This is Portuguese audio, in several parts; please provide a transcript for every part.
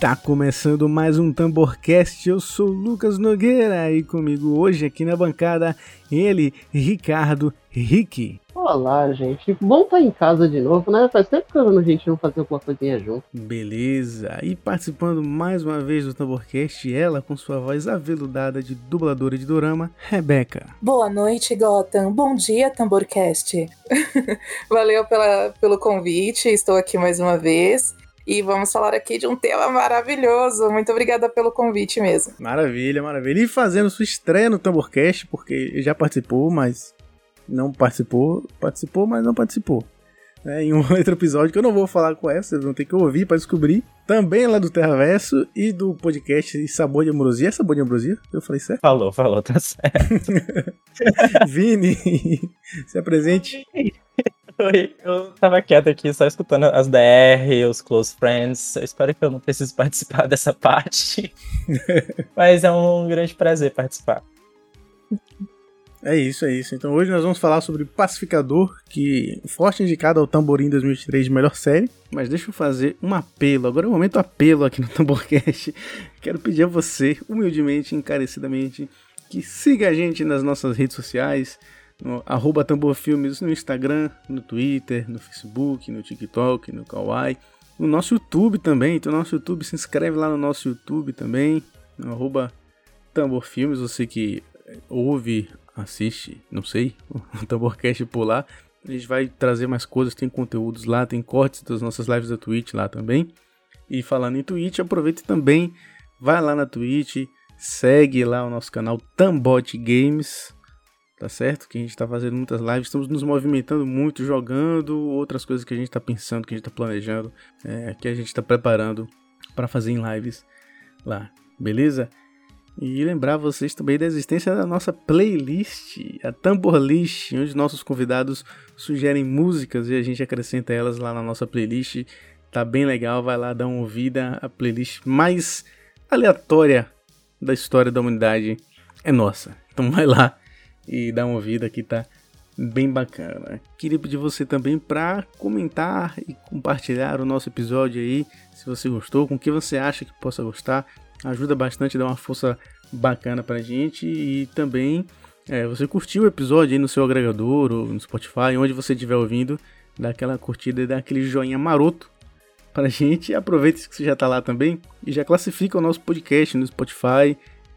Está começando mais um Tamborcast. Eu sou Lucas Nogueira e comigo hoje aqui na bancada ele, Ricardo Rick. Olá, gente. Bom estar em casa de novo, né? Faz tempo que a gente não fazia alguma coisinha junto. Beleza. E participando mais uma vez do Tamborcast, ela com sua voz aveludada de dubladora de dorama, Rebeca. Boa noite, Gotham. Bom dia, Tamborcast. Valeu pela, pelo convite. Estou aqui mais uma vez. E vamos falar aqui de um tema maravilhoso. Muito obrigada pelo convite mesmo. Maravilha, maravilha. E fazendo sua estreia no Tamborcast, porque já participou, mas não participou, participou, mas não participou. É, em um outro episódio que eu não vou falar com essa, vocês vão ter que ouvir para descobrir. Também lá do Terraverso e do podcast Sabor de Ambrosia. É Sabor de Ambrosia? Eu falei certo? Falou, falou, tá certo. Vini, se apresente. Oi, eu tava quieto aqui só escutando as DR, os close friends. Eu espero que eu não precise participar dessa parte. Mas é um grande prazer participar. É isso, é isso. Então hoje nós vamos falar sobre Pacificador, que forte indicado ao Tamborim 2003 de melhor série. Mas deixa eu fazer um apelo. Agora é o momento apelo aqui no Tamborcast. Quero pedir a você, humildemente, encarecidamente, que siga a gente nas nossas redes sociais, no arroba tamborfilmes no Instagram, no Twitter, no Facebook, no TikTok, no Kawaii, no nosso YouTube também. Então, nosso YouTube, se inscreve lá no nosso YouTube também, no arroba tamborfilmes, você que ouve assiste, não sei, o Tamborcast por lá. A gente vai trazer mais coisas, tem conteúdos lá, tem cortes das nossas lives da Twitch lá também. E falando em Twitch, aproveita também, vai lá na Twitch, segue lá o nosso canal Tambot Games, tá certo? Que a gente tá fazendo muitas lives, estamos nos movimentando muito, jogando, outras coisas que a gente tá pensando, que a gente tá planejando, é, que a gente tá preparando para fazer em lives lá, beleza? E lembrar vocês também da existência da nossa playlist, a Tambor List, onde nossos convidados sugerem músicas e a gente acrescenta elas lá na nossa playlist. Tá bem legal, vai lá dar uma ouvida. A playlist mais aleatória da história da humanidade é nossa. Então vai lá e dá uma ouvida que tá bem bacana. Queria pedir você também para comentar e compartilhar o nosso episódio aí, se você gostou, com o que você acha que possa gostar ajuda bastante, dá uma força bacana pra gente e também é, você curtiu o episódio aí no seu agregador ou no Spotify, onde você estiver ouvindo, dá aquela curtida e dá aquele joinha maroto pra gente. Aproveita que você já tá lá também e já classifica o nosso podcast no Spotify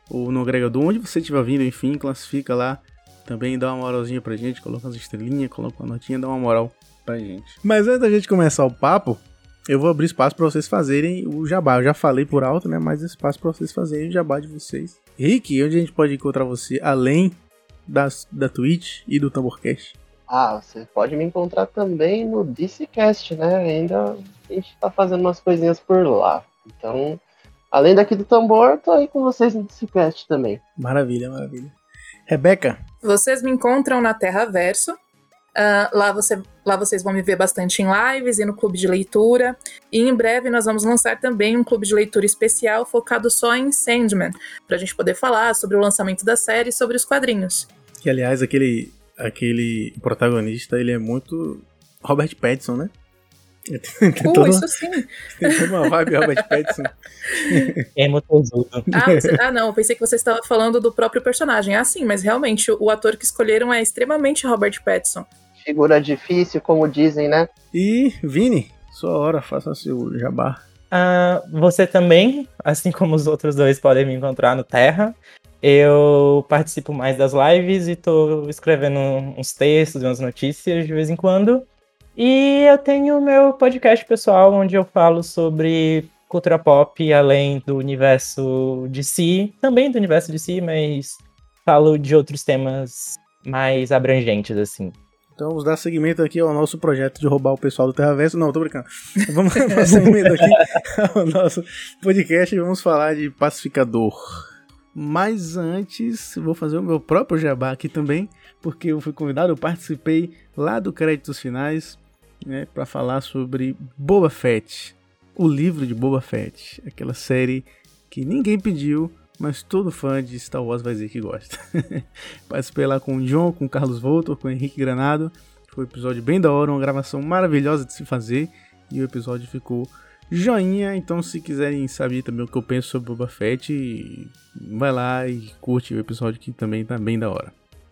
ou no agregador, onde você estiver ouvindo, enfim, classifica lá. Também dá uma moralzinha pra gente, coloca as estrelinhas, coloca uma notinha, dá uma moral pra gente. Mas antes da gente começar o papo, eu vou abrir espaço para vocês fazerem o jabá. Eu já falei por alto, né? Mas espaço para vocês fazerem o jabá de vocês. Rick, onde a gente pode encontrar você além das, da Twitch e do Tamborcast? Ah, você pode me encontrar também no DCCast, né? Ainda a gente tá fazendo umas coisinhas por lá. Então, além daqui do tambor, tô aí com vocês no DCCast também. Maravilha, maravilha. Rebeca? Vocês me encontram na Terra Verso, Uh, lá, você, lá vocês vão me ver bastante em lives e no clube de leitura. E em breve nós vamos lançar também um clube de leitura especial focado só em Sandman, para a gente poder falar sobre o lançamento da série e sobre os quadrinhos. Que aliás, aquele, aquele protagonista ele é muito Robert Pattinson, né? Tem uh, isso sim. Tem toda uma vibe Robert Pattinson. É motozudo. Ah, ah, não, eu pensei que você estava falando do próprio personagem. Ah, sim, mas realmente o, o ator que escolheram é extremamente Robert Pattinson figura difícil, como dizem, né? E, Vini, sua hora, faça seu jabá. Uh, você também, assim como os outros dois, podem me encontrar no Terra. Eu participo mais das lives e tô escrevendo uns textos, umas notícias de vez em quando. E eu tenho o meu podcast pessoal, onde eu falo sobre cultura pop, além do universo de si, também do universo de si, mas falo de outros temas mais abrangentes, assim. Então vamos dar seguimento aqui ao nosso projeto de roubar o pessoal do Terraverso. Não, tô brincando. Vamos dar seguimento aqui ao nosso podcast e vamos falar de pacificador. Mas antes, vou fazer o meu próprio jabá aqui também, porque eu fui convidado, eu participei lá do Créditos Finais, né, para falar sobre Boba Fett, o livro de Boba Fett, aquela série que ninguém pediu, mas todo fã de Star Wars vai dizer que gosta. Participei lá com o John, com o Carlos Voltor, com o Henrique Granado. Foi um episódio bem da hora, uma gravação maravilhosa de se fazer. E o episódio ficou joinha. Então, se quiserem saber também o que eu penso sobre Boba Fett, vai lá e curte o episódio que também tá bem da hora.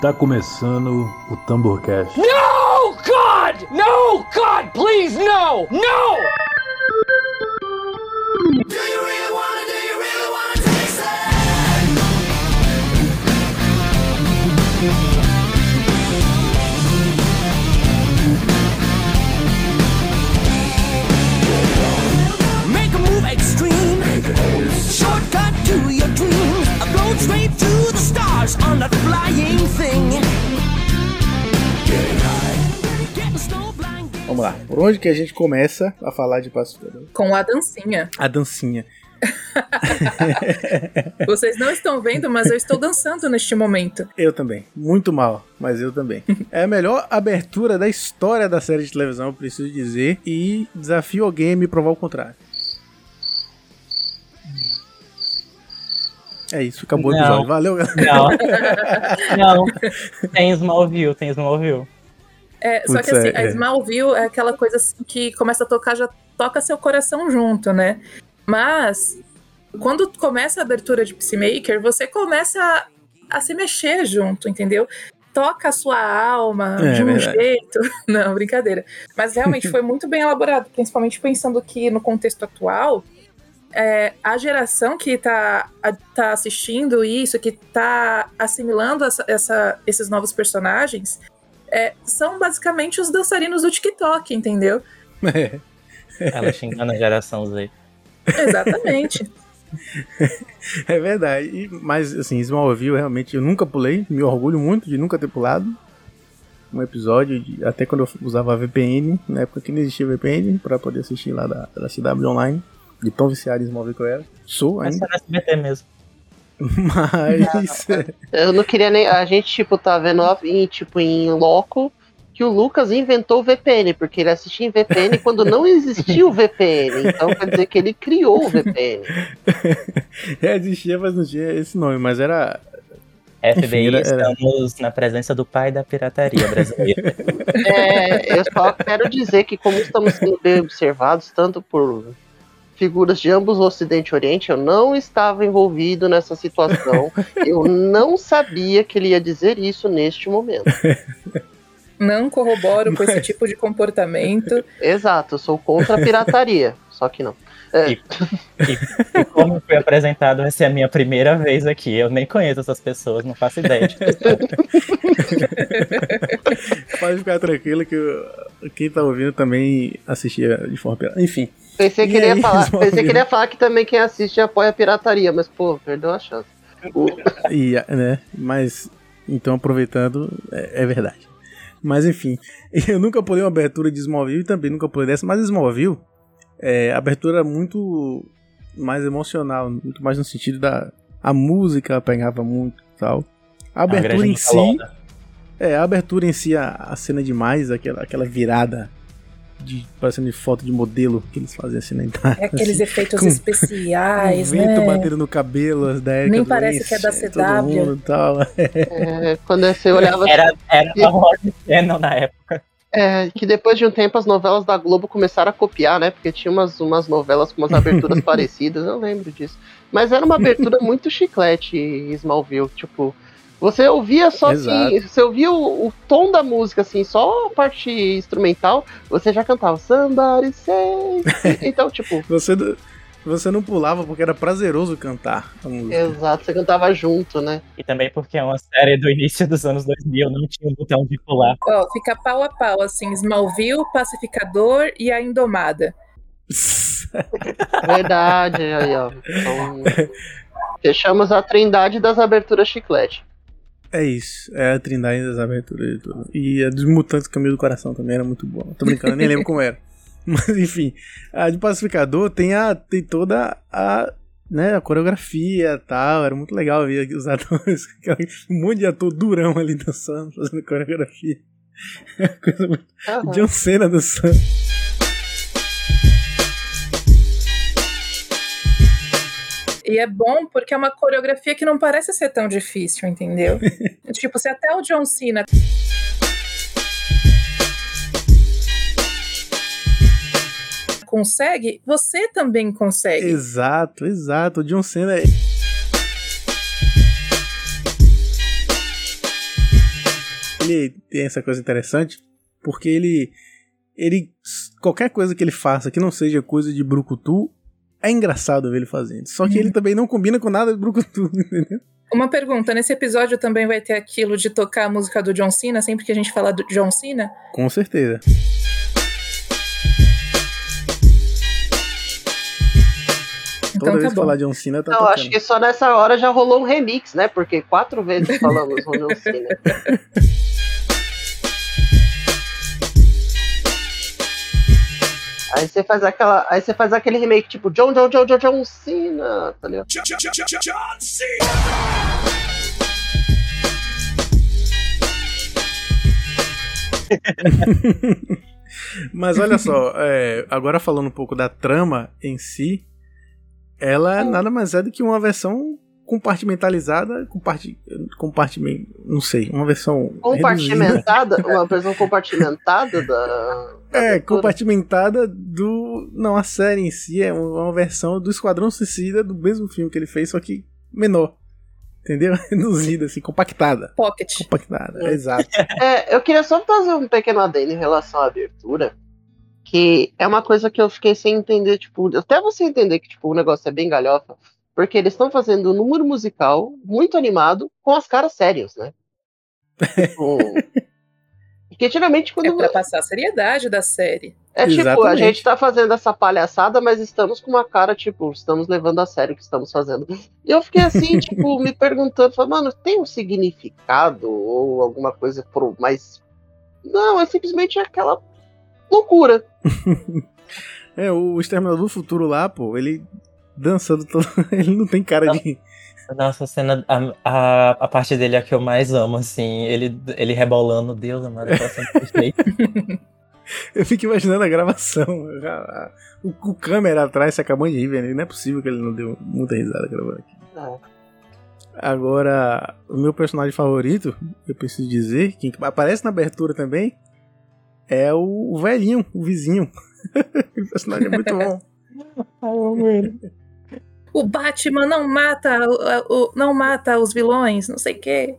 Tá começando o Tamborcast. No, God! No, God, please, no! No! Make a move extreme. Shortcut to your dreams. Straight to the stars on that flying thing. Getting high. Getting snowblind. Vamos lá. Por onde que a gente começa a falar de pacificador? Com a dancinha. A dancinha. Vocês não estão vendo, mas eu estou dançando neste momento. Eu também. Muito mal, mas eu também. É a melhor abertura da história da série de televisão, eu preciso dizer. E desafio alguém a me provar o contrário. É isso, acabou o Não. episódio. Valeu, galera. Não. Não. Tem Smallville, tem Smallville. É, só que assim, é, a é. Smallville é aquela coisa assim que começa a tocar, já toca seu coração junto, né? Mas quando começa a abertura de Peacemaker, você começa a, a se mexer junto, entendeu? Toca a sua alma É, de um verdade. jeito. Não, brincadeira. Mas realmente foi muito bem elaborado, principalmente pensando que no contexto atual, é, a geração que tá, a- tá assistindo isso, que tá assimilando essa- essa- esses novos personagens, é, são basicamente os dançarinos do TikTok, entendeu? É, Ela xingando a geração Z. Exatamente. é verdade. E- Mas, assim, Smallville, realmente, eu nunca pulei. Me orgulho muito de nunca ter pulado um episódio, de- até quando eu usava VPN, na época que não existia VPN, pra poder assistir lá da, da CW Online. De tão viciado em Smallville que eu era. Sou Mas ainda. só no SBT mesmo. Mas. Eu não queria nem. A gente, tipo, tá vendo em, tipo, em loco que o Lucas inventou o VPN, porque ele assistia em VPN quando não existia o VPN. Então quer dizer que ele criou o VPN. Já existia, mas não tinha esse nome. Mas era. FBI, era- era- estamos na presença do pai da pirataria brasileira. É, eu só quero dizer que, como estamos sendo bem observados, tanto por figuras de ambos o Ocidente e Oriente, eu não estava envolvido nessa situação. Eu não sabia que ele ia dizer isso neste momento. Não corroboro com esse tipo de comportamento. Exato, eu sou contra a pirataria. Só que não. É, E como eu fui apresentado, essa é a minha primeira vez aqui. Eu nem conheço essas pessoas, não faço ideia. Pode ficar tranquilo que eu- quem tá ouvindo também assistia de forma. pirata. Enfim. pensei, que ele ia falar, pensei que ele ia falar que também quem assiste apoia a pirataria, mas, pô, perdeu a chance. E, né? Mas. Então, aproveitando, é, é verdade. Mas enfim, eu nunca pulei uma abertura de Smallville e também nunca pulei dessa, mas Smallville, é, a abertura muito mais emocional, muito mais no sentido da. A música pegava muito e tal. A abertura Grande em si. É, a abertura em si, a, a cena demais, aquela, aquela virada de parecendo de foto de modelo que eles fazem assim na entrada. É aqueles assim, efeitos com- especiais, o vento né? batendo no cabelo, as da Erika Nem parece que é da todo CW. mundo e tal. é, quando você olhava Era, era a Warner Channel na época. É, que depois de um tempo as novelas da Globo começaram a copiar, né? Porque tinha umas, umas novelas com umas aberturas parecidas, eu lembro disso. Mas era uma abertura muito chiclete, Smallville. Tipo, você ouvia só assim, Exato. você ouvia o, o tom da música, assim, só a parte instrumental, você já cantava Somebody Say. Então, tipo, Você, não- você não pulava porque era prazeroso cantar a música. exato, você cantava junto, né? E também porque é uma série do início dos anos 2000, não tinha um botão de pular. Ó, fica pau a pau, assim, Smallville, Pacificador e a Indomada. Verdade, aí, ó. Então, fechamos a trindade das aberturas chiclete. É isso. É a Trindade das aberturas de tudo. E a dos Mutantes Caminho do Coração também era muito boa. Tô brincando, nem lembro como era. Mas enfim, a de Pacificador tem, a, tem toda a, né, a coreografia e tal. Era muito legal ver os atores. Um monte de ator durão ali dançando, fazendo coreografia. Coisa muito... Aham. John Cena dançando. E é bom porque é uma coreografia que não parece ser tão difícil, entendeu? tipo, se até o John Cena consegue, você também consegue. Exato, exato. O John Cena. é- Ele tem essa coisa interessante porque ele. Ele. Qualquer coisa que ele faça que não seja coisa de Brucutu é engraçado ver ele fazendo. Só que ele também não combina com nada de Brucutu, entendeu? Uma pergunta, nesse episódio também vai ter aquilo de tocar a música do John Cena, sempre que a gente fala do John Cena? Com certeza. Então Toda tá vez que falar John Cena tá Não, tocando. acho que só nessa hora já rolou um remix, né? Porque quatro vezes falamos o John Cena. Aí você faz aquela, aí você faz aquele remake tipo John John John John John Cena, tá ligado? Mas olha só, é, agora falando um pouco da trama em si, ela nada mais é do que uma versão compartimentalizada, comparti, compartiment, não sei, uma versão reduzida. Compartimentada, uma versão compartimentada da. da É, abertura. compartimentada do. Não, a série em si é uma versão do Esquadrão Suicida do mesmo filme que ele fez, só que menor. Entendeu? Reduzida, assim, compactada. Pocket. Compactada, É. exato. É, eu queria só fazer um pequeno adendo em relação à abertura. Que é uma coisa que eu fiquei sem entender, tipo, até você entender que tipo, o negócio é bem galhofa, porque eles estão fazendo um número musical muito animado com as caras sérias, né? Tipo, Porque geralmente quando. É pra passar a seriedade da série. É tipo, a gente tá fazendo essa palhaçada, mas estamos com uma cara, tipo, estamos levando a sério o que estamos fazendo. E eu fiquei assim, tipo, me perguntando, falei, mano, tem um significado ou alguma coisa pro mais. Não, é simplesmente aquela loucura. É, o Exterminador do Futuro lá, pô, ele dançando todo. Ele não tem cara de. Nossa, a cena, a, a, a parte dele é a que eu mais amo, assim. Ele, ele rebolando, Deus amado. Eu fico imaginando a gravação. a- a- O, o câmera atrás se acabou de rir, velho. Não é possível que ele não deu muita risada gravando aqui. É. Agora, o meu personagem favorito, eu preciso dizer, que aparece na abertura também, é o, o velhinho, o vizinho. o personagem é muito bom. O Batman não mata, o, o- não mata os vilões, não sei o quê.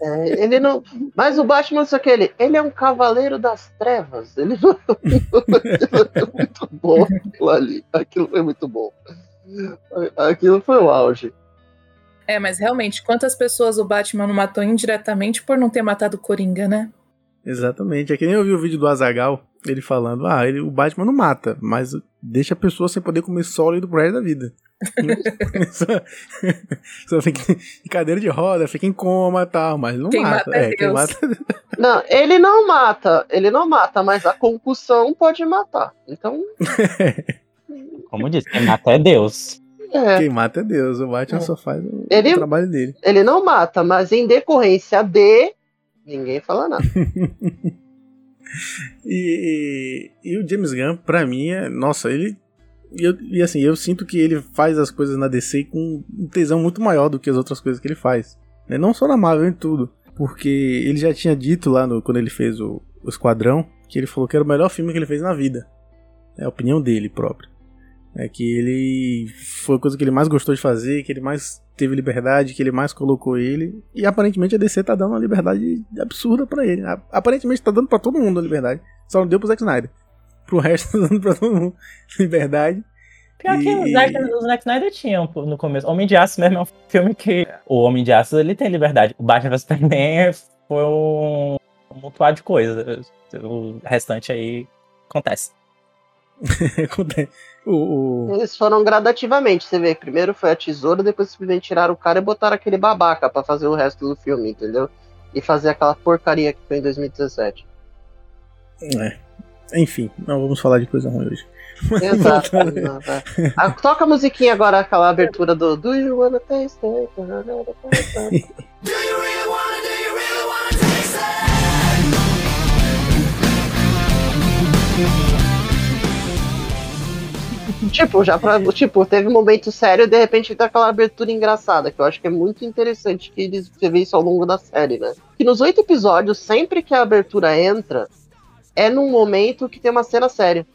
É, ele não. Mas o Batman, só que ele, ele é um cavaleiro das trevas. Ele não. muito bom aquilo ali. Aquilo foi muito bom. Aquilo foi o auge. É, mas realmente, quantas pessoas o Batman não matou indiretamente por não ter matado o Coringa, né? Exatamente. É que nem eu vi o vídeo do Azagal, ele falando, ah, ele, o Batman não mata, mas deixa a pessoa sem poder comer sólido pro resto da vida. Só, fica em cadeira de roda, fica em coma e tal, mas não Quem mata. mata é é, quem mata Não, ele não mata. Ele não mata, mas a concussão pode matar. Então, Como disse, quem mata é Deus. é. Quem mata é Deus, o Batman É. só faz o, Ele- o trabalho dele. Ele não mata, mas em decorrência de. Ninguém fala nada. E, e, e o James Gunn, pra mim, é. Nossa, ele. E, eu- e assim, eu sinto que ele faz as coisas na DC com um tesão muito maior do que as outras coisas que ele faz. né? Não só na Marvel, em tudo. Porque ele já tinha dito lá no, quando ele fez o, o Esquadrão que ele falou que era o melhor filme que ele fez na vida. É a opinião dele próprio. É que ele foi a coisa que ele mais gostou de fazer, que ele mais teve liberdade, que ele mais colocou ele. E aparentemente a DC tá dando uma liberdade absurda pra ele. Aparentemente tá dando pra todo mundo a liberdade. Só não deu pro Zack Snyder. Pro resto tá dando pra todo mundo liberdade. Pior que E- o Zack, o Zack Snyder tinha no começo. Homem de Aço mesmo é um filme que. O Homem de Aço ele tem liberdade. O Batman vs Superman foi um, um mutuar de coisas. O restante aí acontece. Acontece. o, o- Eles foram gradativamente, você vê. Primeiro foi a tesoura, depois simplesmente tiraram o cara e botaram aquele babaca pra fazer o resto do filme, entendeu? E fazer aquela porcaria que foi em 2017. é. Enfim, não vamos falar de coisa ruim hoje. Exato. tá. Ah, toca a musiquinha agora, aquela abertura do Do You Wanna Taste It? Do you really wanna, do you really wanna taste it? Tipo, já pra. Tipo, teve um momento sério e de repente tá aquela abertura engraçada, que eu acho que é muito interessante que eles você vê isso ao longo da série, né? Que nos oito episódios, sempre que a abertura entra, é num momento que tem uma cena séria.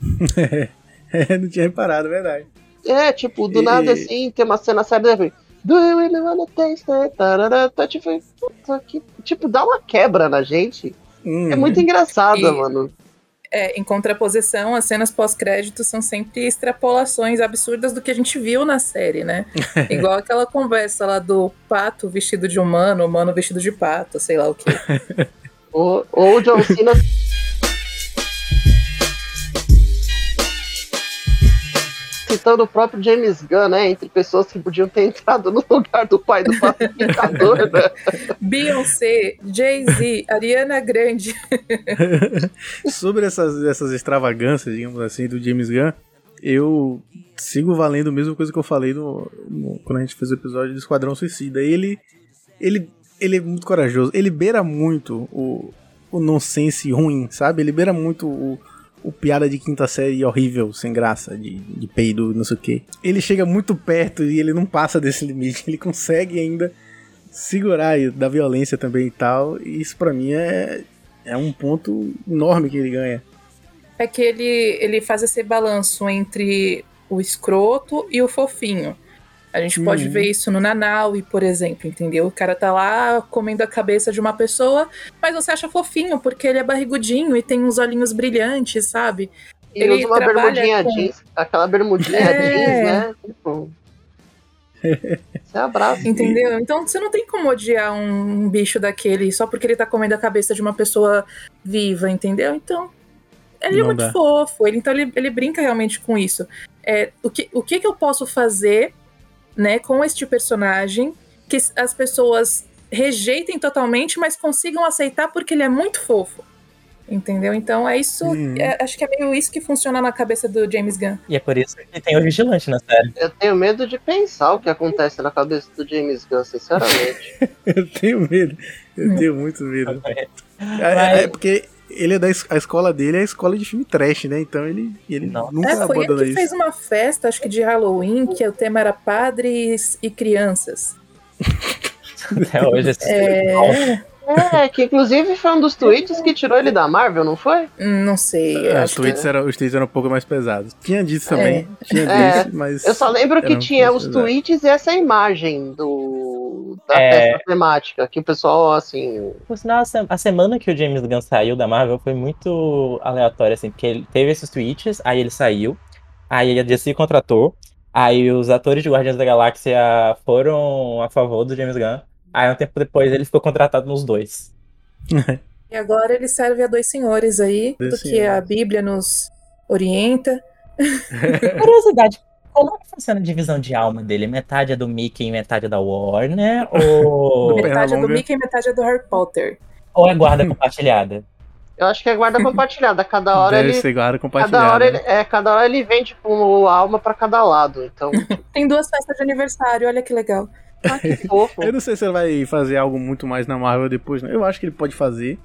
É, não tinha reparado, é verdade. É, tipo, do E- nada assim, tem uma cena séria depois, Do you really wanna taste it? Tá, tipo, puta que. Tipo, dá uma quebra na gente. Hum, É muito engraçada, E- mano. É, em contraposição, as cenas pós-créditos são sempre extrapolações absurdas do que a gente viu na série, né? Igual aquela conversa lá do pato vestido de humano, humano vestido de pato, sei lá o que. Ou, ou o John Cena. Citando o próprio James Gunn, né? Entre pessoas que podiam ter entrado no lugar do pai do pacificador, né? Beyoncé, Jay-Z, Ariana Grande. Sobre essas, essas extravagâncias, digamos assim, do James Gunn, eu sigo valendo a mesma coisa que eu falei no, no- quando a gente fez o episódio do Esquadrão Suicida. Ele, ele, ele é muito corajoso. Ele beira muito o, o nonsense ruim, sabe? Ele beira muito o, o piada de quinta série horrível, sem graça, de, de peido, não sei o quê. Ele chega muito perto e ele não passa desse limite. Ele consegue ainda segurar da violência também e tal. E isso pra mim é, é um ponto enorme que ele ganha. É que ele, ele faz esse balanço entre o escroto e o fofinho. A gente pode Uhum. ver isso no Nanaui, por exemplo, entendeu? O cara tá lá comendo a cabeça de uma pessoa, mas você acha fofinho porque ele é barrigudinho e tem uns olhinhos brilhantes, sabe? E Ele usa uma bermudinha com- jeans, aquela bermudinha É. jeans, né? Tipo. Você abraça. Entendeu? Então você não tem como odiar um, bicho daquele só porque ele tá comendo a cabeça de uma pessoa viva, entendeu? Então. Ele é Não muito dá. fofo, ele, então ele, ele brinca realmente com isso. É, o, que, o que, que eu posso fazer né, com este personagem que as pessoas rejeitem totalmente, mas consigam aceitar porque ele é muito fofo. Entendeu? Então é isso. Uhum. é- acho que é meio isso que funciona na cabeça do James Gunn. E é por isso que tem o Vigilante na série. Eu tenho medo de pensar o que acontece na cabeça do James Gunn, sinceramente. Eu tenho medo. Eu Hum. tenho muito medo. É, é- é porque ele é da es- a escola dele é a escola de filme trash, né? Então ele, ele Não. nunca É, foi ele abandona que isso. fez uma festa, acho que de Halloween, que o tema era padres e crianças. Até hoje. esse- É, é, que inclusive foi um dos tweets que tirou ele da Marvel, não foi? não sei. É, os, acho que- tweets eram, os tweets eram um pouco mais pesados. Tinha disso também. Tinha É. disso, mas. Eu só lembro que tinha os pesado. tweets e essa imagem do da É. festa temática, que o pessoal, assim, Por sinal, a se- a semana que o James Gunn saiu da Marvel foi muito aleatória, assim, porque ele teve esses tweets, aí ele saiu, aí a DC contratou, aí os atores de Guardiões da Galáxia foram a favor do James Gunn, aí um tempo depois ele ficou contratado nos dois. E agora ele serve a dois senhores aí, Dois do que senhores. a Bíblia nos orienta. Curiosidade, como é que funciona a divisão de alma dele? Metade é do Mickey e metade é da Warner? Ou, Metade é do. Mickey e metade é do Harry Potter. ou é guarda compartilhada? eu acho que é guarda compartilhada. Cada hora Deve ele. ser guarda Cada compartilhada. hora ele, é, cada hora ele vende com alma pra cada lado. Então, Tem duas festas de aniversário, olha que legal. ah, que fofo. Eu não sei se ele vai fazer algo muito mais na Marvel depois, né? Eu acho que ele pode fazer,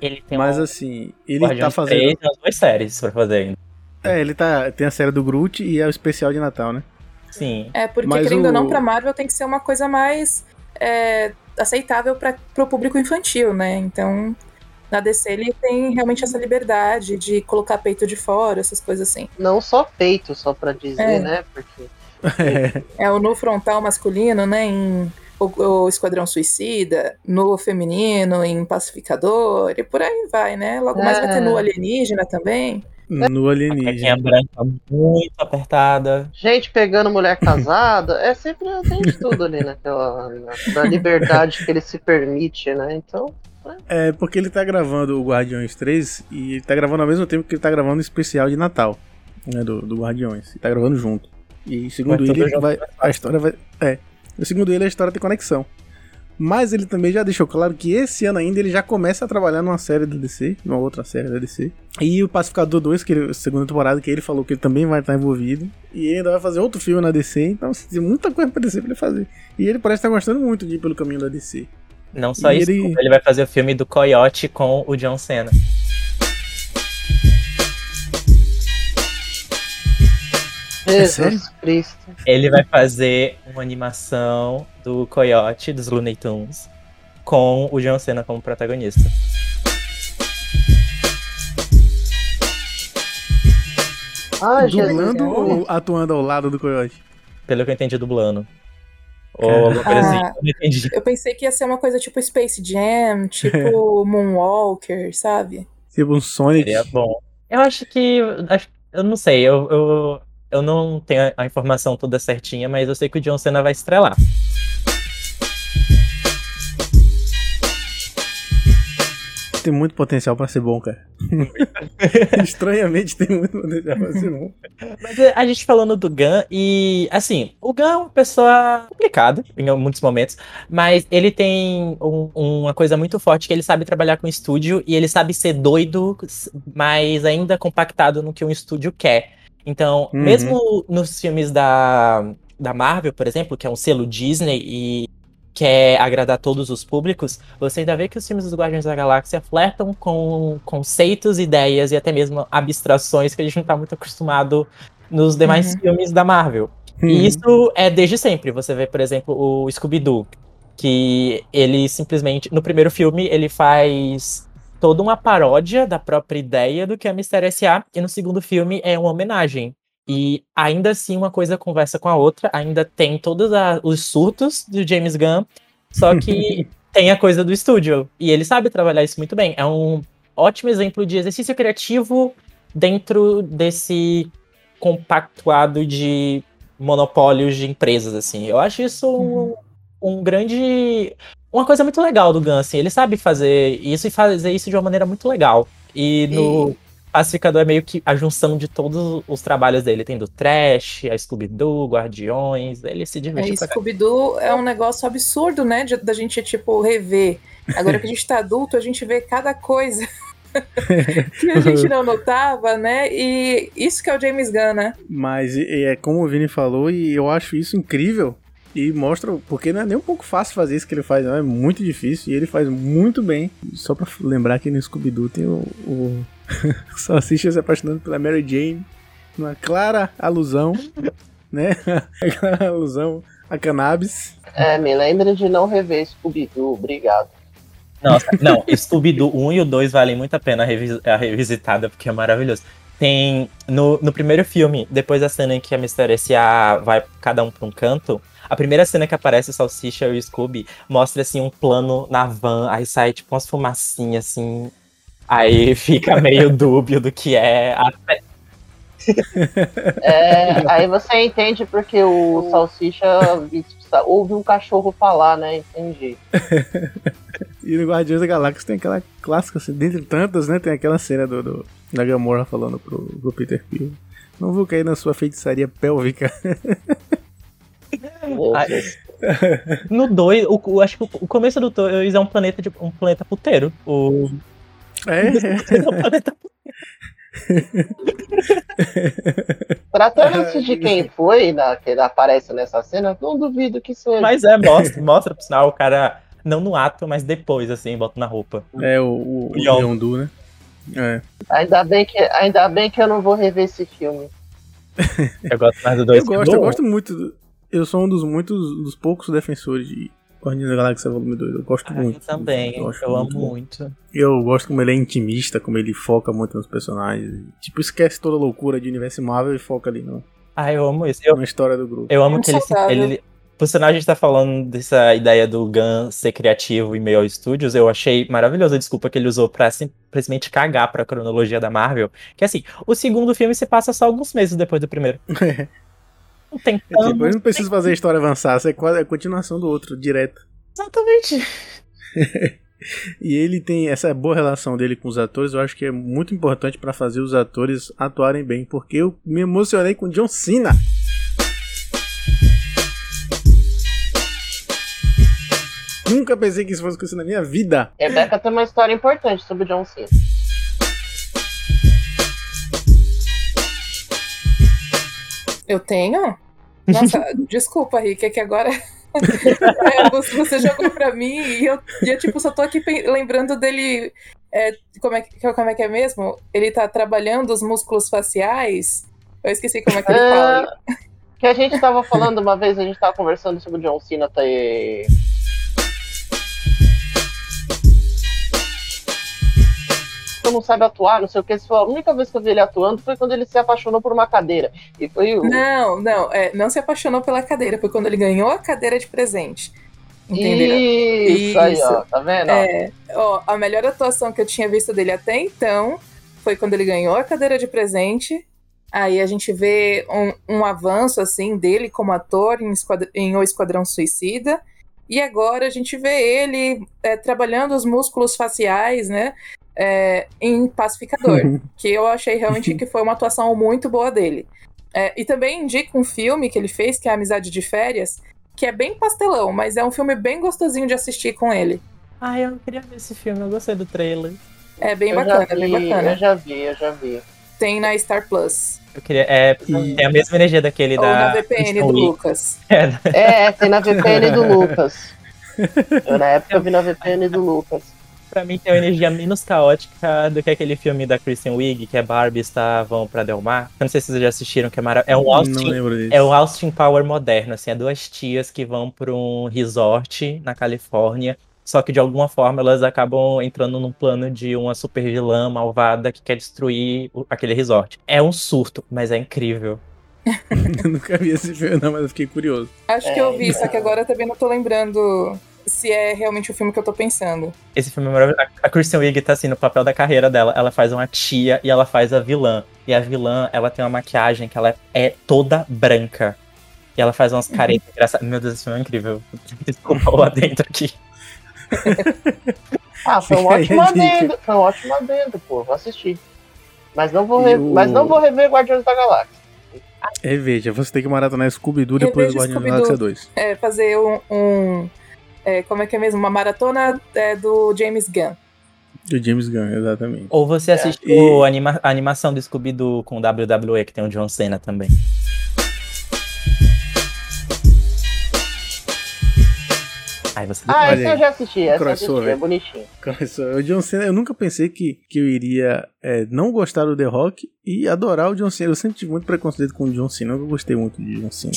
Ele tem mas um assim, ele Guardiões tá fazendo. 3 umas duas séries pra fazer ainda. É, ele tá. Tem a série do Groot e é o especial de Natal, né? Sim. É, porque Mas querendo ou não, o- pra Marvel tem que ser uma coisa mais é, aceitável para pro público infantil, né? Então, na DC ele tem realmente essa liberdade de colocar peito de fora, essas coisas assim. Não só peito, só pra dizer, É. né? Porque É o no frontal masculino, né? Em o, o Esquadrão Suicida, no feminino, em Pacificador, e por aí vai, né? Logo mais vai ter É. no alienígena também. No alienígena. branca muito apertada. gente pegando mulher casada, é sempre tem de tudo ali naquela. na- da liberdade que ele se permite, né? Então. É porque ele tá gravando o Guardiões 3 e ele tá gravando ao mesmo tempo que ele tá gravando o especial de Natal, né, do, do Guardiões. Ele tá gravando junto. E segundo ele, junto vai, é a história vai. É. Segundo ele, a história tem conexão. Mas ele também já deixou claro que esse ano ainda ele já começa a trabalhar numa série da DC, numa outra série da DC. E o Pacificador 2, que ele, segunda temporada, que ele falou que ele também vai estar envolvido. E ele ainda vai fazer outro filme na DC, então assim, tem muita coisa pra DC pra ele fazer. E ele parece estar gostando muito de ir pelo caminho da DC. Não só E isso, ele- ele vai fazer o filme do Coyote com o John Cena. Jesus Cristo. Ele vai fazer uma animação do Coyote, dos Looney Tunes, com o John Cena como protagonista. Ah. Dublando ou atuando ao lado do Coyote? Pelo que eu entendi, dublando. Ou Cara. alguma coisa assim, Ah. eu não entendi. Eu pensei que ia ser uma coisa tipo Space Jam, tipo Moonwalker, sabe? Tipo um Sonic. Seria bom. Eu acho que. acho- eu não sei, eu, eu, eu não tenho a- informação toda certinha, mas eu sei que o John Cena vai estrelar. Tem muito potencial pra ser bom, cara. Estranhamente tem muito potencial pra ser bom. Mas é, a gente falando do Gun, e assim, o Gun é uma pessoa complicada em muitos momentos, mas ele tem um- uma coisa muito forte que ele sabe trabalhar com estúdio e ele sabe ser doido, mas ainda compactado no que um estúdio quer. Então, Uhum. mesmo nos filmes da, da Marvel, por exemplo, que é um selo Disney e quer agradar todos os públicos, você ainda vê que os filmes dos Guardiões da Galáxia flertam com conceitos, ideias e até mesmo abstrações que a gente não tá muito acostumado nos demais Uhum. filmes da Marvel. Uhum. E isso é desde sempre. Você vê, por exemplo, o Scooby-Doo, que ele simplesmente, no primeiro filme, ele faz toda uma paródia da própria ideia do que é Mistério S.A. E no segundo filme é uma homenagem. E ainda assim uma coisa conversa com a outra, ainda tem todos a- os surtos do James Gunn, só que tem a coisa do estúdio. E ele sabe trabalhar isso muito bem. É um ótimo exemplo de exercício criativo dentro desse compactuado de monopólios de empresas, assim. Eu acho isso um, um grande. Uma coisa muito legal do Gun, assim. Ele sabe fazer isso e fazer isso de uma maneira muito legal. E no Pacificador é meio que a junção de todos os trabalhos dele. Tem do Trash, a Scooby-Doo, Guardiões. Ele se diverte É, pra caralho. Scooby-Doo é um negócio absurdo, né? de- da gente, tipo, rever. Agora que a gente tá adulto, a gente vê cada coisa que a gente não notava, né? E isso que é o James Gunn, né? Mas e- e é como o Vini falou, e eu acho isso incrível. E mostra, porque não é nem um pouco fácil fazer isso que ele faz, não, é muito difícil. E ele faz muito bem. Só pra lembrar que no Scooby-Doo tem o, o Salsicha se apaixonando pela Mary Jane. Uma clara alusão, né? clara alusão a cannabis. É, me lembra de não rever Scooby-Doo, obrigado. Nossa, não, Scooby-Doo 1 e o 2 valem muito a pena a, revis- a revisitada, porque é maravilhoso. Tem, no, no primeiro filme, depois da cena em que a Mistério S.A. vai cada um pra um canto, a primeira cena que aparece o Salsicha e o Scooby mostra, assim, um plano na van, aí sai, tipo, umas fumacinhas, assim, aí fica meio dúbio do que é a É, aí você entende porque o Salsicha ouve um cachorro falar, né? Entendi. E no Guardiões da Galáxia tem aquela clássica, assim, dentre tantas, né? Tem aquela cena do, do- da Gamora falando pro, pro Peter Quill. Não vou cair na sua feitiçaria pélvica. Ai, No 2, o, o- acho que o, começo do 2 é um planeta, de, um planeta puteiro. O, É, é um planeta Tratando-se de quem foi na, que aparece nessa cena, não duvido que seja. Mas é, mostra, mostra pro sinal o cara, não no ato, mas depois, assim, bota na roupa. é o, o, o Yondu. Yondu, né? É. Ainda, bem que, ainda bem que eu não vou rever esse filme. Eu gosto mais do 2 Eu gosto, eu gosto muito. do- eu sou um dos muitos dos poucos defensores de Guardiões da Galáxia Volume 2. Eu gosto Ah, eu muito. também, eu, acho amo bom. muito. Eu gosto como ele é intimista, como ele foca muito nos personagens. Tipo, esquece toda a loucura de universo Marvel e foca ali no, Ah, eu amo isso. Eu, na história do grupo. eu amo Muito que ele, ele. Por sinal, a gente tá falando dessa ideia do Gun ser criativo em meio aos estúdios. Eu achei maravilhosa a desculpa que ele usou pra simplesmente cagar pra cronologia da Marvel. Que assim, o segundo filme se passa só alguns meses depois do primeiro. Não tem É, tipo, tanto. ele não precisa fazer a história avançar, isso é quase a continuação do outro, direto. Exatamente. E ele tem essa boa relação dele com os atores, eu acho que é muito importante pra fazer os atores atuarem bem, porque eu me emocionei com John Cena. Nunca pensei que isso fosse acontecer na minha vida. Rebeca tem uma história importante sobre o John Cena. Eu tenho? Nossa, desculpa, Rick, é que agora é, você, jogou pra mim e eu, e eu, tipo, só tô aqui lembrando dele. é, como, é, que- como é que é mesmo? Ele tá trabalhando os músculos faciais. Eu esqueci como é que ele É, fala. que a gente tava falando uma vez, a gente tava conversando sobre o John Cena ter. Tu não sabe atuar, não sei o que. Você falou, a única vez que eu vi ele atuando foi quando ele se apaixonou por uma cadeira. E foi o. Não, não, é, não se apaixonou pela cadeira, foi quando ele ganhou a cadeira de presente. Entendeu? Isso, aí, ó, Isso. tá vendo? É, ó, a melhor atuação que eu tinha visto dele até então foi quando ele ganhou a cadeira de presente. Aí a gente vê um, um avanço assim dele como ator em, Esquadr- em O Esquadrão Suicida. E agora a gente vê ele é, trabalhando os músculos faciais, né? É, em Pacificador, que eu achei realmente que foi uma atuação muito boa dele. É, e também indico um filme que ele fez, que é Amizade de Férias, que é bem pastelão, mas é um filme bem gostosinho de assistir com ele. Ah, eu queria ver esse filme, eu gostei do trailer. É bem eu bacana, é bem vi, bacana. Eu já vi, eu já vi. Tem na Star Plus. Eu queria. É, E- é a mesma energia daquele Ou da. na VPN do. Lucas. É, tem na VPN do Lucas. Eu na época vi na VPN do Lucas. Pra mim tem uma energia menos caótica do que aquele filme da Kristen Wiig, que é Barbie estavam pra Del Mar. Eu não sei se vocês já assistiram, que é maravilhoso. É um Não Austin, lembro disso. é o Austin Power moderno, assim, é duas tias que vão pra um resort na Califórnia. Só que de alguma forma elas acabam entrando num plano de uma super vilã malvada que quer destruir o- aquele resort. É um surto, mas é incrível. Eu nunca vi esse filme, não, mas eu fiquei curioso. Acho que É, eu vi, só que agora eu também não tô lembrando se é realmente o filme que eu tô pensando. Esse filme é maravilhoso. A- Kristen Wiig tá assim no papel da carreira dela. Ela faz uma tia e ela faz a vilã. E a vilã, ela tem uma maquiagem que ela é, toda branca. E ela faz umas caretas engraçadas. Meu Deus, esse filme é incrível. Desculpa lá dentro aqui. Ah, foi um ótimo adendo. Foi um ótimo adendo, pô. Vou assistir. Mas não vou, re- o- mas não vou rever Guardiões da Galáxia. É, veja, você tem que maratonar Scooby-Doo depois do Reveja Guardiões da. Galáxia 2. É, fazer um. um- é, como é que é mesmo? Uma maratona é, do James Gunn. Do James Gunn, exatamente. Ou você assistiu E- a, anima- a animação do Scooby-Doo com WWE, que tem o John Cena também. Ai, você Ah, esse eu já assisti. Essa eu assisti, é bonitinho. Começou. O John Cena, eu nunca pensei que, que eu iria é, não gostar do The Rock e adorar o John Cena. Eu sempre tive muito preconceito com o John Cena, eu gostei muito de John Cena.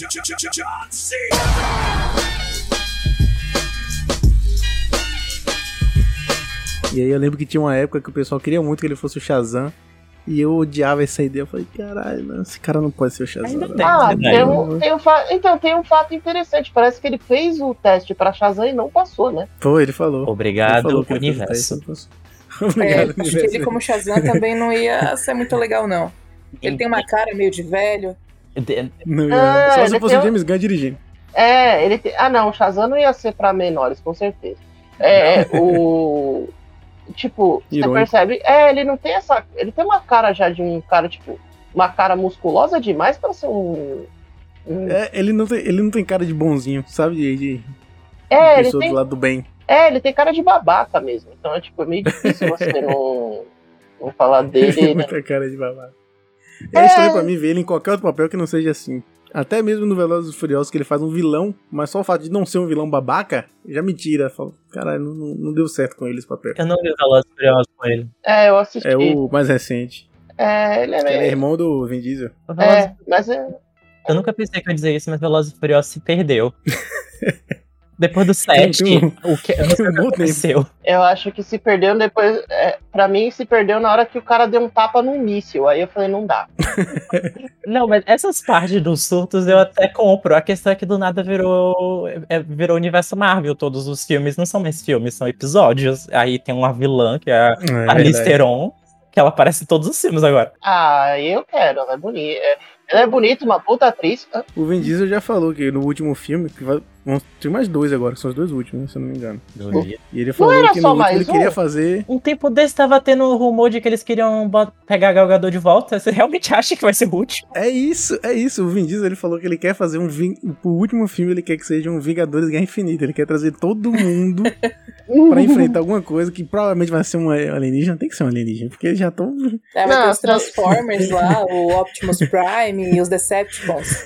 E aí eu lembro que tinha uma época que o pessoal queria muito que ele fosse o Shazam. E eu odiava essa ideia. Eu falei, caralho, esse cara não pode ser o Shazam. Ainda não." tem. Ah, tem um, tem um fa- então tem um fato interessante. Parece que ele fez o teste pra Shazam e não passou, né? Foi, ele falou. Ele Obrigado, falou que ele fez o universo. teste. É, Obrigado, acho que ele, como Shazam, também não ia ser muito legal, não. Ele tem uma cara meio de velho. Não, Ah, Só se fosse o James Gunn dirigindo. É, ele te- Ah, não, o Shazam não ia ser pra menores, com certeza. É, o. Tipo, você Irônico. percebe? É, ele não tem essa. Ele tem uma cara já de um cara, tipo, uma cara musculosa demais pra ser um. um- É, ele, não tem, ele não tem cara de bonzinho, sabe? De, de É, ele pessoa tem, do lado do bem. é, ele tem cara de babaca mesmo. Então é tipo, é meio difícil você não, não falar Ele tem dele. né? muita cara de babaca. É estranho pra mim ver ele em qualquer outro papel que não seja assim. Até mesmo no Velozes e Furiosos, que ele faz um vilão, mas só o fato de não ser um vilão babaca, já me tira. Falo, Caralho, não, não, não deu certo com ele esse papel. Eu não vi Velozes e Furiosos com ele. É, eu assisti. É o mais recente. É, ele é Ele é meio. irmão do Vin Diesel. É, mas é. Eu nunca pensei que eu ia dizer isso, mas Velozes e Furiosos se perdeu. Depois do Tem 7, um- o que, aconteceu. Eu acho que se perdeu depois. É, pra mim, se perdeu na hora que o cara deu um tapa num míssil. Aí eu falei, não dá. Não, mas essas partes dos surtos eu até compro. A questão é que do nada virou, é, virou universo Marvel. Todos os filmes não são mais filmes, são episódios. Aí tem uma vilã, que é a É. Theron, que ela aparece em todos os filmes agora. Ah, eu quero, ela é bonita. É, Ela é bonita, uma puta atriz. O Vin Diesel já falou que no último filme, que vai, vão ter mais dois agora, são os dois últimos, né, se eu não me engano. E ele falou que no último ele um? queria fazer. Um tempo desse tava tendo rumor de que eles queriam pegar Gal Gadot de volta. Você realmente acha que vai ser o último? É isso, é isso. O Vin Diesel ele falou que ele quer fazer um. Ving... O último filme ele quer que seja um Vingadores Guerra Infinita. Ele quer trazer todo mundo pra enfrentar alguma coisa que provavelmente vai ser um alienígena. Tem que ser um alienígena, porque eles já estão. É, vai ter Não, os Transformers lá, o Optimus Prime e os Decepticons.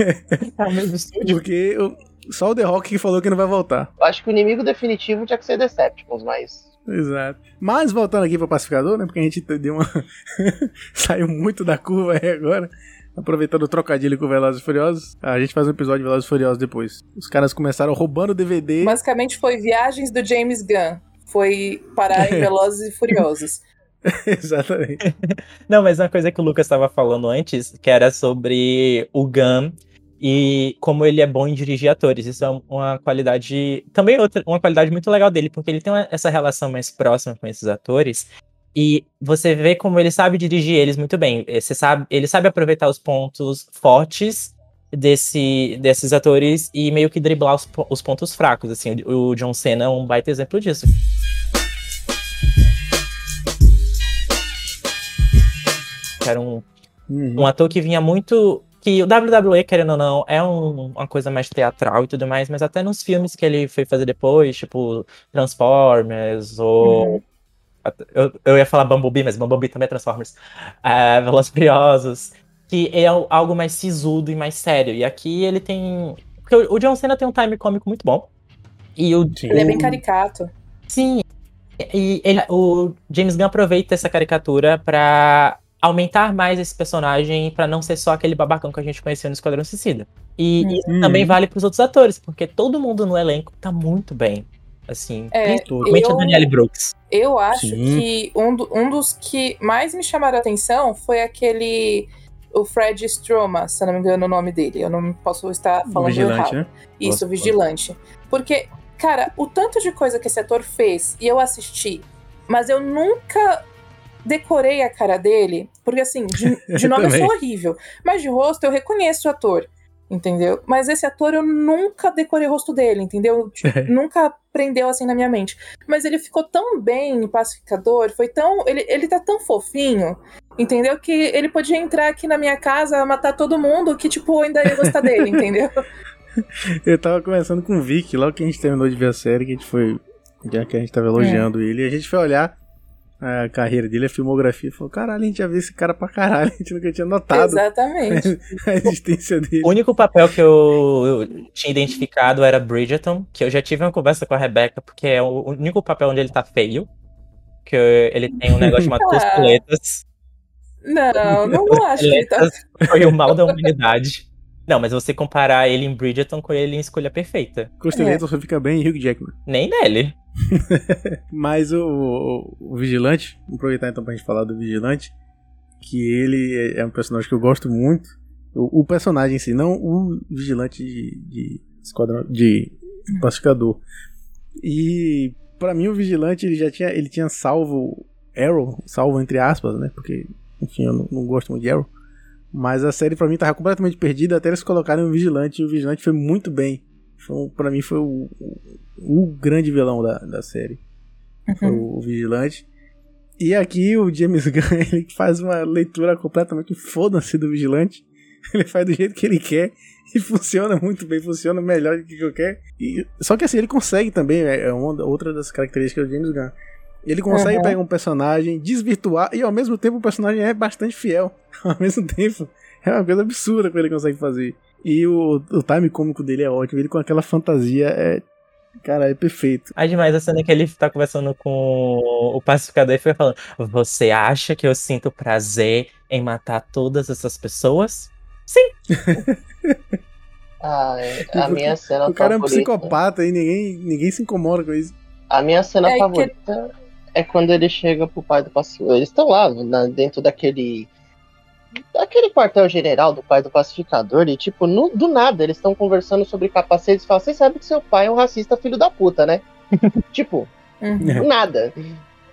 Tá no mesmo estúdio. Porque o- só o The Rock que falou que não vai voltar. Eu acho que o inimigo definitivo tinha que ser Decepticons, mas. Exato. Mas voltando aqui pra Pacificador, né? Porque a gente deu uma. Saiu muito da curva aí agora. Aproveitando o trocadilho com Velozes e Furiosos, a gente faz um episódio de Velozes e Furiosos depois. Os caras começaram roubando DVD. Basicamente foi Viagens do James Gunn. Foi parar em Velozes e Furiosos. Exatamente. Não, mas uma coisa que o Lucas estava falando antes, que era sobre o Gun e como ele é bom em dirigir atores. Isso é uma qualidade. Também outra, uma qualidade muito legal dele, porque ele tem uma- essa relação mais próxima com esses atores. E você vê como ele sabe dirigir eles muito bem. Eh, Você sabe, ele sabe aproveitar os pontos fortes desse, desses atores e meio que driblar os, os pontos fracos. Assim, o, o John Cena é um baita exemplo disso. Era um Uhum. um ator que vinha muito. Que o WWE, querendo ou não, é um- uma coisa mais teatral e tudo mais, mas até nos filmes que ele foi fazer depois, tipo Transformers, ou. até- Eu, eu ia falar Bumblebee, mas Bumblebee também é Transformers. É, Velozes Furiosos. Que é al- algo mais sisudo e mais sério. E aqui ele tem. Porque o, John Cena tem um time cômico muito bom. E o. Ele é bem caricato. Sim. E ele- o James Gunn aproveita essa caricatura pra aumentar mais esse personagem pra não ser só aquele babacão que a gente conhecia no Esquadrão Suicida. E Uhum. isso também vale pros outros atores, porque todo mundo no elenco tá muito bem. Assim, É, principalmente eu- a Danielle Brooks. Eu acho Sim. que um, do- um dos que mais me chamaram a atenção foi aquele. O Fred Stroma, se eu não me engano o nome dele. Eu não posso estar falando Vigilante, errado. né? Isso, Gosto, vigilante. Porque, cara, o tanto de coisa que esse ator fez e eu assisti, mas eu nunca decorei a cara dele, porque assim, de, de nome eu sou horrível, mas de rosto eu reconheço o ator, entendeu? Mas esse ator eu nunca decorei o rosto dele, entendeu? Tipo, nunca prendeu assim na minha mente. Mas ele ficou tão bem pacificador, foi tão. Ele, ele tá tão fofinho. Entendeu? Que ele podia entrar aqui na minha casa, matar todo mundo, que, tipo, eu ainda ia gostar dele, entendeu? Eu tava conversando com o Vic, logo que a gente terminou de ver a série, que a gente foi. Já que a gente tava elogiando ele, e a gente foi olhar a carreira dele, a filmografia, e falou: caralho, a gente já viu esse cara pra caralho, a gente nunca tinha notado Exatamente. a existência dele. O único papel que eu, eu tinha identificado era Bridgerton, que eu já tive uma conversa com a Rebecca, porque é o único papel onde ele tá feio. Que ele tem um negócio chamado Ah. costuletas. Não, não acho que ele tá. Foi o mal da humanidade. Não, mas você comparar ele em Bridgerton com ele em Escolha Perfeita. Costeleta só fica bem em Hugh Jackman. Nem nele. Mas o, o- o Vigilante, vou aproveitar então pra gente falar do Vigilante, que ele é um personagem que eu gosto muito. O, o personagem em si, não o Vigilante de, de Esquadrão de Pacificador. E pra mim o Vigilante ele já tinha, ele tinha salvo Arrow, salvo entre aspas, né? Porque, enfim, eu não, não gosto muito de Arrow. Mas a série pra mim tava completamente perdida até eles colocarem o Vigilante e o Vigilante foi muito bem. Foi, pra mim foi o, o, o grande vilão da, da série foi Uhum. o Vigilante. E aqui o James Gunn ele faz uma leitura completamente foda-se do Vigilante. Ele faz do jeito que ele quer e funciona muito bem, funciona melhor do que eu quero. E, só que assim, ele consegue também, é é uma, outra das características do James Gunn. Ele consegue Uhum. pegar um personagem, desvirtuar, e ao mesmo tempo o personagem é bastante fiel. Ao mesmo tempo, é uma coisa absurda que ele consegue fazer. E o, o time cômico dele é ótimo, ele com aquela fantasia é. Cara, é perfeito. Aí demais a cena que ele tá conversando com o pacificador e fica falando: Você acha que eu sinto prazer em matar todas essas pessoas? Ah, é, a minha cena O cara é um favorita. psicopata e ninguém, ninguém se incomoda com isso. A minha cena É que- favorita é quando ele chega pro pai do pacificador. Eles estão lá na- dentro daquele. Daquele quartel-general do pai do pacificador. E, tipo, no- do nada, eles estão conversando sobre capacetes e falam: Você sabe que seu pai é um racista filho da puta, né? tipo, Uhum. do nada.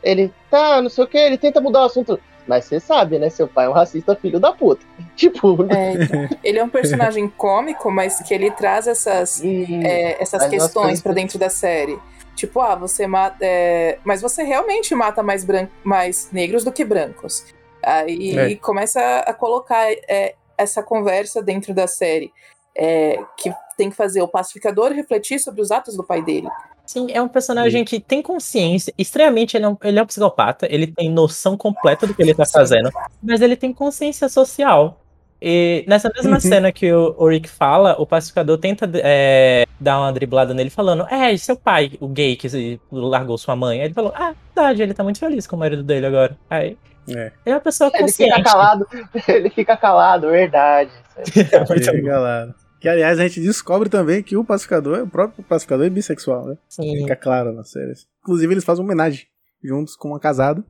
Ele tá, não sei o que, ele tenta mudar o assunto. Mas você sabe, né? Seu pai é um racista filho da puta. Tipo, É, então, ele é um personagem cômico, mas que ele traz essas, hum, é, essas questões que- dentro da série. Tipo, ah, você mata. é, mas você realmente mata mais, mais negros do que brancos. Aí É. começa a colocar é, essa conversa dentro da série. é, que tem que fazer o pacificador refletir sobre os atos do pai dele. Sim, é um personagem que tem consciência. Extremamente, ele é, um, ele é um psicopata. Ele tem noção completa do que ele tá Sim. fazendo. Mas ele tem consciência social. E nessa mesma Uhum. cena que o, o Rick fala, o pacificador tenta é, dar uma driblada nele, falando: É, seu pai, o gay que se- largou sua mãe. Aí ele falou: Ah, verdade, ele tá muito feliz com o marido dele agora. Aí. É. Ele é uma pessoa Ele consciente. fica calado, ele fica calado, verdade. É muito lá. Que aliás a gente descobre também que o pacificador, o próprio pacificador é bissexual, né? Sim. Fica claro na série. Inclusive eles fazem uma homenagem juntos com uma casada.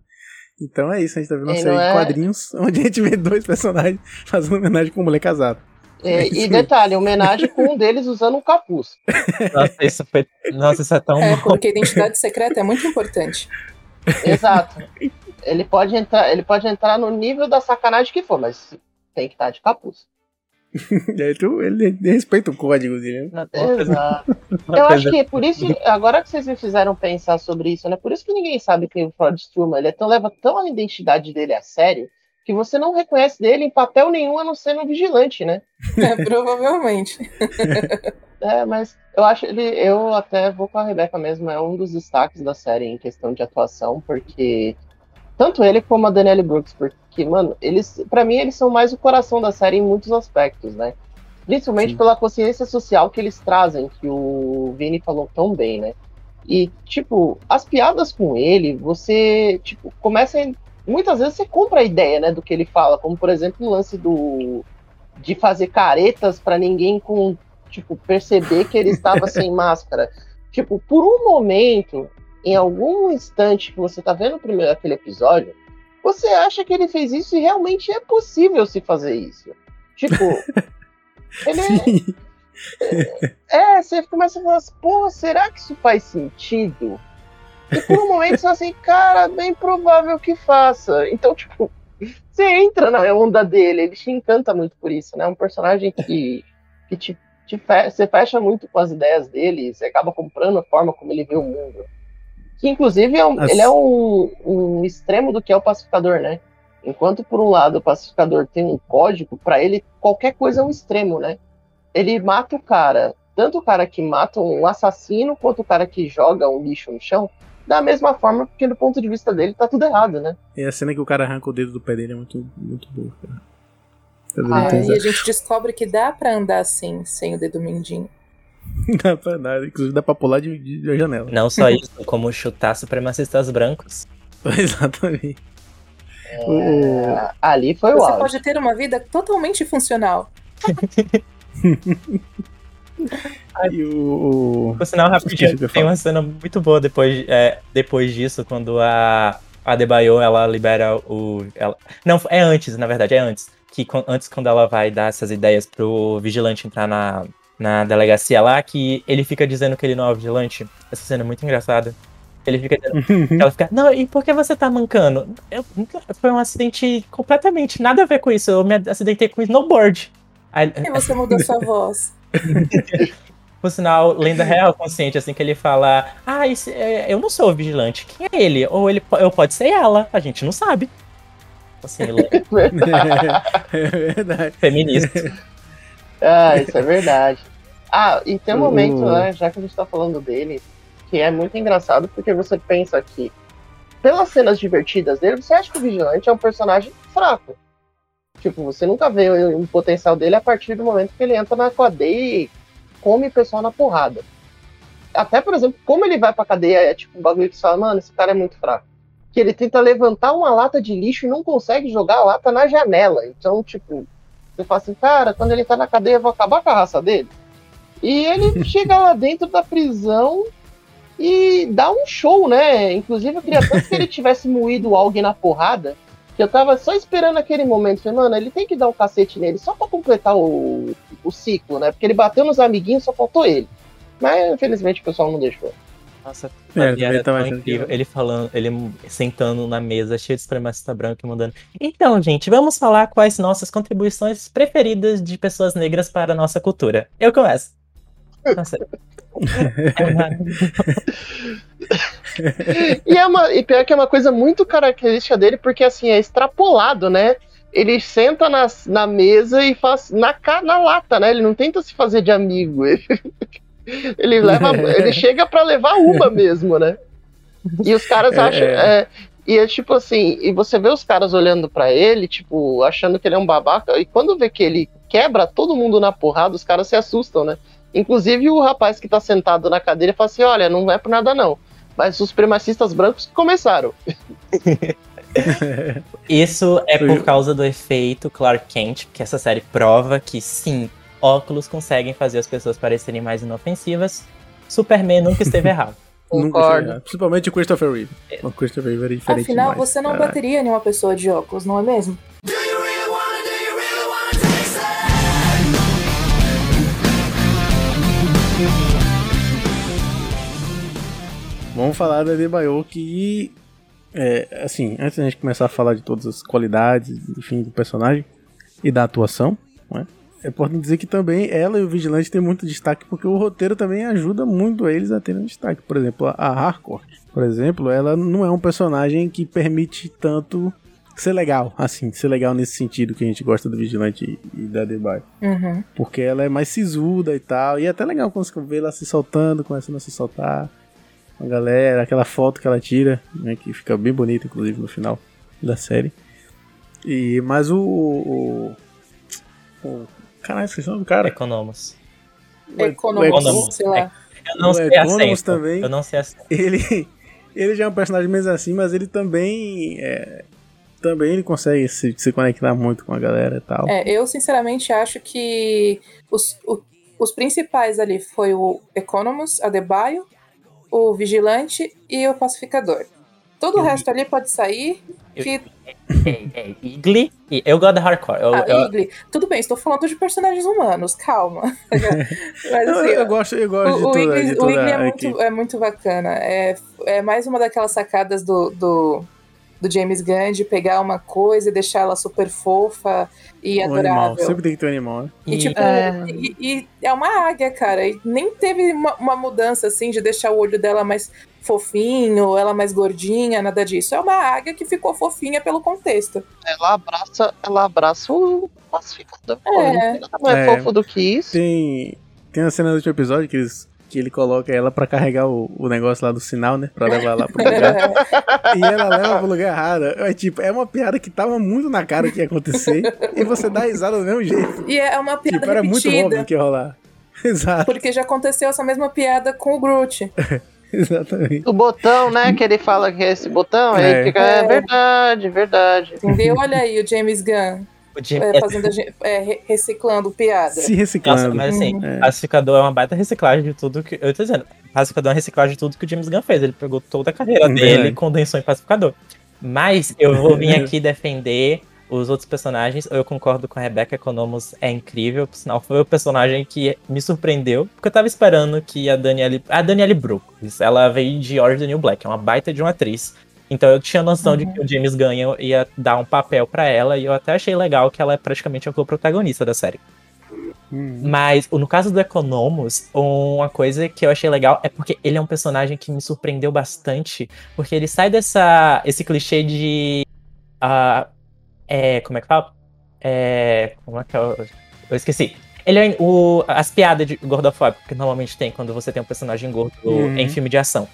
Então é isso, a gente tá vendo uma série de é- quadrinhos onde a gente vê dois personagens fazendo homenagem com uma mulher casada. É, isso e detalhe, homenagem com um deles usando um capuz. Nossa, isso foi. Nossa, isso é tão É, bom. porque a identidade secreta é muito importante. Exato. Ele pode entrar, ele pode entrar no nível da sacanagem que for, mas tem que estar de capuz. Ele respeita o código dele, né? Exato. Eu acho que é por isso, agora que vocês me fizeram pensar sobre isso, né? Por isso que ninguém sabe quem é o Ford Struma. Ele é tão, leva tão a identidade dele a sério que você não reconhece dele em papel nenhum a não ser no vigilante, né? É, provavelmente. É, mas eu acho ele. Eu até vou com a Rebeca mesmo, é um dos destaques da série em questão de atuação, porque tanto ele como a Danielle Brooks, porque, mano, eles, para mim, eles são mais o coração da série em muitos aspectos, né? Principalmente Sim. pela consciência social que eles trazem, que o Vini falou tão bem, né? E, tipo, as piadas com ele, você, tipo, começa. Muitas vezes você compra a ideia, né, do que ele fala, como, por exemplo, o lance do. de fazer caretas pra ninguém com tipo, perceber que ele estava sem máscara. Tipo, por um momento, em algum instante que você tá vendo primeiro aquele episódio, você acha que ele fez isso e realmente é possível se fazer isso. Tipo, ele é, é, você começa a falar assim, pô, será que isso faz sentido? E por um momento você fala assim, cara, bem provável que faça. Então, tipo, você entra na onda dele, ele te encanta muito por isso, né? É um personagem que, que te, te fe- você fecha muito com as ideias dele, você acaba comprando a forma como ele vê o mundo. Que inclusive é um- As- ele é um, um extremo do que é o pacificador, né? Enquanto por um lado o pacificador tem um código, pra ele qualquer coisa é um extremo, né? Ele mata o cara, tanto o cara que mata um assassino quanto o cara que joga um lixo no chão, da mesma forma, porque do ponto de vista dele tá tudo errado, né? E a cena que o cara arranca o dedo do pé dele é muito, muito boa, cara. Vendo? Ah, É, e a gente descobre que dá pra andar assim, sem o dedo mindinho. Não dá pra nada. Inclusive dá pra pular de, de, de janela. Não só isso, como chutar supremacistas brancos. Exatamente. O- o- É, ali foi o Você pode ter uma vida totalmente funcional. E o. Por sinal, rapidinho, tem falar. uma cena muito boa depois, é, depois disso, quando a, a Debayo, ela libera o... Ela, não, é antes, na verdade, é antes. Que antes, quando ela vai dar essas ideias pro vigilante entrar na, na delegacia lá, que ele fica dizendo que ele não é o vigilante. Essa cena é muito engraçada. Ele fica dizendo, ela fica, não, e por que você tá mancando? Eu, foi um acidente completamente, nada a ver com isso. Eu me acidentei com snowboard. Aí, E você mudou sua voz. por sinal, lenda real consciente, assim, que ele fala: Ah, esse, é, eu não sou o vigilante. Quem é ele? Ou ele eu pode ser ela. A gente não sabe. Assim, ele é verdade. feminista. Ah, isso é verdade. Ah, e tem um momento, O- né, já que a gente tá falando dele, que é muito engraçado, porque você pensa que, pelas cenas divertidas dele, você acha que o Vigilante é um personagem fraco. Tipo, você nunca vê o o potencial dele a partir do momento que ele entra na cadeia e come o pessoal na porrada. Até, por exemplo, como ele vai pra cadeia, é tipo um bagulho que você fala, mano, esse cara é muito fraco. Que ele tenta levantar uma lata de lixo e não consegue jogar a lata na janela. Então, tipo, você fala assim, cara, quando ele tá na cadeia, eu vou acabar com a raça dele. E ele chega lá dentro da prisão e dá um show, né? Inclusive, eu queria tanto que ele tivesse moído alguém na porrada, que eu tava só esperando aquele momento. Falei, mano, ele tem que dar um cacete nele só pra completar o, o ciclo, né? Porque ele bateu nos amiguinhos, só faltou ele. Mas, infelizmente, o pessoal não deixou. Nossa, É, é, tão que incrível. Ele falando, ele sentando na mesa cheio de supremacista branco e mandando. Então, gente, vamos falar quais nossas contribuições preferidas de pessoas negras para a nossa cultura. Eu começo. Nossa. E, é uma, e pior que é uma coisa muito característica dele, porque assim, é extrapolado, né? Ele senta na, na mesa e faz na, ca- na lata, né? Ele não tenta se fazer de amigo. Ele, ele leva. ele chega pra levar uma mesmo, né? E os caras É, acham. é. é, e é tipo assim, e você vê os caras olhando pra ele, tipo, achando que ele é um babaca, e quando vê que ele quebra todo mundo na porrada, os caras se assustam, né? Inclusive o rapaz que tá sentado na cadeira fala assim: olha, não é por nada não. Mas os supremacistas brancos que começaram. Isso é por causa do efeito Clark Kent, que essa série prova que sim, óculos conseguem fazer as pessoas parecerem mais inofensivas. Superman nunca esteve errado. Nunca Concordo. Principalmente o Christopher Reeve. O Christopher Reeve era diferente Afinal, demais. você não bateria em uma pessoa de óculos, não é mesmo? Vamos falar da Debaio que, é, assim, antes da gente começar a falar de todas as qualidades, enfim, do personagem e da atuação, né, é importante dizer que também ela e o Vigilante têm muito destaque porque o roteiro também ajuda muito eles a terem destaque. Por exemplo, a Harcourt, por exemplo, ela não é um personagem que permite tanto ser legal, assim, ser legal nesse sentido que a gente gosta do Vigilante e da Debaio. Uhum. Porque ela é mais sisuda e tal. E é até legal quando você vê ela se soltando, começando a se soltar. A galera, aquela foto que ela tira, né, que fica bem bonita, inclusive, no final da série. E, mas o, o, o caralho, esqueci o nome do cara. Economos. Economos, Economos, sei lá. Eu não O sei Economos também. Eu não sei acento. Ele, ele já é um personagem meio assim, mas ele também. É, também ele consegue se, se conectar muito com a galera e tal. É, eu sinceramente acho que os, o- os principais ali foi o Economus, Adebayo, o Vigilante e o Pacificador. Todo o resto ali pode sair. Que, É, é Igli. e Eu gosto da hardcore. Eu, ah, eu- Igli. Tudo bem, estou falando de personagens humanos, calma. Mas Eu, assim, eu gosto, eu gosto o, o de toda, Igli, de o Igli é, muito, é muito bacana. É, é mais uma daquelas sacadas do, do, do James Gunn de pegar uma coisa e deixar ela super fofa e Um adorável. animal, sempre tem que ter um animal, né? E, E- tipo, É. e, e é uma águia, cara. E nem teve uma, uma mudança assim de deixar o olho dela mais fofinho, ela mais gordinha, nada disso. É uma águia que ficou fofinha pelo contexto. Ela abraça, ela abraça o pacificador. É. não mais É. fofo do que isso. Tem, tem a cena do último episódio que, eles, que ele coloca ela pra carregar o, o negócio lá do sinal, né? Pra levar lá pro lugar. e ela leva pro lugar errado. É, tipo, é uma piada que tava muito na cara o que ia acontecer. e você dá risada do mesmo jeito. e é uma piada Tipo, era muito repetida. óbvio que ia rolar. Exato, Porque já aconteceu essa mesma piada com o Groot. exatamente. O botão, né? Que ele fala que é esse botão, aí É. fica, é É. verdade, verdade. Entendeu? Olha aí o James Gunn o Jim- é, fazendo a gente- é, re- reciclando piada. Se Nossa, reciclando. mas assim, É. Pacificador é uma baita reciclagem de tudo que. Eu tô dizendo, Pacificador é uma reciclagem de tudo que o James Gunn fez. Ele pegou toda a carreira Verdade. dele e condensou em Pacificador. Mas eu vou vir aqui defender os outros personagens. Eu concordo com a Rebecca Economos, é incrível. Por sinal, foi o personagem que me surpreendeu. Porque eu tava esperando que a Danielle. A Danielle Brooks, ela veio de Orange the New Black, é uma baita de uma atriz. Então eu tinha noção de que o James Gunn ia dar um papel pra ela. E eu até achei legal que ela é praticamente a co-protagonista da série. Hum. Mas no caso do Economos, uma coisa que eu achei legal é porque ele é um personagem que me surpreendeu bastante, porque ele sai dessa esse clichê de ah, é, como é que fala? É, como é que eu, eu esqueci. Ele é o, as piadas de gordofóbico que normalmente tem quando você tem um personagem gordo Uhum. em filme de ação.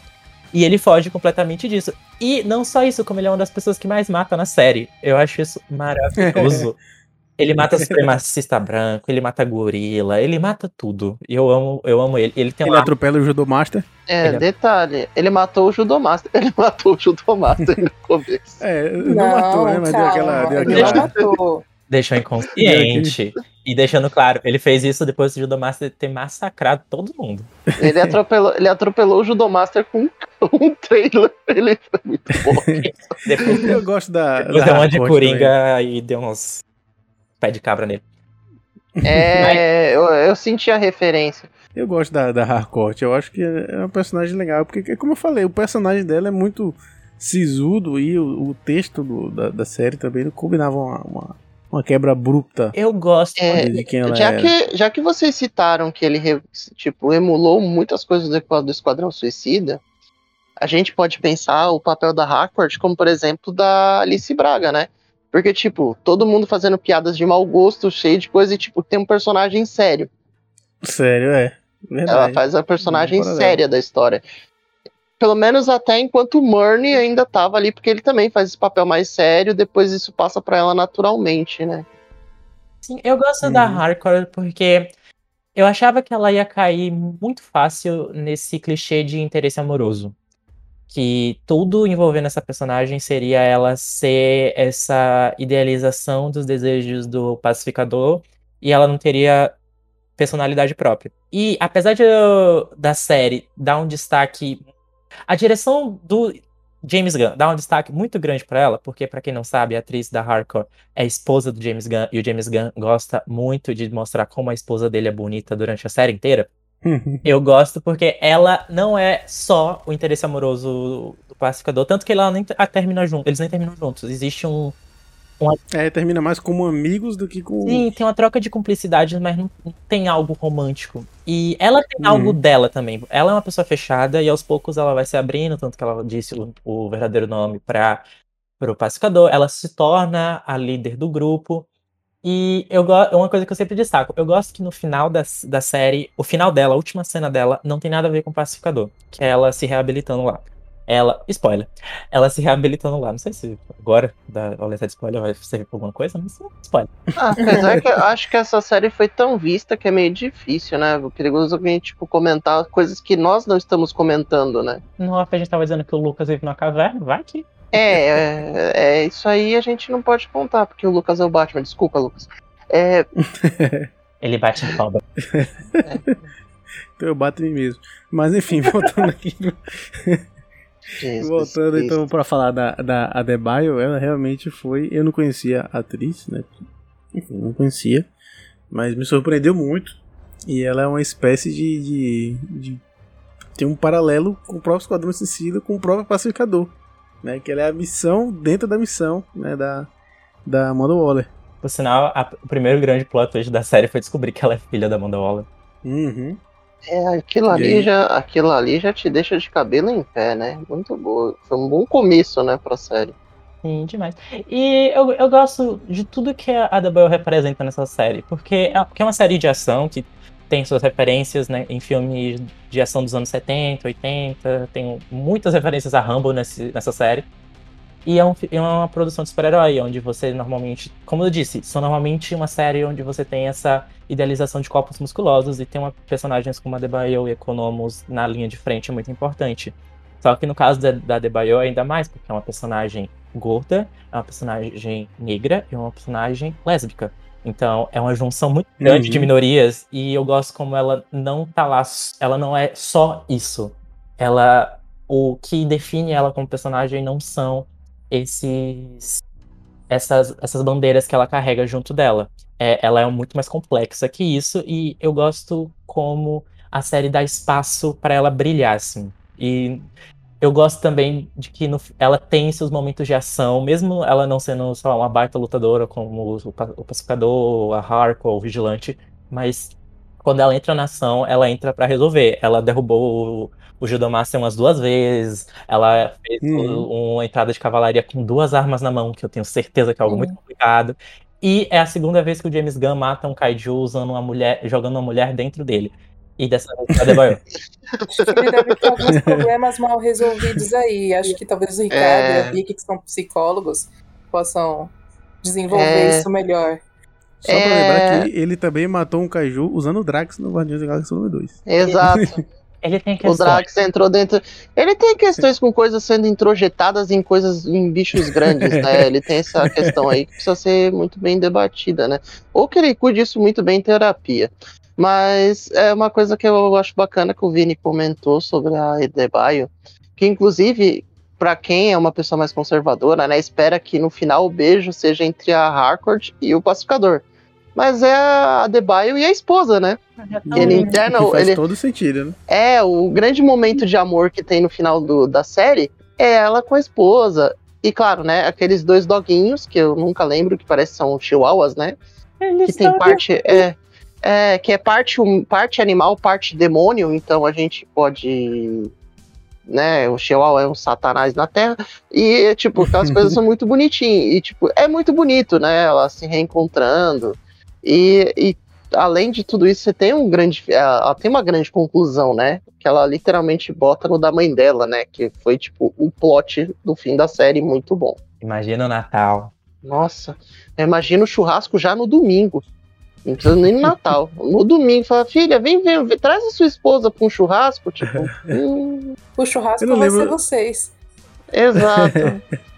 E ele foge completamente disso. E não só isso, como ele é uma das pessoas que mais mata na série. Eu acho isso maravilhoso. Ele mata supremacista branco, ele mata gorila, ele mata tudo. E eu amo, eu amo ele. Ele tem Ele uma atropela o Judo Master. É, Ele é- detalhe, ele matou o Judomaster. Ele matou o Judomaster no começo. É, não, matou, né? Mas deu aquela. Deu ele não aquela... matou. deixou inconsciente. e deixando claro, ele fez isso depois do Judomaster ter massacrado todo mundo. Ele atropelou, ele atropelou o Judomaster com um trailer. Ele foi muito bom. Depois, Eu gosto da. depois da deu uma de Harcourt também. coringa e deu uns pé de cabra nele. É, eu, eu senti a referência. Eu gosto da, da Harcourt, eu acho que é uma personagem legal, porque, como eu falei, o personagem dela é muito sisudo e o, o texto do- da, da série também não combinava uma, uma, uma quebra abrupta Eu gosto. É, de quem ela já, era. que, já que vocês citaram que ele tipo, emulou muitas coisas do Esquadrão Suicida, a gente pode pensar o papel da Harcourt como, por exemplo, da Alice Braga, né? Porque, tipo, todo mundo fazendo piadas de mau gosto, cheio de coisa, e, tipo, tem um personagem sério. Sério, é. Ela Verdade. faz a personagem séria da história. Pelo menos até enquanto o Murney ainda tava ali, porque ele também faz esse papel mais sério, depois isso passa pra ela naturalmente, né? Sim, eu gosto da Uhum. Hardcore porque eu achava que ela ia cair muito fácil nesse clichê de interesse amoroso. Que tudo envolvendo essa personagem seria ela ser essa idealização dos desejos do pacificador e ela não teria personalidade própria. E apesar de da série dar um destaque. A direção do James Gunn dá um destaque muito grande pra ela, porque, pra quem não sabe, a atriz da Hardcore é esposa do James Gunn, e o James Gunn gosta muito de mostrar como a esposa dele é bonita durante a série inteira. Eu gosto porque ela não é só o interesse amoroso do pacificador, tanto que ela nem termina junto, eles nem terminam juntos. Existe um. É, termina mais como amigos do que com. Sim, tem uma troca de cumplicidade, mas não, não tem algo romântico. E ela tem Uhum. algo dela também. Ela é uma pessoa fechada e aos poucos ela vai se abrindo, tanto que ela disse o, o verdadeiro nome para o pacificador. Ela se torna a líder do grupo. E eu gosto, é uma coisa que eu sempre destaco. Eu gosto que no final da, da série, o final dela, a última cena dela, não tem nada a ver com o pacificador. Que é ela se reabilitando lá. Ela, spoiler, ela se reabilitando lá. Não sei se agora, da alerta de spoiler, vai servir pra alguma coisa, mas spoiler. Ah, apesar que eu acho que essa série foi tão vista que é meio difícil, né? O perigoso é a gente, tipo, comentar coisas que nós não estamos comentando, né? No off a gente tava dizendo que o Lucas vive numa caverna, vai que. É, é, é, isso aí a gente não pode contar, porque o Lucas é o Batman. Desculpa, Lucas. É, Ele bate em cobra. Então eu bato em mim mesmo. Mas enfim, voltando aqui. Jesus voltando Cristo. então pra falar da, da Adebayo, ela realmente foi. Eu não conhecia a atriz, né? Enfim, não conhecia. Mas me surpreendeu muito. E ela é uma espécie de. de, de tem um paralelo com o próprio Esquadrão Suicida, com o próprio Pacificador. Né? Que ela é a missão dentro da missão né? da, da Amanda Waller. Por sinal, a- o primeiro grande plot twist da série foi descobrir que ela é filha da Amanda Waller. Uhum. É, aquilo ali, já, aquilo ali já te deixa de cabelo em pé, né? Muito boa. Foi um bom começo, né, pra série. Sim, demais. E eu, eu gosto de tudo que a Adabel representa nessa série, porque é, porque é uma série de ação que tem suas referências né, em filmes de ação dos anos 70, 80, tem muitas referências a Rambo nesse, nessa série. E é, um, é uma produção de super-herói, onde você normalmente, como eu disse, são normalmente uma série onde você tem essa idealização de corpos musculosos e tem uma, personagens como a Debaio e Economos na linha de frente muito importante. Só que no caso da, da Debaio ainda mais, porque é uma personagem gorda, é uma personagem negra e é uma personagem lésbica. Então é uma junção muito grande Uhum. de minorias e eu gosto como ela não tá lá, ela não é só isso. Ela o que define ela como personagem não são esses essas, essas bandeiras que ela carrega junto dela. É, ela é muito mais complexa que isso e eu gosto como a série dá espaço para ela brilhar assim. E eu gosto também de que no- ela tem seus momentos de ação, mesmo ela não sendo só uma baita lutadora como o, o pacificador, a Harko, o vigilante, mas quando ela entra na ação, ela entra pra resolver. Ela derrubou o, o Judomaster umas duas vezes, ela fez Uhum. uma entrada de cavalaria com duas armas na mão, que eu tenho certeza que é algo muito complicado. E é a segunda vez que o James Gunn mata um kaiju usando uma mulher, jogando uma mulher dentro dele. E dessa vez ela debanhou. Acho que ele deve ter alguns problemas mal resolvidos aí. Acho que talvez o Ricardo É. e a Vicky, que são psicólogos, possam desenvolver É. isso melhor. Só pra É. lembrar que ele também matou um Kaiju usando o Drax no Guardiões da Galáxia número 2. Exato. Ele tem o questões. Drax entrou dentro. Ele tem questões com coisas sendo introjetadas em coisas, em bichos grandes, né? Ele tem essa questão aí que precisa ser muito bem debatida, né? Ou que ele cuide disso muito bem em terapia. Mas é uma coisa que eu acho bacana que o Vini comentou sobre a Edebayo, que inclusive, pra quem é uma pessoa mais conservadora, né, espera que no final o beijo seja entre a Harcourt e o pacificador. mas é a Adebayo e a esposa, né? Ele interna, que faz ele, todo sentido, né? é, o grande momento de amor que tem no final do- da série é ela com a esposa. E claro, né, aqueles dois doguinhos, que eu nunca lembro, que parecem são chihuahuas, né? Que tem parte. É, é, que é parte, hum- parte animal, parte demônio, então a gente pode. Né, o Chihuahua é um satanás na Terra. E, tipo, aquelas coisas são muito bonitinhas. E, tipo, é muito bonito, né? Ela se reencontrando. E, e além de tudo isso, você tem um grande. Ela tem uma grande conclusão, né? Que ela literalmente bota no da mãe dela, né? Que foi, tipo, o plot do fim da série muito bom. Imagina o Natal. Nossa, eu imagino o churrasco já no domingo. Não precisa nem no Natal. No domingo, fala, filha, vem ver, vem- traz a sua esposa pra um churrasco, tipo. hum, O churrasco vai lembro- ser vocês. exato.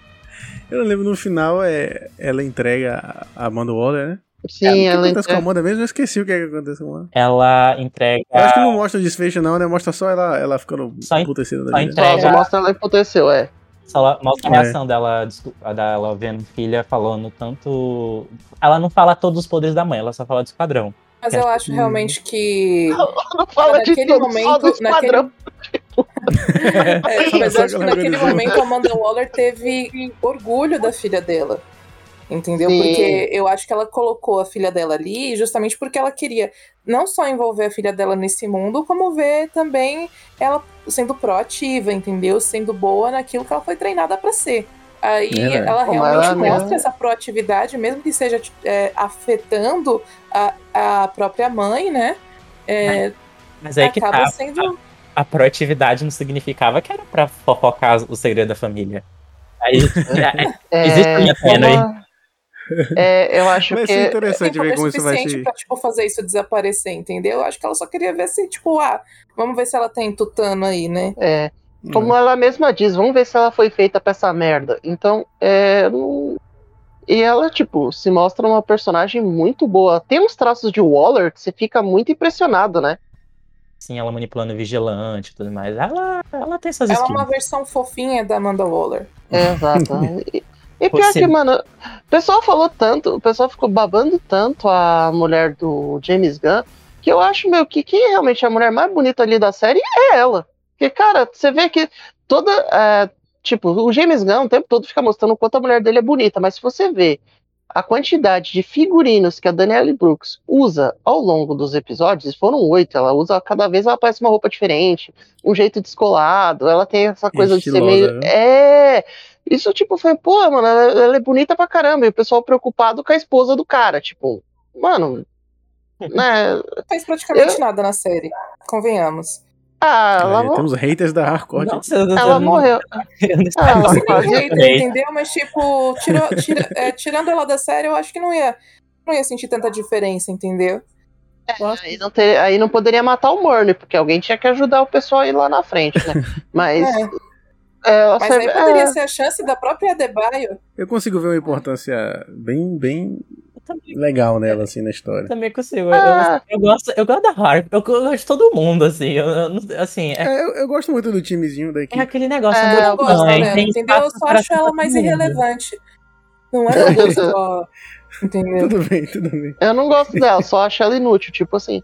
Eu não lembro no final, é, ela entrega a Amanda Waller, né? Sim, o que ela acontece com a entrega. Amanda mesmo? Eu esqueci o que, é que acontece com ela. Ela entrega. Eu acho que não mostra o desfecho, não, né? Mostra só ela, ela ficando Só emputecida da vida. entrega. Só, mostra ela aconteceu, é. Só mostra a É. reação dela, desculpa, dela vendo filha falando tanto. Ela não fala todos os poderes da mãe, ela só fala do esquadrão. Mas eu acho realmente que. Não fala de Naquele momento- do esquadrão. É, mas acho que naquele momento a Amanda Waller teve orgulho da filha dela. Entendeu? Sim. Porque eu acho que ela colocou a filha dela ali justamente porque ela queria não só envolver a filha dela nesse mundo, como ver também ela sendo proativa, entendeu? Sendo boa naquilo que ela foi treinada pra ser. Aí É, né? ela realmente ela mostra mesmo- essa proatividade, mesmo que seja é, afetando a, a própria mãe, né? É, Mas aí que acaba tá. sendo. A proatividade não significava que era pra fofocar o segredo da família. Aí É, Existe uma tênue. uma- é, eu acho Vai que. ser interessante tem ver como isso vai se. pra, tipo, fazer isso desaparecer, entendeu? Eu acho que ela só queria ver se, tipo, ah, vamos ver se ela tem tutano aí, né? É, como ela mesma diz, vamos ver se ela foi feita pra essa merda. Então, é. não- E ela, tipo, se mostra uma personagem muito boa. Tem uns traços de Waller que você fica muito impressionado, né? Sim, ela manipulando o vigilante e tudo mais. Ela, ela tem suas Ela é uma versão fofinha da Amanda Waller. É, exato. E, pior Você- que, mano, o pessoal falou tanto, o pessoal ficou babando tanto a mulher do James Gunn, que eu acho, meu, que quem é realmente a mulher mais bonita ali da série é ela. Porque, cara, você vê que toda. é, tipo, o James Gunn o tempo todo fica mostrando o quanto a mulher dele é bonita, mas se você vê a quantidade de figurinos que a Danielle Brooks usa ao longo dos episódios, foram oito, ela usa, cada vez ela parece uma roupa diferente, um jeito descolado, ela tem essa coisa de ser Estilosa, meio. né? É! Isso, tipo, foi, pô, mano, ela, ela é bonita pra caramba, e o pessoal preocupado com a esposa do cara, tipo, mano, né? Não fez praticamente nada na série, convenhamos. Ah, ela, É, temos haters da Hardcore. Nossa, eu, eu ela morreu. eu não Ah, ela isso. quase- Hater, Também. entendeu? Mas, tipo, tirou- tira- é, tirando ela da série, eu acho que não ia, não ia sentir tanta diferença, entendeu? Aí não, ter, aí não poderia matar o Murney, porque alguém tinha que ajudar o pessoal a ir lá na frente, né? Mas. É. é, Mas você- aí poderia é, ser a chance da própria Adebayo. Eu consigo ver uma importância bem, bem legal nela, assim, na história. Também consigo. Eu, Ah. eu, gosto, eu gosto da Harp, eu gosto de todo mundo, assim. Eu, eu assim, é, É, eu, eu gosto muito do timezinho da é aquele negócio. É, muito Eu gosto tem entendeu? Eu só acho ela mais mundo. irrelevante. Não é só. Entendeu? Tudo bem, tudo bem. eu não gosto dela, só acho ela inútil, tipo assim.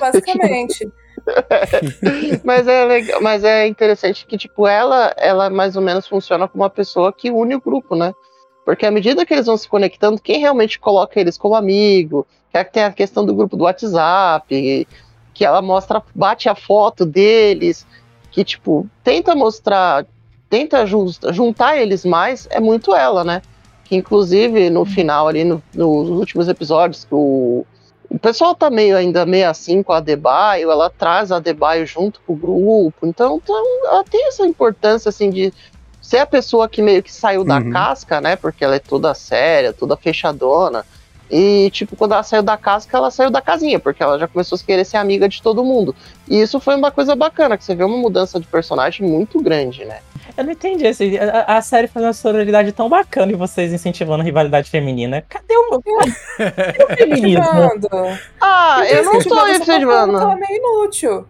Basicamente. mas é legal, mas é interessante que, tipo, ela, ela mais ou menos funciona como uma pessoa que une o grupo, né? Porque à medida que eles vão se conectando, quem realmente coloca eles como amigo, que é que tem a questão do grupo do WhatsApp, que ela mostra, bate a foto deles, que, tipo, tenta mostrar, tenta juntar eles mais, é muito ela, né? Que inclusive no final ali, no- nos últimos episódios, que o, o pessoal tá meio ainda meio assim com a Adebayo, ela traz a Adebayo junto com o grupo, então, então ela tem essa importância assim de ser a pessoa que meio que saiu da Uhum. casca, né? Porque ela é toda séria, toda fechadona. E, tipo, quando ela saiu da casca, ela saiu da casinha, porque ela já começou a querer ser amiga de todo mundo. E isso foi uma coisa bacana, que você vê uma mudança de personagem muito grande, né? Eu não entendi. Assim, a, a série faz uma sororidade tão bacana e vocês incentivando a rivalidade feminina. Cadê o, cadê o feminismo? Incentivando. Ah, eu não tô Incentivando, só tô falando incentivando. que Ela é meio inútil.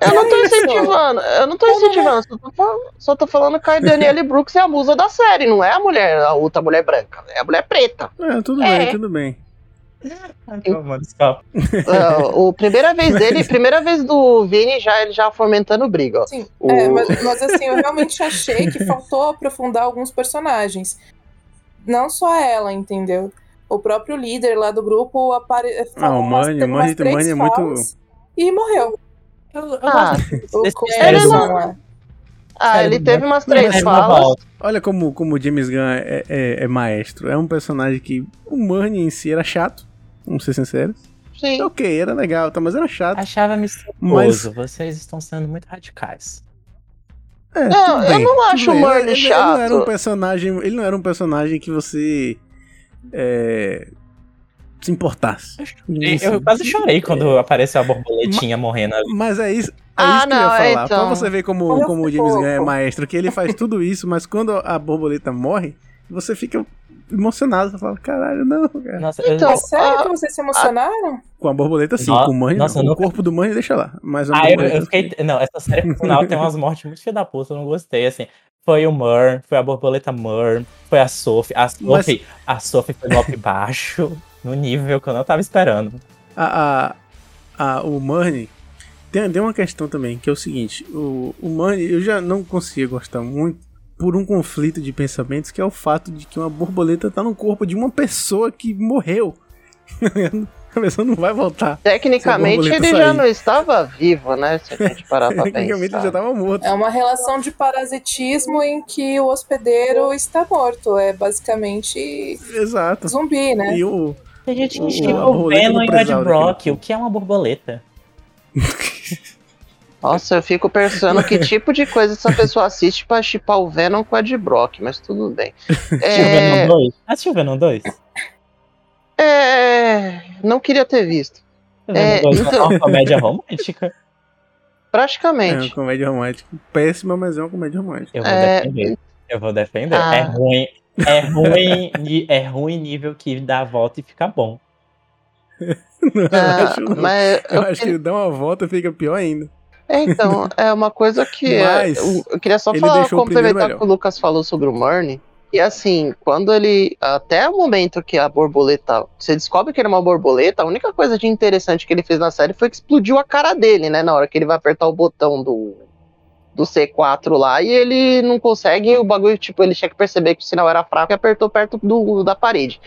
Eu não tô É incentivando, eu não tô incentivando, só tô falando, só tô falando que a Danielle Brooks é a musa da série, não é a mulher, a outra mulher branca, é a mulher preta. É, tudo É. bem, tudo bem. Ah, o primeira vez dele, primeira vez do Vini já ele já fomentando briga, ó. Sim, O- é, mas, mas assim, eu realmente achei que faltou aprofundar alguns personagens. Não só ela, entendeu? O próprio líder lá do grupo apare... falou o umas- Manny- teve o Manny- umas três o Manny é muito- E morreu. Eu, eu Ah, gosto O lá. Ah, ele teve umas Não, três não falas. Olha como, como o James Gunn é, é- é maestro. É um personagem que o Murney em si era chato, vamos ser sinceros. Sim. Ok, era legal, tá, mas era chato. Achava misterioso. Mas- Vocês estão sendo muito radicais. É, Não, tudo eu bem, não acho o bem. Murney ele, ele não era um chato. personagem, ele não era um personagem que você é, se importasse. Eu, eu quase chorei quando apareceu a borboletinha morrendo ali. Mas é isso, é Ah, isso que eu não, ia falar. então. Pra você ver como, como o James Gunn é maestro, que ele faz tudo isso, mas quando a borboleta morre, você fica emocionado. Você fala, caralho, não, cara. Nossa, eu- Então, É sério que vocês se emocionaram? Com a borboleta, sim. No- com o Mãe, nossa, não. eu O corpo do Mãe, deixa lá. Mas a Ah, eu, eu fiquei. Não, essa série no final tem umas mortes muito filha da puta, eu não gostei, assim. Foi o Mur, foi a borboleta Mur, foi a Sophie. A Sophie, a Sophie foi up baixo, no nível que eu não tava esperando. a, a, a- o Money tem, tem uma questão também, que é o seguinte: o, o Money eu já não conseguia gostar muito por um conflito de pensamentos, que é o fato de que uma borboleta tá no corpo de uma pessoa que morreu. a pessoa não vai voltar. Tecnicamente ele borboleta já sair. não estava vivo, né? Se a gente parar pra Tecnicamente ele já pensar. tava morto. É uma relação de parasitismo em que o hospedeiro está morto. É basicamente Exato. zumbi, né? E o. A gente O- tinha a o Venom do e o Ed prezado Brock, o que é uma borboleta? Nossa, eu fico pensando que tipo de coisa essa pessoa assiste pra chipar o Venom com o Ed Brock, mas tudo bem. Assistiu o É, Venom 2? Assistiu o Venom 2? é, não queria ter visto. O Venom É, 2 então- é uma comédia romântica. É Praticamente. uma comédia romântica. Péssima, mas é uma comédia romântica. Eu vou É, defender. Eu vou defender. Ah. É ruim. É ruim, é ruim nível que dá a volta e fica bom. Não, eu Ah, acho, não. mas Eu eu acho que dá uma volta e fica pior ainda. É, então, é uma coisa que. Mas eu, eu queria só falar, complementar o que o Lucas falou sobre o Murney. E assim, quando ele. Até o momento que a borboleta. Você descobre que ele é uma borboleta, a única coisa de interessante que ele fez na série foi que explodiu a cara dele, né? Na hora que ele vai apertar o botão do. Do C4 lá, e ele não consegue, o bagulho, tipo, ele tinha que perceber que o sinal era fraco e apertou perto do, da parede.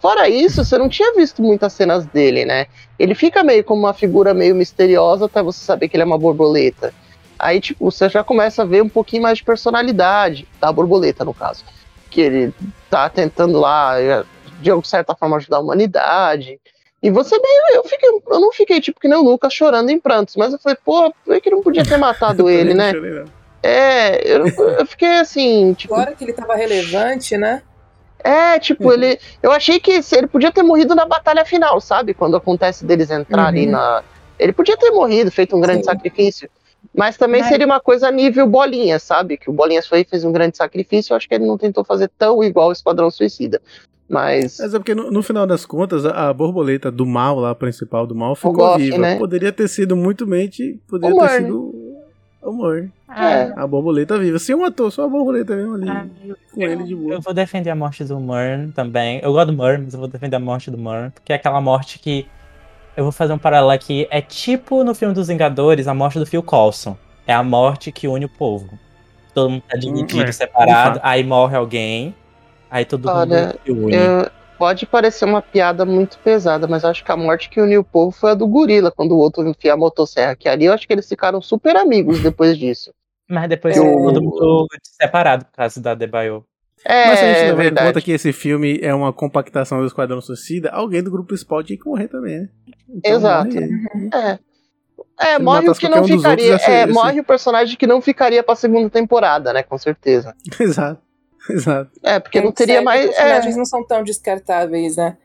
Fora isso, você não tinha visto muitas cenas dele, né? Ele fica meio como uma figura meio misteriosa até você saber que ele é uma borboleta. Aí, tipo, você já começa a ver um pouquinho mais de personalidade da borboleta, no caso. Que ele tá tentando lá, eh, de certa forma, ajudar a humanidade. E você meio. Eu, fiquei, eu não fiquei, tipo, que nem o Lucas chorando em prantos, mas eu falei, pô, por que não podia ter matado ele, né? É, eu, eu fiquei assim, tipo, Agora que ele tava relevante, né? É, tipo, ele. Eu achei que ele podia ter morrido na batalha final, sabe? Quando acontece deles entrar ali Uhum. na. Ele podia ter morrido, feito um grande Sim. sacrifício. Mas também Mas- seria uma coisa nível Bolinha, sabe? Que o Bolinha foi fez um grande sacrifício. Eu acho que ele não tentou fazer tão igual o Esquadrão Suicida. Mas. Mas é porque no, no final das contas, a, borboleta do mal, lá, a principal do mal, ficou Goff, viva. né? Poderia ter sido muito mente. Poderia O ter sido o Murney. É. A borboleta viva. Sem um ator, só a borboleta mesmo ali. Ah, eu, com ele de boa. eu vou defender a morte do Murn também. Eu gosto do Murn, mas eu vou defender a morte do Murn. Porque é aquela morte que. Eu vou fazer um paralelo aqui. É tipo no filme dos Vingadores, a morte do Phil Coulson. É a morte que une o povo. Todo mundo tá dividido, é, separado. fato. Aí morre alguém. Aí todo Olha, mundo se une. eu- pode parecer uma piada muito pesada, mas acho que a morte que uniu o povo foi a do gorila, quando o outro enfia a motosserra. Que ali eu acho que eles ficaram super amigos depois disso. Mas depois Eu- todo mundo separado por causa da Debaio. É, Mas se a gente levar em conta que esse filme é uma compactação do Esquadrão Suicida, alguém do grupo principal tinha que morrer também, né? Exato. morre ele. É. É, ele morre o que não um ficaria. outros, é, morre o personagem que não ficaria pra segunda temporada, né? Com certeza. Exato. Exato. É, porque não Em teria mais. Os personagens É, não são tão descartáveis, né?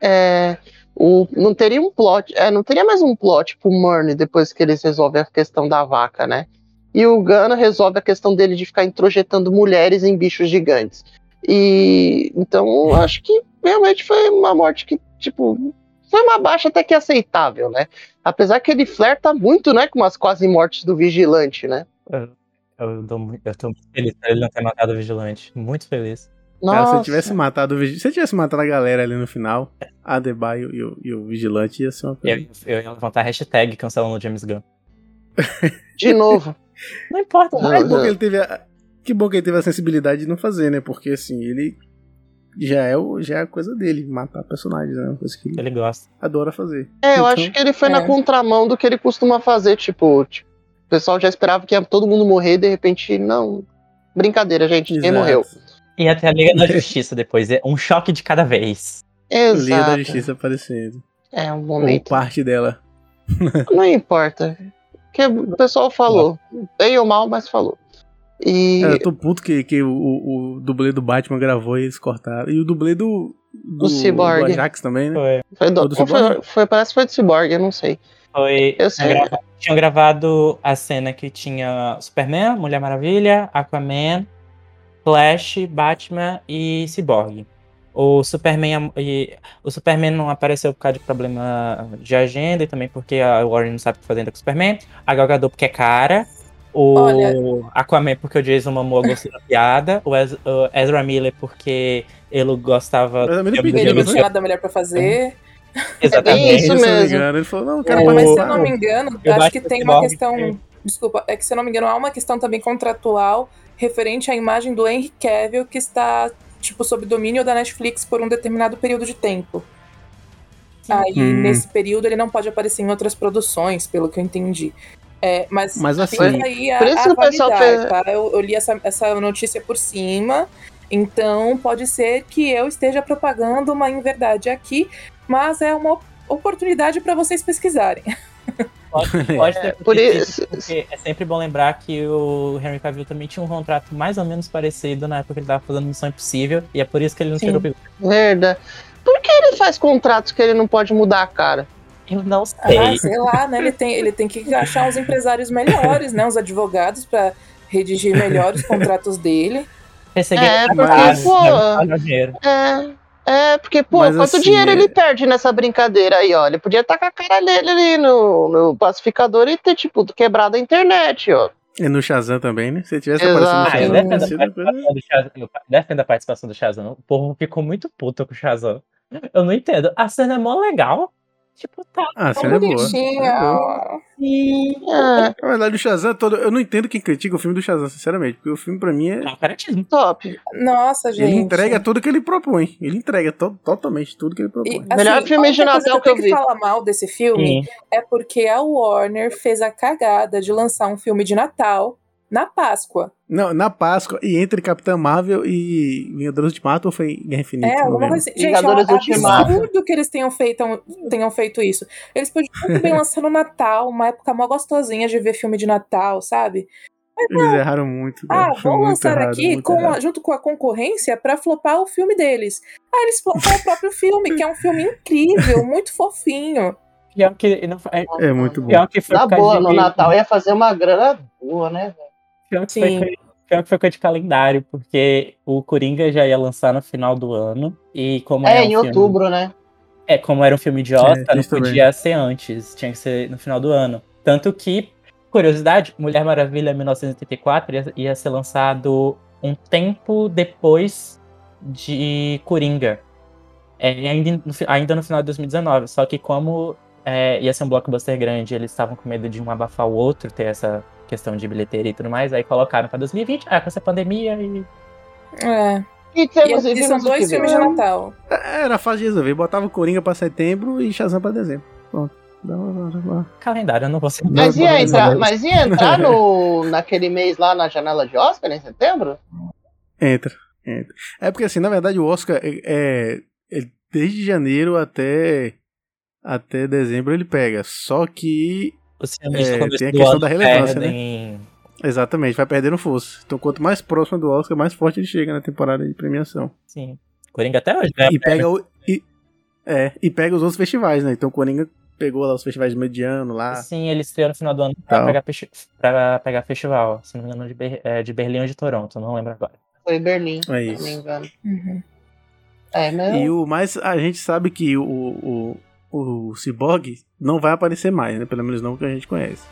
é, o, não teria um plot. É, não teria mais um plot pro Murney depois que eles resolvem a questão da vaca, né? E o Gana resolve a questão dele de ficar introjetando mulheres em bichos gigantes. E então eu acho que realmente foi uma morte que, tipo, foi uma baixa até que aceitável, né? Apesar que ele flerta muito, né, com as quase mortes do vigilante, né? Eu, muito- eu tô muito feliz por ele não ter matado o vigilante. Muito feliz. Cara, se Nossa. eu tivesse matado o Vigi- Se eu tivesse matado a galera ali no final, Adebayo e o, e o Vigilante ia ser uma coisa. Eu, eu ia levantar a hashtag cancelando o James Gunn. De novo. Não importa, Não, que, bom não. que, ele teve a, que bom que ele teve a sensibilidade de não fazer, né? Porque assim, ele já é, o, já é a coisa dele, matar personagens, né? Uma coisa que ele ele gosta. adora fazer. É, eu Então, acho que ele foi é. na contramão do que ele costuma fazer, tipo, tipo, pessoal já esperava que ia todo mundo morrer, de repente, não. Brincadeira, gente, ninguém Exato. morreu. E até a Liga da Justiça depois. É um choque de cada vez. Liga da Exato. Justiça aparecendo. É um Ou momento. parte dela. Não importa. Que o pessoal falou. Bem ou mal, mas falou. E É, eu tô puto que, que o, o, o dublê do Batman gravou e eles cortaram. E o dublê do. Do, O Cyborg. do Ajax também, né? Foi. foi, do, Ou do ou foi, foi- parece que foi do Cyborg, eu não sei. Foi. Eu sei. tinham grava- Tinham gravado a cena que tinha Superman, Mulher Maravilha, Aquaman, Flash, Batman e Cyborg. O Superman, e, o Superman não apareceu por causa de problema de agenda e também porque a Warren não sabe o que fazer ainda com o Superman. A Gal Gadot porque é cara. O Olha. Aquaman porque o Jason Momoa gostou da piada. O, Ez- o Ezra Miller porque ele gostava... Ezra Miller de- pediu, Ele foi? tinha nada melhor pra fazer. Exatamente. É isso me mesmo. engano, ele falou, não, É, cara, mas pô, se eu não me engano, Eu acho que que tem uma questão. tem. Desculpa, é que se eu não me engano, há uma questão também contratual referente à imagem do Henry Cavill que está, tipo, sob domínio da Netflix por um determinado período de tempo. Aí, Hum. nesse período, ele não pode aparecer em outras produções, pelo que eu entendi. É, mas Mas assim, aí a, por isso a que o pessoal validar, fez- tá? Eu, eu li essa, essa notícia por cima, então pode ser que eu esteja propagando uma inverdade aqui, mas é uma op- oportunidade para vocês pesquisarem. Pode, pode ter por isso- porque é sempre bom lembrar que o Henry Cavill também tinha um contrato mais ou menos parecido na época que ele tava fazendo Missão Impossível, e é por isso que ele não Sim. tirou o. Verdade. Por que ele faz contratos que ele não pode mudar a cara? Eu não Ah, sei. sei lá, né? Ele tem, ele tem que achar uns empresários melhores, né? Uns advogados para redigir melhor os contratos dele. Perseguir É, ele porque, pô, dinheiro. É. É, porque, pô, Mas, quanto assim, dinheiro é- ele perde nessa brincadeira aí, ó? Ele podia estar com a cara dele ali no, no pacificador e ter, tipo, quebrado a internet, ó. E no Shazam também, né? Se ele tivesse Exato. aparecido no Ah, eu Shazam, defendo a Shazam. Eu defendo a participação do Shazam. O povo ficou muito puto com o Shazam. Eu não entendo. A cena é mó legal. Tipo, tá. Ah, a Tão cena é. É ó. É, Na verdade, o Shazam todo. Eu não entendo quem critica o filme do Shazam, sinceramente. Porque o filme, pra mim, é. É um caratismo. top. Nossa, gente. Ele entrega tudo que ele propõe. Ele entrega to- totalmente tudo que ele E, propõe. assim, Melhor filme de Natal que eu vi. que falar mal desse filme Sim. é porque a Warner fez a cagada de lançar um filme de Natal na Páscoa. Não, na Páscoa, e entre Capitã Marvel e Vingadores Ultimato, ou foi Guerra Infinita? É, alguma coisa assim. Gente, é um Ultimato. absurdo que eles tenham feito, tenham feito isso. Eles podiam muito bem lançar no Natal, uma época mó gostosinha de ver filme de Natal, sabe? Eles erraram muito. cara. Ah, vamos lançar errado, aqui com a- junto com a concorrência pra flopar o filme deles. Aí eles flopam o próprio filme, que é um filme incrível, muito fofinho. Pior que, não, é, É muito bom. pior que foi Na boa, de- no Natal ia fazer uma grana boa, né, velho? Pior que, Sim. foi, pior que foi coisa de calendário, porque o Coringa já ia lançar no final do ano. E como É, um em filme- outubro, né? É, como era um filme de Oscar, É, não isso também. podia ser antes, tinha que ser no final do ano. Tanto que, curiosidade, Mulher Maravilha 1984 ia, ia ser lançado um tempo depois de Coringa. É, ainda, no, ainda no final de 2019. Só que como é, ia ser um blockbuster grande, eles estavam com medo de um abafar o outro, ter essa questão de bilheteria e tudo mais, aí colocaram pra 2020, ah, com essa pandemia e. É. E E, temos e são vimos o dois filmes de. Natal. É, Era fácil de resolver. Botava Coringa pra setembro e Shazam pra dezembro. Pronto. Calendário, eu não vou ser. Mas ia entrar, mas ia entrar no, naquele mês lá na janela de Oscar, em setembro? Entra, entra. É porque assim, na verdade, o Oscar é, é- é desde janeiro até até dezembro ele pega. Só que É, começo tem a questão da relevância, né? perdem- exatamente vai perdendo força. Então quanto mais próximo do Oscar, mais forte ele chega na temporada de premiação. Sim. Coringa até hoje, né? E pega o e, é, e pega os outros festivais, né? Então o Coringa pegou lá os festivais mediano lá. Sim, eles estrearam no final do ano pra pegar, pra pegar festival. Se não me engano, de, Ber- é, de Berlim ou de Toronto, não lembro agora. Foi Berlim, É se não isso. me engano. Uhum. É, mas E o mais a gente sabe que o, o, o Cyborg não vai aparecer mais, né? Pelo menos não que a gente conhece.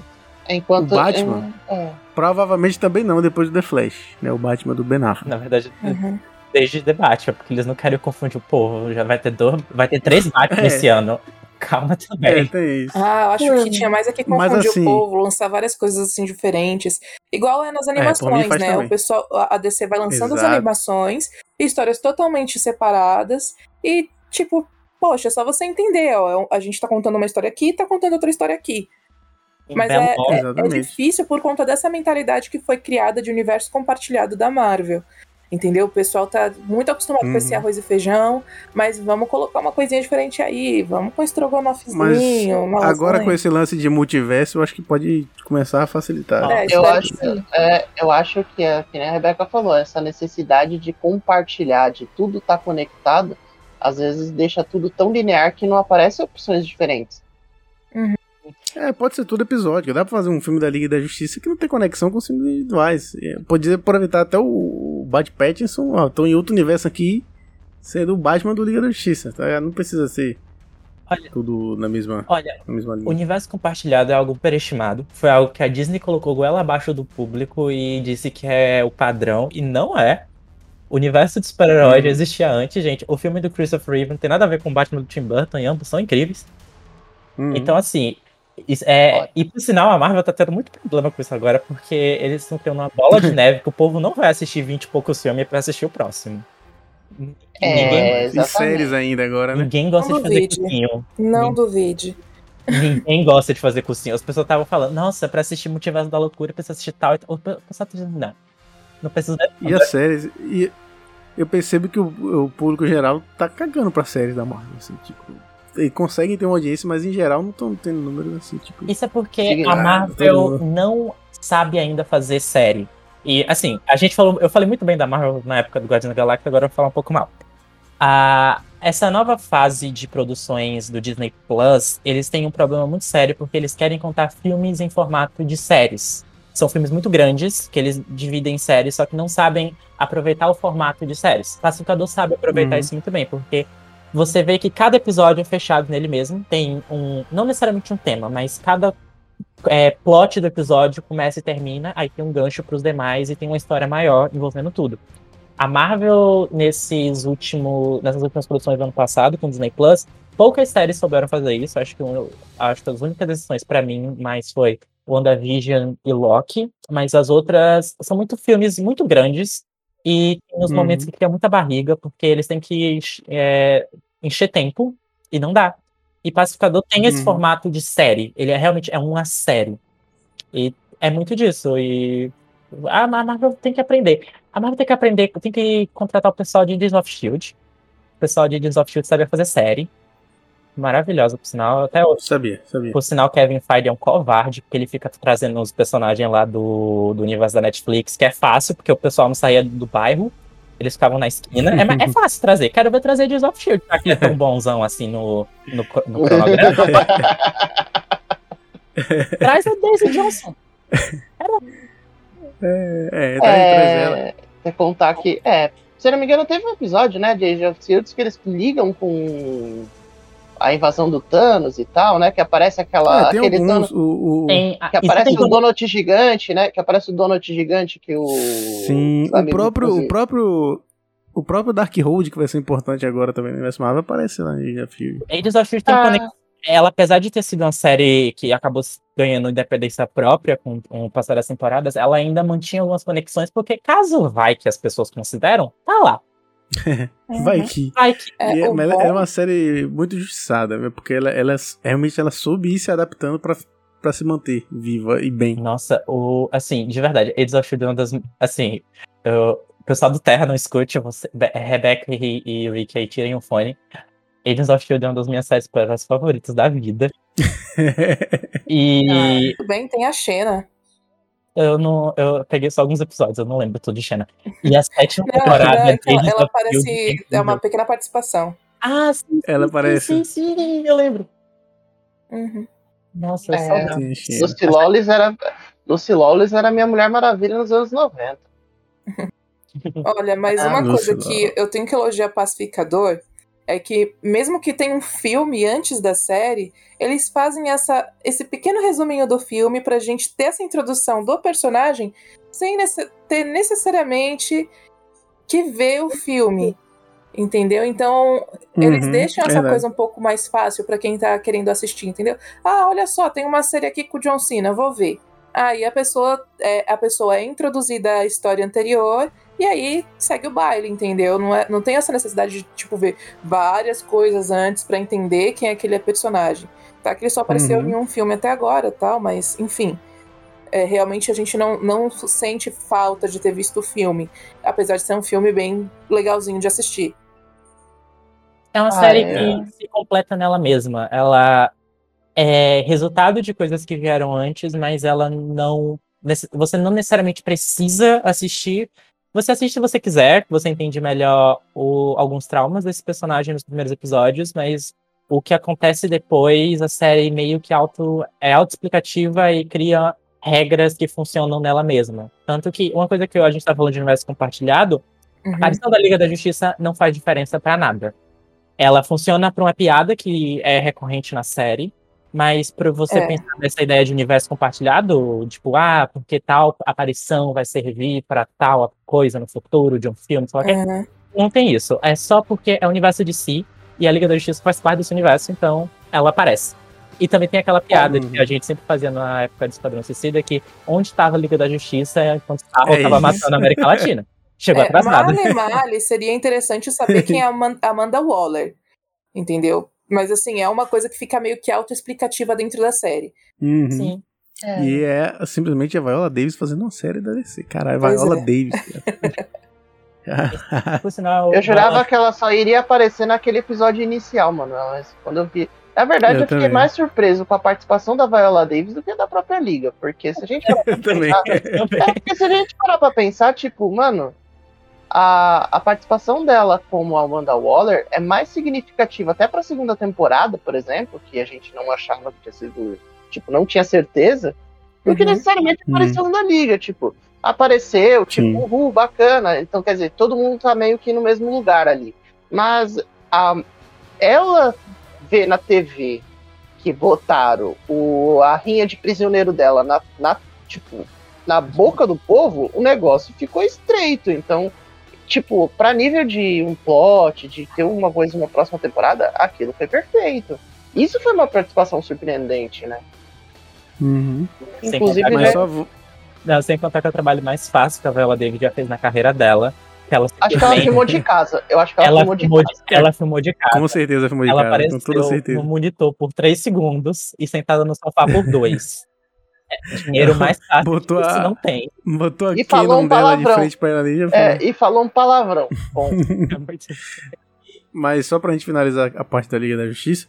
enquanto... o Batman? É. Provavelmente também não depois do The Flash, né? O Batman do Ben Affleck. Na verdade, Uhum. desde debate, porque eles não querem confundir o povo. Já vai ter dois, vai ter três Batman É. esse ano. Calma É, também. tem isso. Ah, eu acho que tinha mais aqui Mas confundir assim- o povo, lançar várias coisas assim diferentes. Igual é nas mim animações, faz né? também. O pessoal, a DC vai lançando as Exato. animações, histórias totalmente separadas e tipo, poxa, é só você entender, ó, a gente tá contando uma história aqui, tá contando outra história aqui. Mas é, é- é, Exatamente. difícil por conta dessa mentalidade que foi criada de universo compartilhado da Marvel. Entendeu? O pessoal tá muito acostumado com esse Uhum. arroz e feijão, mas vamos colocar uma coisinha diferente aí, vamos com estrogonofezinho, uma Agora lasanha. com esse lance de multiverso, eu acho que pode começar a facilitar. É, Eu acho, que sim. é, eu acho que, é, que nem a Rebeca falou, essa necessidade de compartilhar, de tudo tá conectado, às vezes deixa tudo tão linear que não aparecem opções diferentes. É, pode ser todo episódio. Dá pra fazer um filme da Liga da Justiça que não tem conexão com os filmes individuais. É, Pode aproveitar até o Bat Pattinson, ó, tô em outro universo aqui, sendo o Batman do Liga da Justiça, tá? Não precisa ser Olha. tudo na mesma, Olha, na mesma o linha. universo compartilhado é algo superestimado. Foi algo que a Disney colocou goela abaixo do público e disse que é o padrão, e não é. O universo de super-herói Uhum. já existia antes, gente. O filme do Christopher Reeve não tem nada a ver com o Batman do Tim Burton, e ambos são incríveis. Uhum. Então, assim, isso é, e por sinal, a Marvel tá tendo muito problema com isso agora, porque eles estão tendo uma bola de neve que o povo não vai assistir 20 e poucos filmes pra assistir o próximo. É, Ninguém, e séries ainda agora, né? ninguém gosta Não de fazer duvide. cursinho. Não Nin- duvide. Ninguém gosta de fazer cursinho. As pessoas estavam falando, nossa, pra assistir Multiverso da Loucura, precisa assistir tal e tal. O pessoal tá dizendo, não. Não precisa. E as séries. E eu percebo que o, o público geral tá cagando pra séries da Marvel, assim, tipo. Eles conseguem ter uma audiência, mas em geral não estão tendo números assim, tipo. Isso é porque a ah, Marvel não sabe ainda fazer série. E assim, a gente falou, eu falei muito bem da Marvel na época do Guardiões da Galáxia, agora eu vou falar um pouco mal. Ah, essa nova fase de produções do Disney Plus, eles têm um problema muito sério porque eles querem contar filmes em formato de séries. São filmes muito grandes que eles dividem em séries, só que não sabem aproveitar o formato de séries. O Pacificador sabe aproveitar Uhum. isso muito bem, porque você vê que cada episódio é fechado nele mesmo, tem um, não necessariamente um tema, mas cada é, plot do episódio começa e termina, aí tem um gancho para os demais e tem uma história maior envolvendo tudo. A Marvel, nesses últimos, nessas últimas produções do ano passado, com o Disney Plus, poucas séries souberam fazer isso. Acho que, um- acho que as únicas decisões para mim mais foi WandaVision e Loki, mas as outras são muito filmes muito grandes e tem uns Uhum. momentos que criam muita barriga, porque eles têm que é, encher tempo e não dá. E Pacificador tem esse Uhum. formato de série. Ele é realmente é uma série. E é muito disso. E a Mar- Marvel tem que aprender. A Marvel tem que aprender, tem que contratar o pessoal de Agents of Shield. O pessoal de Agents of Shield sabe fazer série. Maravilhosa, por sinal. Até hoje. Sabia, sabia. Por sinal, Kevin Feige é um covarde, porque ele fica trazendo os personagens lá do, do universo da Netflix, que é fácil, porque o pessoal não saía do bairro. Eles ficavam na esquina. É, é fácil trazer. Quero ver trazer Agents of Shield, já que ele é tão bonzão assim no, no, no cronograma. Traz a Daisy Johnson. É, é, tá ela. É, é contar que. É, se eu não me engano, teve um episódio, né, de Age of Shields que eles ligam com a invasão do Thanos e tal, né? Que aparece aquela. É, tem aquele alguns. Thanos- O, o- Tem, que isso aparece tem o como- Donut gigante, né? Que aparece o Donut gigante que o. Sim, sabe, o próprio, inclusive- o próprio. O próprio Darkhold, que vai ser importante agora também no universo Marvel, aparece lá em Shield. Agents of Shield tem Ah. conexão. Ela, apesar de ter sido uma série que acabou ganhando independência própria com, com o passar das temporadas, ela ainda mantinha algumas conexões, porque caso vai que as pessoas consideram, tá lá. Vai que. Vai que. É, é, mas ela é uma série muito justiçada, né? porque ela, ela realmente ela soube ir se adaptando pra, pra se manter viva e bem. Nossa, o, assim, de verdade, Agents of Shield é uma das. Assim, eu- o pessoal do Terra não escute, você, Be- Rebecca e, e Rick aí tirem o fone. Agents of Shield é uma das minhas séries favoritas da vida. E Tudo bem, tem a Xena. Eu não. Eu peguei só alguns episódios, eu não lembro tudo de Xena. E a sétima Não, temporada então, Agents ela of Shield aparece. é É uma pequena participação. Ah, sim. Ela sim, aparece. Sim, sim, sim, eu lembro. Uhum. Nossa, É. saudade. Lucy Lawless era. Lucy Lawless era minha Mulher Maravilha nos anos 90. Olha, mas Ah, uma coisa que eu tenho que elogiar Pacificador é que, mesmo que tenha um filme antes da série, eles fazem essa, esse pequeno resuminho do filme pra gente ter essa introdução do personagem sem nece- ter necessariamente que vê o filme. Entendeu? Então, eles Uhum, deixam essa verdade. coisa um pouco mais fácil pra quem tá querendo assistir, entendeu? Ah, olha só, tem uma série aqui com o John Cena, vou ver. Aí a pessoa é, a pessoa é introduzida à história anterior e aí segue o baile, entendeu? Não, é, não tem essa necessidade de, tipo, ver várias coisas antes pra entender quem é aquele personagem. Tá? Que ele só apareceu Uhum. em um filme até agora, tal, mas, enfim. É, realmente a gente não, não sente falta de ter visto o filme. Apesar de ser um filme bem legalzinho de assistir. É uma Ah, série é. que se completa nela mesma. Ela é resultado de coisas que vieram antes, mas ela não. Você não necessariamente precisa assistir. Você assiste se você quiser, você entende melhor o- alguns traumas desse personagem nos primeiros episódios, mas o que acontece depois, a série meio que auto, é autoexplicativa e cria regras que funcionam nela mesma. Tanto que uma coisa que a gente tá falando de universo compartilhado, Uhum. a aparição da Liga da Justiça não faz diferença pra nada. Ela funciona pra uma piada que é recorrente na série, mas pra você É. pensar nessa ideia de universo compartilhado, tipo, ah, porque tal aparição vai servir pra tal coisa no futuro de um filme, sei lá o quê. Uhum. não tem isso. É só porque é o universo de si e a Liga da Justiça faz parte desse universo, então ela aparece. E também tem aquela piada Uhum. que a gente sempre fazia na época do Esquadrão Suicida, que onde estava a Liga da Justiça enquanto Starro É estava isso. matando a América Latina. Chegou É, atrasado. Male, male, seria interessante saber quem é a Aman- Amanda Waller. Entendeu? Mas assim, é uma coisa que fica meio que autoexplicativa dentro da série. Uhum. Sim. E é simplesmente a Viola Davis fazendo uma série da DC. Caralho, Pois Viola é. Davis. sinal, Eu jurava ela- que ela só iria aparecer naquele episódio inicial, mano. Mas quando eu vi. Na verdade, Eu eu, fiquei mais surpreso com a participação da Viola Davis do que da própria Liga. Porque se a gente parar pra pensar- É, porque se a gente parar pra pensar, tipo, mano, a, a participação dela como Amanda Waller é mais significativa até pra segunda temporada, por exemplo, que a gente não achava que tinha sido. Tipo, não tinha certeza, do que Uhum. necessariamente Uhum. apareceu na liga. Tipo, apareceu, tipo, Sim. uhul, bacana. Então, quer dizer, todo mundo tá meio que no mesmo lugar ali. Mas a, ela vê na TV que botaram o, a rinha de prisioneiro dela na, na, tipo, na boca do povo, o negócio ficou estreito. Então, tipo, pra nível de um plot, de ter uma coisa uma próxima temporada, aquilo foi perfeito. Isso foi uma participação surpreendente, né? Uhum. Sem Inclusive, contar Mas né, Não, sem contar que é o trabalho mais fácil que a Viola Davis já fez na carreira dela. Que ela acho que ela filmou de casa. Eu acho que ela, ela filmou de filmou casa. de, ela filmou de casa. com certeza filmou de Ela cara, com apareceu toda certeza. no monitor por 3 segundos e sentada no sofá por 2. É, dinheiro mais fácil Botou que isso a- não tem. Botou a E falou um dela de palavrão. frente pra ela ali e já É, foi. e falou um palavrão. Bom, Mas só pra gente finalizar a parte da Liga da Justiça,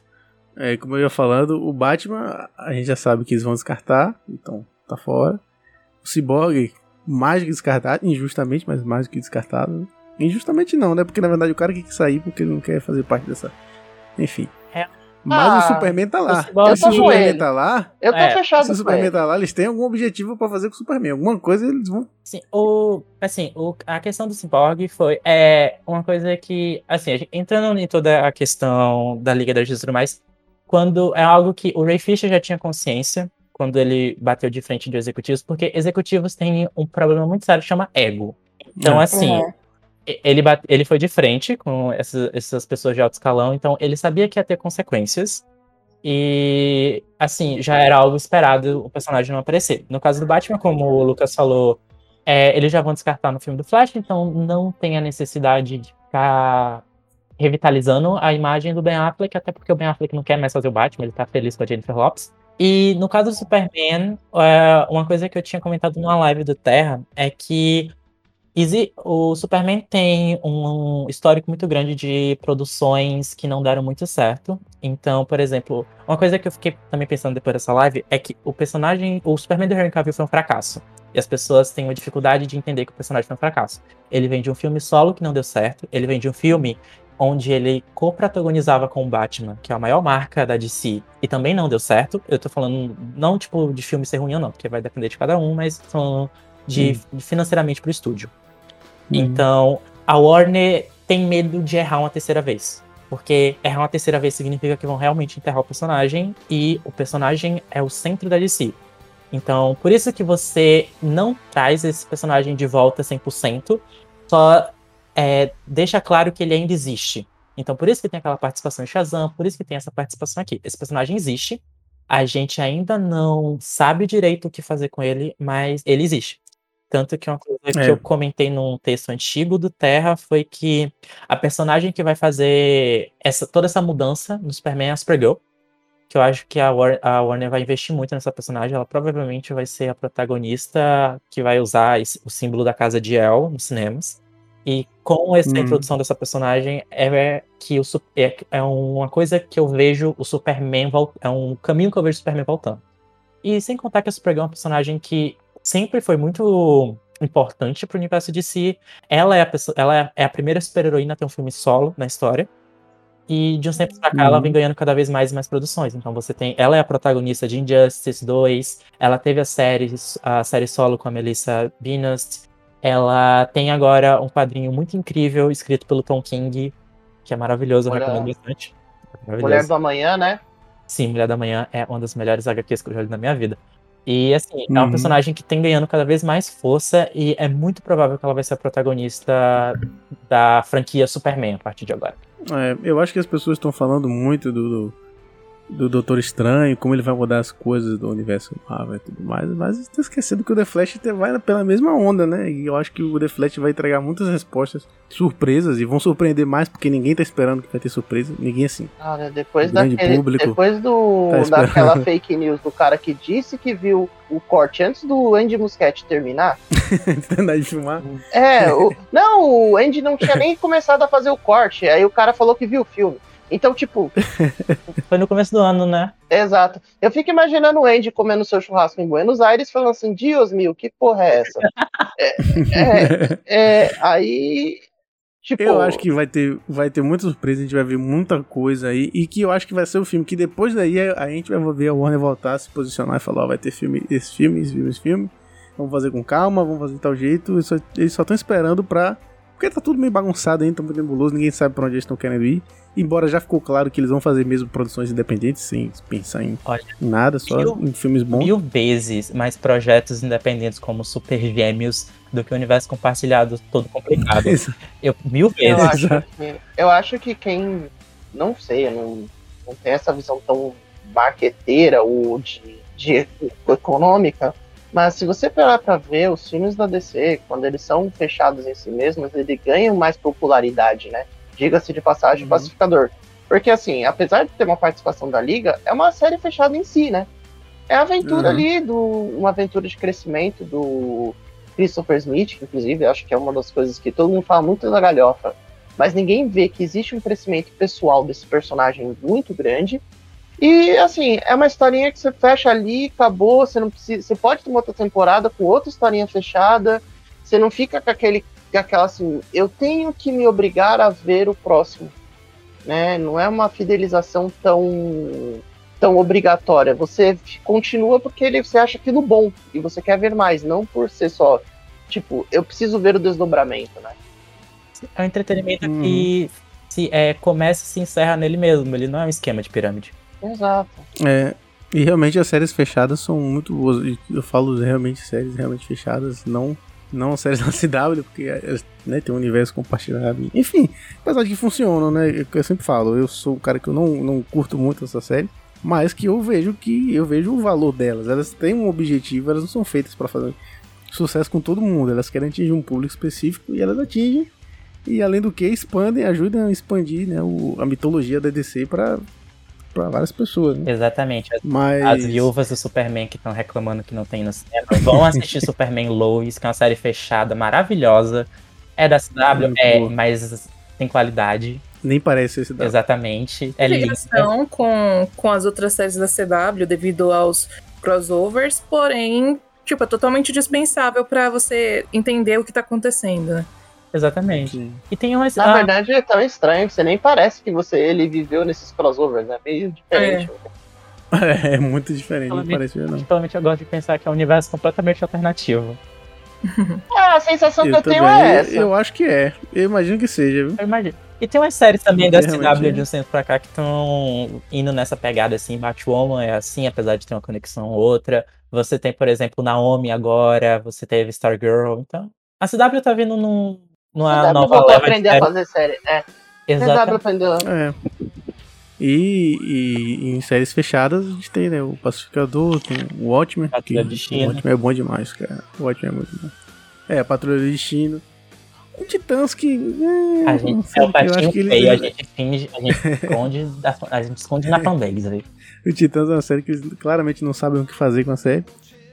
é, como eu ia falando, o Batman, a gente já sabe que eles vão descartar, então tá fora. O Cyborg, mais do que descartado, injustamente, mas mais do que descartado. né? Injustamente não, né? Porque na verdade o cara quer sair porque ele não quer fazer parte dessa. Enfim. É. Mas Ah, o Superman tá lá. o Cyborg- se o Eu com Superman ele. tá lá, eu tô É, fechado se o Superman ele. tá lá, eles têm algum objetivo pra fazer com o Superman. Alguma coisa eles vão. Sim, o, assim, o, a questão do Cyborg foi é, uma coisa que, assim, entrando em toda a questão da Liga da Justiça e tudo mais, quando é algo que o Ray Fisher já tinha consciência quando ele bateu de frente de executivos, porque executivos têm um problema muito sério que chama ego. Então, É. assim, Uhum. Ele, bate- ele foi de frente com essas, essas pessoas de alto escalão, então ele sabia que ia ter consequências. E, assim, já era algo esperado o personagem não aparecer. No caso do Batman, como o Lucas falou, é, eles já vão descartar no filme do Flash, então não tem a necessidade de ficar revitalizando a imagem do Ben Affleck, até porque o Ben Affleck não quer mais fazer o Batman, ele tá feliz com a Jennifer Lopes. E no caso do Superman, é, uma coisa que eu tinha comentado numa live do Terra é que o Superman tem um histórico muito grande de produções que não deram muito certo. Então, por exemplo, uma coisa que eu fiquei também pensando depois dessa live é que o personagem, o Superman do Henry Cavill foi um fracasso. E as pessoas têm uma dificuldade de entender que o personagem foi um fracasso. Ele vem de um filme solo que não deu certo, ele vem de um filme onde ele co-protagonizava com o Batman, que é a maior marca da DC, e também não deu certo. Eu tô falando não tipo de filme ser ruim ou não, porque vai depender de cada um, mas tô falando de, de financeiramente pro estúdio. Então, a Warner tem medo de errar uma terceira vez. Porque errar uma terceira vez significa que vão realmente enterrar o personagem e o personagem é o centro da DC. Então, por isso que você não traz esse personagem de volta 100%, só é, deixa claro que ele ainda existe. Então, por isso que tem aquela participação em Shazam, por isso que tem essa participação aqui. Esse personagem existe, a gente ainda não sabe direito o que fazer com ele, mas ele existe. Tanto que uma coisa que É. eu comentei num texto antigo do Terra foi que a personagem que vai fazer essa, toda essa mudança no Superman é a Supergirl. Que eu acho que a, War- a Warner vai investir muito nessa personagem. Ela provavelmente vai ser a protagonista que vai usar esse- o símbolo da casa de El nos cinemas. E com essa Hum. introdução dessa personagem é que o, é, é uma coisa que eu vejo o Superman é um caminho que eu vejo o Superman voltando. E sem contar que a Supergirl é uma personagem que sempre foi muito importante pro universo de si. Ela é a, pessoa, ela é- é a primeira super-heroína a ter um filme solo na história. E de uns tempos pra cá, ela Uhum. vem ganhando cada vez mais e mais produções. Então você tem. Ela é a protagonista de Injustice 2. Ela teve a série, a série solo com a Melissa Binost. Ela tem agora um quadrinho muito incrível, escrito pelo Tom King, que é maravilhoso, eu recomendo bastante. Maravilhoso. Mulher do Amanhã, né? Sim, Mulher da Manhã é uma das melhores HQs que eu já li na minha vida. E assim, é uma Uhum. personagem que tem ganhando cada vez mais força e é muito provável que ela vai ser a protagonista da franquia Superman a partir de agora. É, eu acho que as pessoas estão falando muito do, do, do Doutor Estranho, como ele vai mudar as coisas do universo Marvel e tudo mais, mas estão esquecendo que o The Flash vai pela mesma onda, né? E eu acho que o The Flash vai entregar muitas respostas surpresas e vão surpreender mais porque ninguém tá esperando que vai ter surpresa. Ninguém assim. Cara, depois daquele, público depois do tá daquela fake news do cara que disse que viu o corte antes do Andy Muschietti terminar. terminar de filmar. É, o, não, o Andy não tinha nem começado a fazer o corte, aí o cara falou que viu o filme. Então, tipo, Foi no começo do ano, né? exato. Eu fico imaginando o Andy comendo seu churrasco em Buenos Aires falando assim, Dios mil, que porra é essa? É, é, aí, tipo... Eu acho que vai ter, vai ter muita surpresa, a gente vai ver muita coisa aí. E que eu acho que vai ser o filme que depois daí a, a gente vai ver a Warner voltar, se posicionar e falar: ó, vai ter filme, esse filme, esse filme, esse filme. Vamos fazer com calma, vamos fazer de tal jeito. Eles só- eles só estão esperando pra. Porque tá tudo meio bagunçado ainda, tá muito nebuloso, ninguém sabe pra onde eles estão querendo ir. Embora já ficou claro que eles vão fazer mesmo produções independentes, sem pensar em Olha, nada, só mil- em filmes bons. Mil vezes mais projetos independentes como Super Gêmeos do que o universo compartilhado todo complicado. Eu, mil Eu vezes. acho, que, eu acho que quem. Não sei, eu não, não tem essa visão tão marqueteira ou de, de econômica. Mas se você parar pra ver, os filmes da DC, quando eles são fechados em si mesmos, eles ganham mais popularidade, né? Diga-se de passagem, Uhum. pacificador. Porque assim, apesar de ter uma participação da Liga, é uma série fechada em si, né? É a aventura Uhum. ali, do, uma aventura de crescimento do Christopher Smith, que inclusive acho que é uma das coisas que todo mundo fala muito da galhofa. Mas ninguém vê que existe um crescimento pessoal desse personagem muito grande. E assim, é uma historinha que você fecha ali, acabou, você não precisa. Você pode ter uma outra temporada com outra historinha fechada. Você não fica com aquele. Aquela assim, eu tenho que me obrigar a ver o próximo. Né? Não é uma fidelização tão tão obrigatória. Você continua porque ele, você acha aquilo bom e você quer ver mais, não por ser só tipo, eu preciso ver o desdobramento, né? É um entretenimento Uhum. que se, é, começa e se encerra nele mesmo. Ele não é um esquema de pirâmide. Exato. É, e realmente as séries fechadas são muito boas. Eu falo realmente séries realmente fechadas, não não séries da CW, porque né, tem um universo compartilhado. Enfim, apesar de que funcionam, né? Eu, eu sempre falo, eu sou um cara que eu não, não curto muito essa série, mas que eu vejo que eu vejo o valor delas. Elas têm um objetivo, elas não são feitas para fazer sucesso com todo mundo. Elas querem atingir um público específico e elas atingem. E além do que, expandem, ajudam a expandir né, o, a mitologia da DC para várias pessoas. Né? Exatamente. As, Mas. as viúvas do Superman que estão reclamando que não tem no cinema vão assistir Superman Lois, que é uma série fechada, maravilhosa. É da CW, é, mas tem qualidade. Nem parece esse dado. Exatamente. É linda. ligação com, com as outras séries da CW devido aos crossovers, porém, tipo, é totalmente dispensável pra você entender o que tá acontecendo, né? Exatamente. Sim. E tem umas. Na ah, verdade é tão estranho que você nem parece que você ele viveu nesses crossovers, né? Meio diferente. É, muito diferente, não parece não. particularmente eu gosto de pensar que é um universo completamente alternativo. Ah, a sensação que eu tenho também, é essa. eu acho que é. Eu imagino que seja, viu? Eu imagino. E tem umas séries também da CW é. de um tempo pra cá que estão indo nessa pegada assim. Batwoman é assim, apesar de ter uma conexão ou outra. Você tem, por exemplo, Naomi agora, você teve Stargirl. Então, a CW tá vindo num, numa CW nova voltou a de aprender a série. fazer série. É, Exatamente. aprendeu. É. E, e em séries fechadas a gente tem, né? O Pacificador, tem o Watchmen. que- Patrulha do Destino. O Watchmen é bom demais, cara. O Watchmen é bom demais. É, a Patrulha do Destino. O Titãs que. é, A não gente sei, é o patinho que eles- feio, a gente finge, a gente esconde, da- a gente esconde na fanbase, velho. O Titãs é uma série que eles claramente não sabem o que fazer com a série.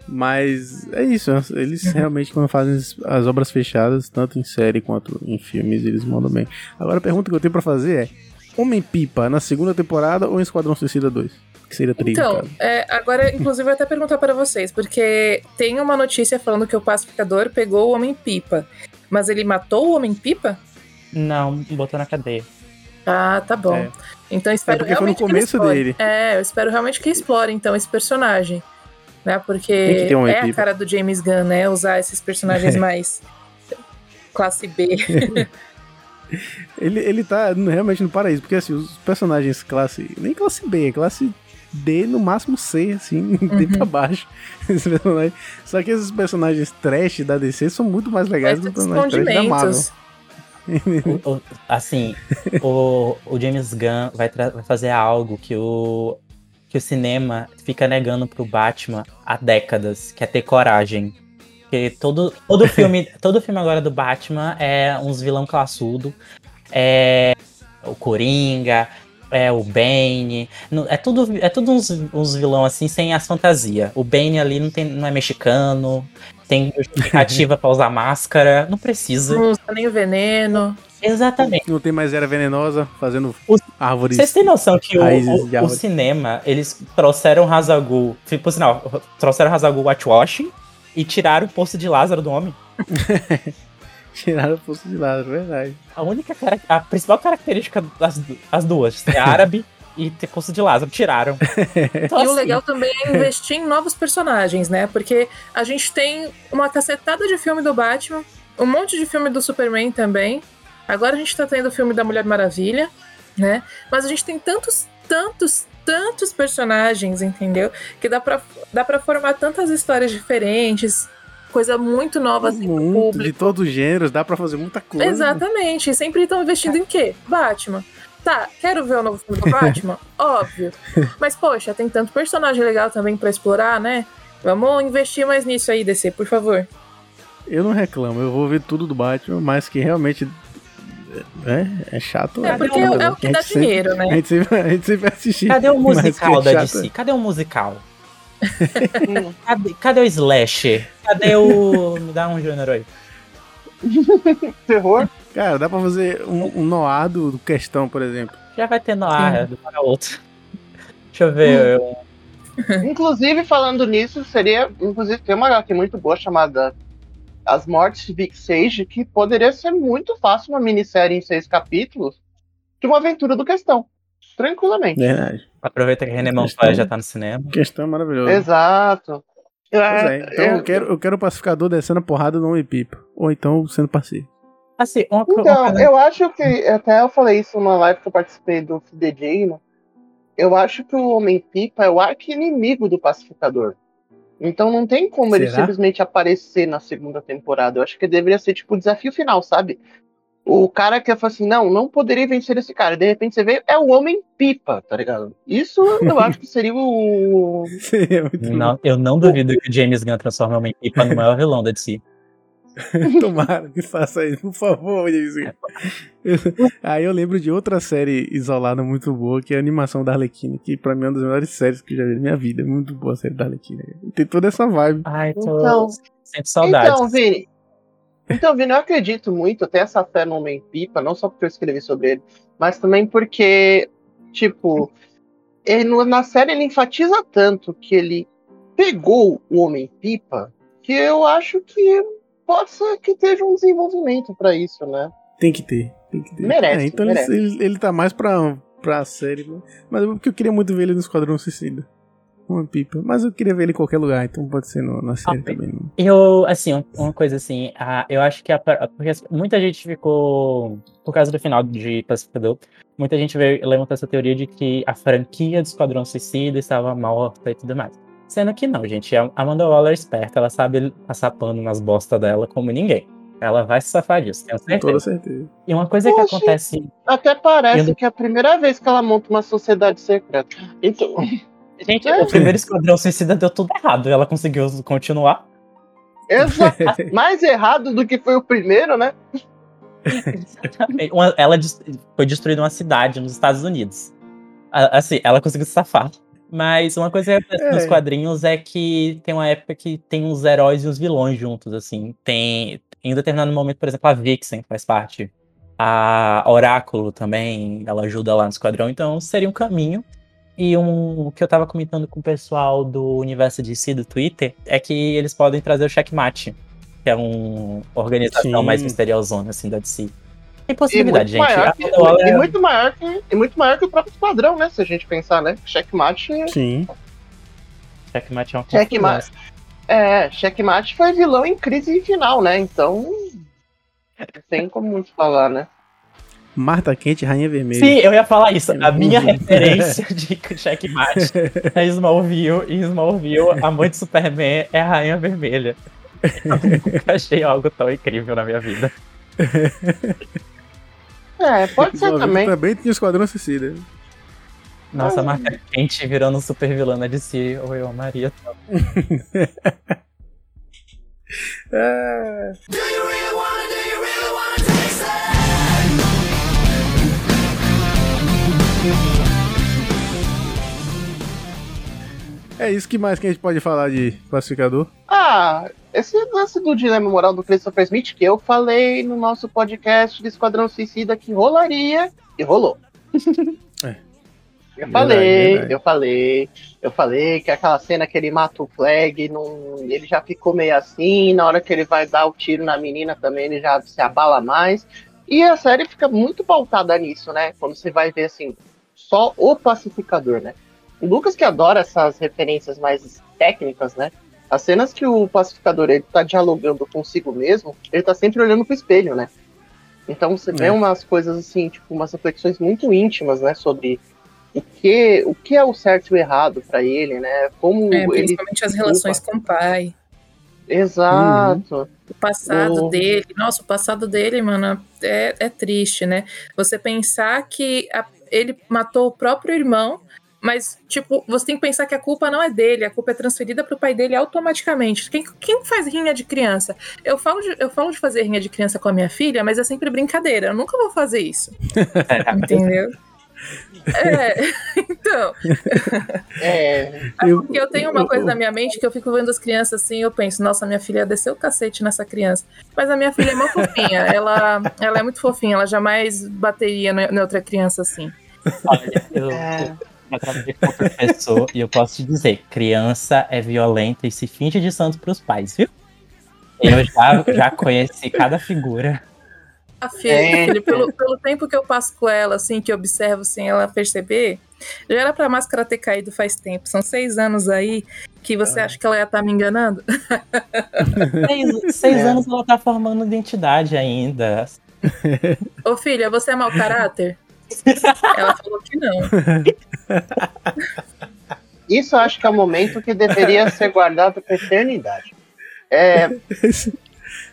Mas é isso, eles realmente quando fazem as- as obras fechadas, tanto em série quanto em filmes, eles mandam bem. Agora a pergunta que eu tenho pra fazer é: Homem-Pipa na segunda temporada ou em Esquadrão Suicida 2? Que seria 3 no Então, é, agora, inclusive, eu vou até perguntar para vocês, porque tem uma notícia falando que o pacificador pegou o Homem-Pipa. Mas ele matou o Homem-Pipa? Não, botou na cadeia. Ah, tá bom. É. Então eu espero porque foi no começo explore. dele. É, eu espero realmente que explore, então, esse personagem. Né? Porque um é a cara do James Gunn, né? Usar esses personagens mais classe B. Ele, ele tá realmente no paraíso, porque assim, os personagens classe. Nem classe B, é classe D, no máximo C, assim, D Uhum. pra baixo. Só que esses personagens trash da DC são muito mais legais do que os personagens trash da Marvel. O- o- assim, o, o James Gunn vai, vai fazer algo que o, que o cinema fica negando pro Batman há décadas, que é ter coragem. Porque todo, todo, filme, todo filme agora do Batman é uns vilão classudo. É o Coringa, é o Bane. não- É tudo, é tudo uns, uns vilão assim, sem as fantasias. O Bane ali não, tem, não é mexicano, tem justificativa pra usar máscara, não precisa. Não usa nem o veneno. Exatamente. Não tem mais era venenosa fazendo Os- árvores. Vocês têm noção que o, o- o cinema, eles trouxeram Hazagul, por sinal, trouxeram Hazagul whitewashing e tiraram o poço de Lázaro do homem. Tiraram o poço de é verdade. A única cara- a principal característica das as duas, é árabe e ter poço de Lázaro, tiraram. Então, E o assim, legal também é investir em novos personagens, né? Porque a gente tem uma cacetada de filme do Batman, um monte de filme do Superman também. Agora a gente tá tendo o filme da Mulher Maravilha, né? Mas a gente tem tantos, tantos, tantos personagens, entendeu? Que dá pra, dá pra formar tantas histórias diferentes, coisa muito nova assim, pro Muito, público. de todos os gêneros, dá pra fazer muita coisa. Exatamente. E sempre estão investindo em quê? Batman. Tá, quero ver o novo filme do Batman? Óbvio. Mas, poxa, tem tanto personagem legal também pra explorar, né? Vamos investir mais nisso aí, DC, por favor. Eu não reclamo, eu vou ver tudo do Batman, mas que realmente é, é chato. É, porque é, o- é o que A dá gente sempre- dinheiro, A né? gente sempre, a gente sempre vai assistir. Cadê o que musical é da chato, DC? Cadê o musical? Cadê, cadê o slasher? Cadê o... Me dá um gênero aí. Terror. Cara, dá pra fazer um, um noir do, do questão, por exemplo. Já vai ter no ar, do para outro. Deixa eu ver. eu- Inclusive, falando nisso, seria. Inclusive, tem uma HQ muito boa chamada As Mortes de Vic Sage, que poderia ser muito fácil uma minissérie em seis capítulos de uma aventura do questão. Tranquilamente. Verdade. Aproveita que René. Montoya já tá no cinema. Questão é maravilhosa. Exato. Pois é, então eu, eu- quero, eu quero o pacificador descendo a porrada no Homem-Pipa. Ou então sendo parceiro. Assim, uma, uma Então, coisa- eu acho que. Até eu falei isso numa live que eu participei do né? Eu acho que o Homem-Pipa é o arqui-inimigo do pacificador. Então não tem como ele Será? simplesmente aparecer na segunda temporada. Eu acho que deveria ser tipo o desafio final, sabe? O cara que fala assim, não, não poderia vencer esse cara. De repente você vê, é o Homem-Pipa, tá ligado? Isso eu acho que seria o. Muito Não, eu não duvido que o James Gunn transforme o Homem-Pipa no maior vilão da DC. Tomara que faça isso, por favor. Aí eu lembro de outra série isolada muito boa, que é a animação da Arlequina, que pra mim é uma das melhores séries que eu já vi na minha vida. É muito boa a série da Arlequina. Tem toda essa vibe. Ai, tô... Então, Sinto saudades. Então, Vini. Então, Vini, eu acredito muito, eu tenho essa fé no Homem-Pipa, não só porque eu escrevi sobre ele, mas também porque, tipo, ele, na série ele enfatiza tanto que ele pegou o Homem-Pipa que eu acho que pode ser que esteja um desenvolvimento pra isso, né? Tem que ter. Tem que ter. Merece, É, então ele- merece. Ele, ele tá mais pra, pra série. né? Mas porque eu queria muito ver ele no Esquadrão Suicida. Uma pipa. Mas eu queria ver ele em qualquer lugar, então pode ser no- na série Ah, também. Não. Eu, assim, um- uma coisa assim, a- eu acho que a, porque assim, muita gente ficou, por causa do final de Pacificador, muita gente veio levantar essa teoria de que a franquia do Esquadrão Suicida estava morta e tudo mais. Sendo que não, gente, a Amanda Waller é esperta, ela sabe passar pano nas bostas dela como ninguém. Ela vai se safar disso, tenho Com toda certeza. certeza. E uma coisa que Oxi. acontece. Até parece Eu- que é a primeira vez que ela monta uma sociedade secreta. Então, Gente, É. o primeiro Esquadrão Suicida deu tudo errado. Ela conseguiu continuar. exa- mais errado do que foi o primeiro, né? Uma- ela foi destruída uma cidade nos Estados Unidos. Assim, ela conseguiu se safar. Mas uma coisa que acontece É. nos quadrinhos é que tem uma época que tem os heróis e os vilões juntos, assim. Tem. Em um determinado momento, por exemplo, a Vixen faz parte. A Oráculo também, ela ajuda lá no esquadrão. Então seria um caminho. E um que eu tava comentando com o pessoal do universo DC do Twitter é que eles podem trazer o Checkmate, que é uma organização Sim. mais misteriosona, assim, da DC. Tem E possibilidade, muito, gente. maior A que, Wonder Woman e é- muito maior que e muito maior que o próprio esquadrão, né? Se a gente pensar, né? Checkmate. Sim. Checkmate é uma Checkmate. É, Checkmate foi vilão em crise final, né? Então. Não tem como muito falar, né? Marta Quente, Rainha Vermelha. Sim, eu ia falar isso. A minha referência de checkmate é Smallville. E Smallville, a mãe de Superman é a Rainha Vermelha. Eu nunca achei algo tão incrível na minha vida. É, pode ser também. Também tinha Esquadrão Suicida. Nossa, a marca quente virando super vilã de si. Ou eu amaria. É. É isso que mais que a gente pode falar de classificador. Ah, esse lance do dilema moral do Christopher Smith que eu falei no nosso podcast de Esquadrão Suicida que rolaria e rolou. É. Eu Verdade, falei, verdade. eu falei, eu falei que aquela cena que ele mata o Flag, não, ele já ficou meio assim, na hora que ele vai dar o tiro na menina também ele já se abala mais. E a série fica muito pautada nisso, né? Quando você vai ver assim, só o pacificador, né? O Lucas que adora essas referências mais técnicas, né? As cenas que o pacificador ele tá dialogando consigo mesmo, ele tá sempre olhando pro espelho, né? Então você vê É. umas coisas assim, tipo, umas reflexões muito íntimas, né, sobre o que, o que é o certo e o errado pra ele, né? Como É, ele principalmente as relações com o pai. Exato. O passado dele. Nossa, o passado dele, mano, é, é triste, né? Você pensar que a- ele matou o próprio irmão, mas, tipo, você tem que pensar que a culpa não é dele, a culpa é transferida pro pai dele automaticamente. Quem, quem faz rinha de criança? Eu falo de, eu falo de fazer rinha de criança com a minha filha, mas é sempre brincadeira. Eu nunca vou fazer isso. Entendeu? É, então. É, Eu, Porque eu tenho uma coisa na minha mente que eu fico vendo as crianças assim, eu penso, nossa, minha filha ia descer o cacete nessa criança. Mas a minha filha é muito fofinha, ela, ela é muito fofinha, ela jamais bateria na na outra criança assim. Olha, eu, é. Eu trabalhei com professor e eu posso te dizer, criança é violenta e se finge de santo pros pais, viu? Eu já, já conheci cada figura. A filha, É. filha, pelo, pelo tempo que eu passo com ela, assim, que observo sem ela perceber, já era pra máscara ter caído faz tempo. São seis anos aí que você acha que ela ia estar me enganando? Seis, seis É. anos ela tá formando identidade ainda. Ô filha, você é mau caráter? Ela falou que não. Isso eu acho que é o momento que deveria ser guardado pra eternidade. É,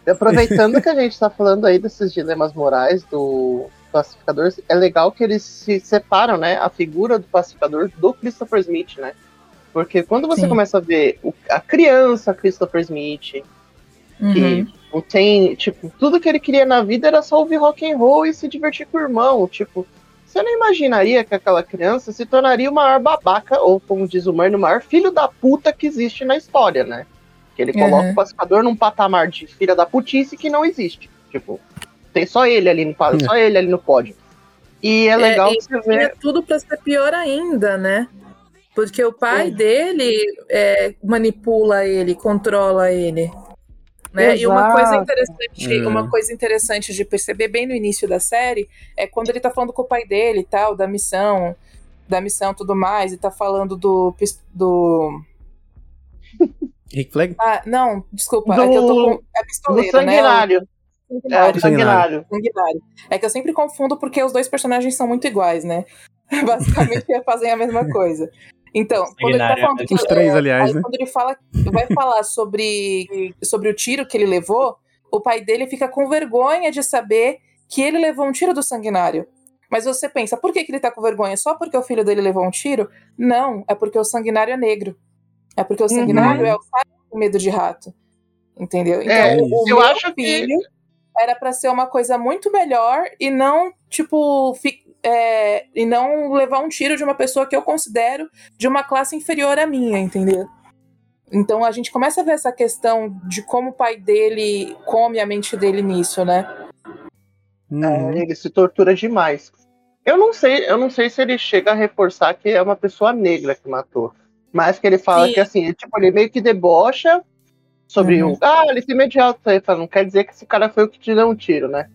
aproveitando que a gente tá falando aí desses dilemas morais do pacificador, é legal que eles se separam, né, a figura do pacificador do Christopher Smith, né? Porque quando você Sim. começa a ver o- a criança Christopher Smith, Uhum. que tem, tipo, tudo que ele queria na vida era só ouvir rock and roll e se divertir com o irmão, tipo, você não imaginaria que aquela criança se tornaria o maior babaca, ou como diz o Mano, o maior filho da puta que existe na história, né? Que ele coloca Uhum. o pacificador num patamar de filha da putice que não existe. Tipo, tem só ele ali no pa- só ele ali no pódio. E é legal e que você vê. tudo pra ser pior ainda, né? Porque o pai Sim. dele é, manipula ele, controla ele. Né? E uma coisa Exato. interessante, Hum. uma coisa interessante de perceber bem no início da série é quando ele tá falando com o pai dele e tal, da missão, da missão e tudo mais, e tá falando do. do Rick Flag? ah, não, desculpa, Do- é que eu tô com. É Do pistoleiro, né? sanguinário. O É, sanguinário. o sanguinário. sanguinário. É que eu sempre confundo porque os dois personagens são muito iguais, né? Basicamente fazem a mesma coisa. Então, quando ele tá é falando que. Os três, é, aliás, aí né? Quando ele fala, vai falar sobre, sobre o tiro que ele levou, o pai dele fica com vergonha de saber que ele levou um tiro do sanguinário. Mas você pensa, por que, que ele tá com vergonha? Só porque o filho dele levou um tiro? Não, é porque o sanguinário é negro. É porque o sanguinário Uhum. é o pai com medo de rato. Entendeu? Então, É, o eu meu acho que- filho era pra ser uma coisa muito melhor e não, tipo, fi- é, e não levar um tiro de uma pessoa que eu considero de uma classe inferior à minha, entendeu? Então a gente começa a ver essa questão de como o pai dele come a mente dele nisso, né? Uhum. É, ele se tortura demais. Eu não sei, eu não sei se ele chega a reforçar que é uma pessoa negra que matou. Mas que ele fala Sim. que assim, ele, tipo, ele meio que debocha sobre Uhum. o. Ah, ele tem imediato. Ele fala, não quer dizer que esse cara foi o que te deu um tiro, né?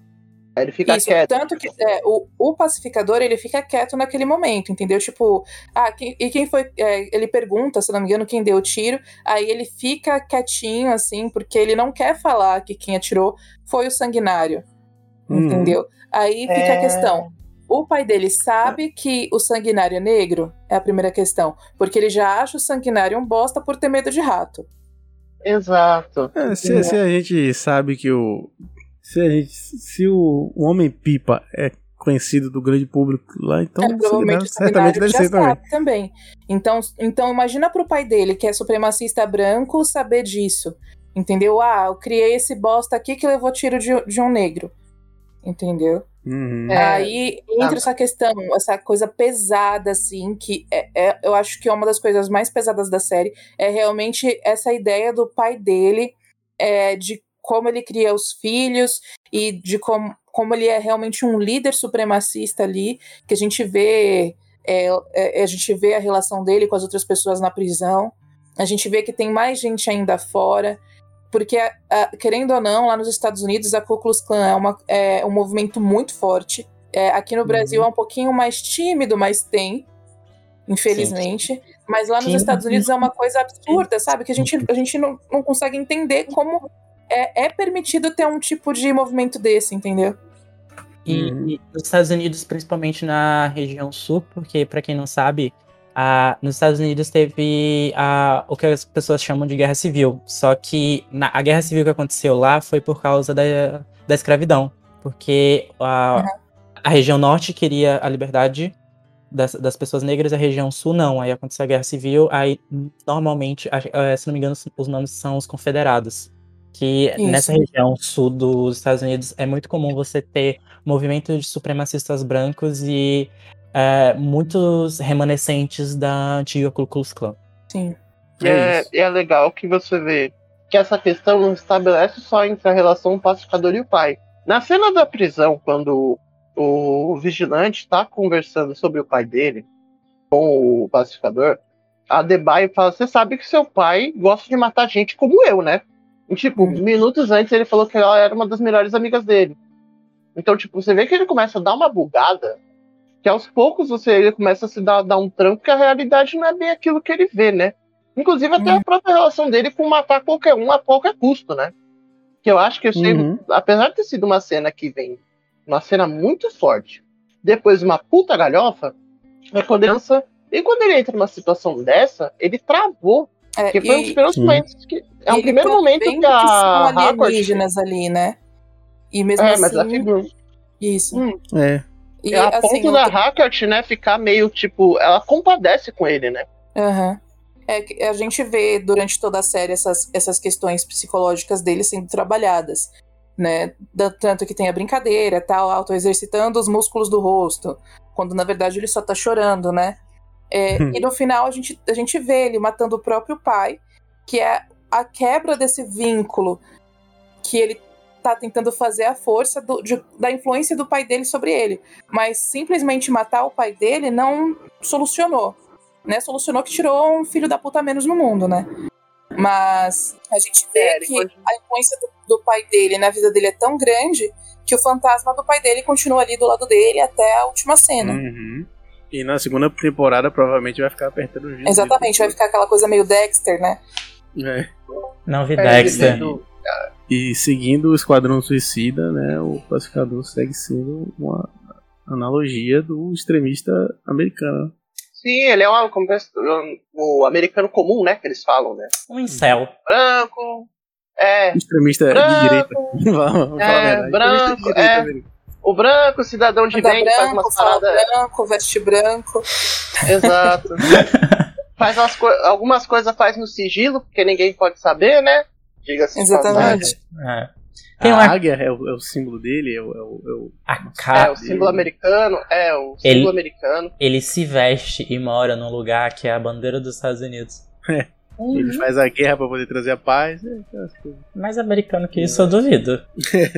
Aí ele fica Isso, quieto. tanto que é, o, o pacificador ele fica quieto naquele momento, entendeu? Tipo, ah, quem- e quem foi? é, ele pergunta, se não me engano, quem deu o tiro. Aí ele fica quietinho, assim, porque ele não quer falar que quem atirou foi o sanguinário, Uhum. entendeu? Aí fica É. a questão. O pai dele sabe que o sanguinário é negro? É a primeira questão. Porque ele já acha o sanguinário um bosta por ter medo de rato. Exato. É, se, se a gente sabe que o. Se, a gente, se o, o Homem-Pipa é conhecido do grande público lá, então É, provavelmente o certamente sanguinário deve já ser também. sabe também. Então, então imagina pro pai dele, que é supremacista branco, saber disso. Entendeu? Ah, eu criei esse bosta aqui que levou tiro de, de um negro. Entendeu? Uhum. É. Aí entra Ah. essa questão, essa coisa pesada, assim, que é, é- eu acho que é uma das coisas mais pesadas da série, é realmente essa ideia do pai dele, é, de como ele cria os filhos e de como, como ele é realmente um líder supremacista ali, que a gente vê. é, é, a gente vê a relação dele com as outras pessoas na prisão. A gente vê que tem mais gente ainda fora. Porque, a- querendo ou não, lá nos Estados Unidos, a Ku Klux Klan é, uma, é um movimento muito forte. É, aqui no Brasil é um pouquinho mais tímido, mas tem, infelizmente. Mas lá nos Tímido. Estados Unidos é uma coisa absurda, sabe? Que a gente, a gente não, não consegue entender como é, é permitido ter um tipo de movimento desse, entendeu? E, Uhum. e nos Estados Unidos, principalmente na região sul, porque pra quem não sabe, a, nos Estados Unidos teve a, o que as pessoas chamam de guerra civil. Só que na, a guerra civil que aconteceu lá foi por causa da, da escravidão. Porque a, a região norte queria a liberdade das, das pessoas negras, a região sul não. Aí aconteceu a guerra civil, aí normalmente, a- eh, se não me engano, os nomes são os confederados. Que Isso. nessa região sul dos Estados Unidos é muito comum você ter movimento de supremacistas brancos e eh, muitos remanescentes da antiga Ku Klux Klan. Sim. E É é, é legal que você vê que essa questão não estabelece só entre a relação pacificador e o pai. Na cena da prisão, quando o vigilante está conversando sobre o pai dele com o pacificador, a Debye fala: Você sabe que seu pai gosta de matar gente como eu, né? E, tipo, Hum. minutos antes ele falou que ela era uma das melhores amigas dele. Então, tipo, você vê que ele começa a dar uma bugada, que aos poucos você ele começa a se dar, dar um tranco que a realidade não é bem aquilo que ele vê, né? Inclusive até Hum. a própria relação dele com matar qualquer um a qualquer custo, né? Que eu acho que eu sei, Uhum. apesar de ter sido uma cena que vem, uma cena muito forte, depois uma puta galhofa, é quando ele E quando ele entra numa situação dessa, ele travou. É, Que foi um dos primeiros Sim. momentos que. É um primeiro momento que a são Harcourt- alienígenas ali, né? E mesmo É, assim. mas a figura. Isso. Hum. É. E a assim, ponto da Hackert, né, ficar meio tipo. Ela compadece com ele, né? Aham. É que a gente vê durante toda a série essas, essas questões psicológicas dele sendo trabalhadas, né? Da- Tanto que tem a brincadeira, tal, auto-exercitando os músculos do rosto, quando na verdade ele só tá chorando, né? É, Hum. e no final a gente, a gente vê ele matando o próprio pai, que é a quebra desse vínculo que ele tá tentando fazer a força do- de- da influência do pai dele sobre ele. Mas simplesmente matar o pai dele não solucionou. Né? Solucionou que tirou um filho da puta menos no mundo, né? Mas a gente vê É, que continua- a influência do, do pai dele na vida dele é tão grande que o fantasma do pai dele continua ali do lado dele até a última cena. Uhum. E na segunda temporada provavelmente vai ficar apertando o. Exatamente, vai ficar aquela coisa meio Dexter, né? É. Não vi É, Dexter. E seguindo o Esquadrão Suicida, né, o pacificador segue sendo uma analogia do extremista americano. Sim, ele é uma, como é- o americano comum, né? Que eles falam, né? Um incel. Branco. É, Extremista de Branco. direita. Vamos É, falar a verdade. branco, de é. O branco, o cidadão de Anda bem, que faz branco, umas fala paradas. branco, veste branco. Exato. faz umas co- algumas coisas faz no sigilo, porque ninguém pode saber, né? Diga-se Exatamente. É. Tem A uma águia é o, é o símbolo dele, é o, é o, é o- a É, o símbolo americano, é, o Ele- símbolo americano. Ele se veste e mora num lugar que é a bandeira dos Estados Unidos. Ele faz a guerra pra poder trazer a paz. É, coisas. Mais americano que isso, eu duvido.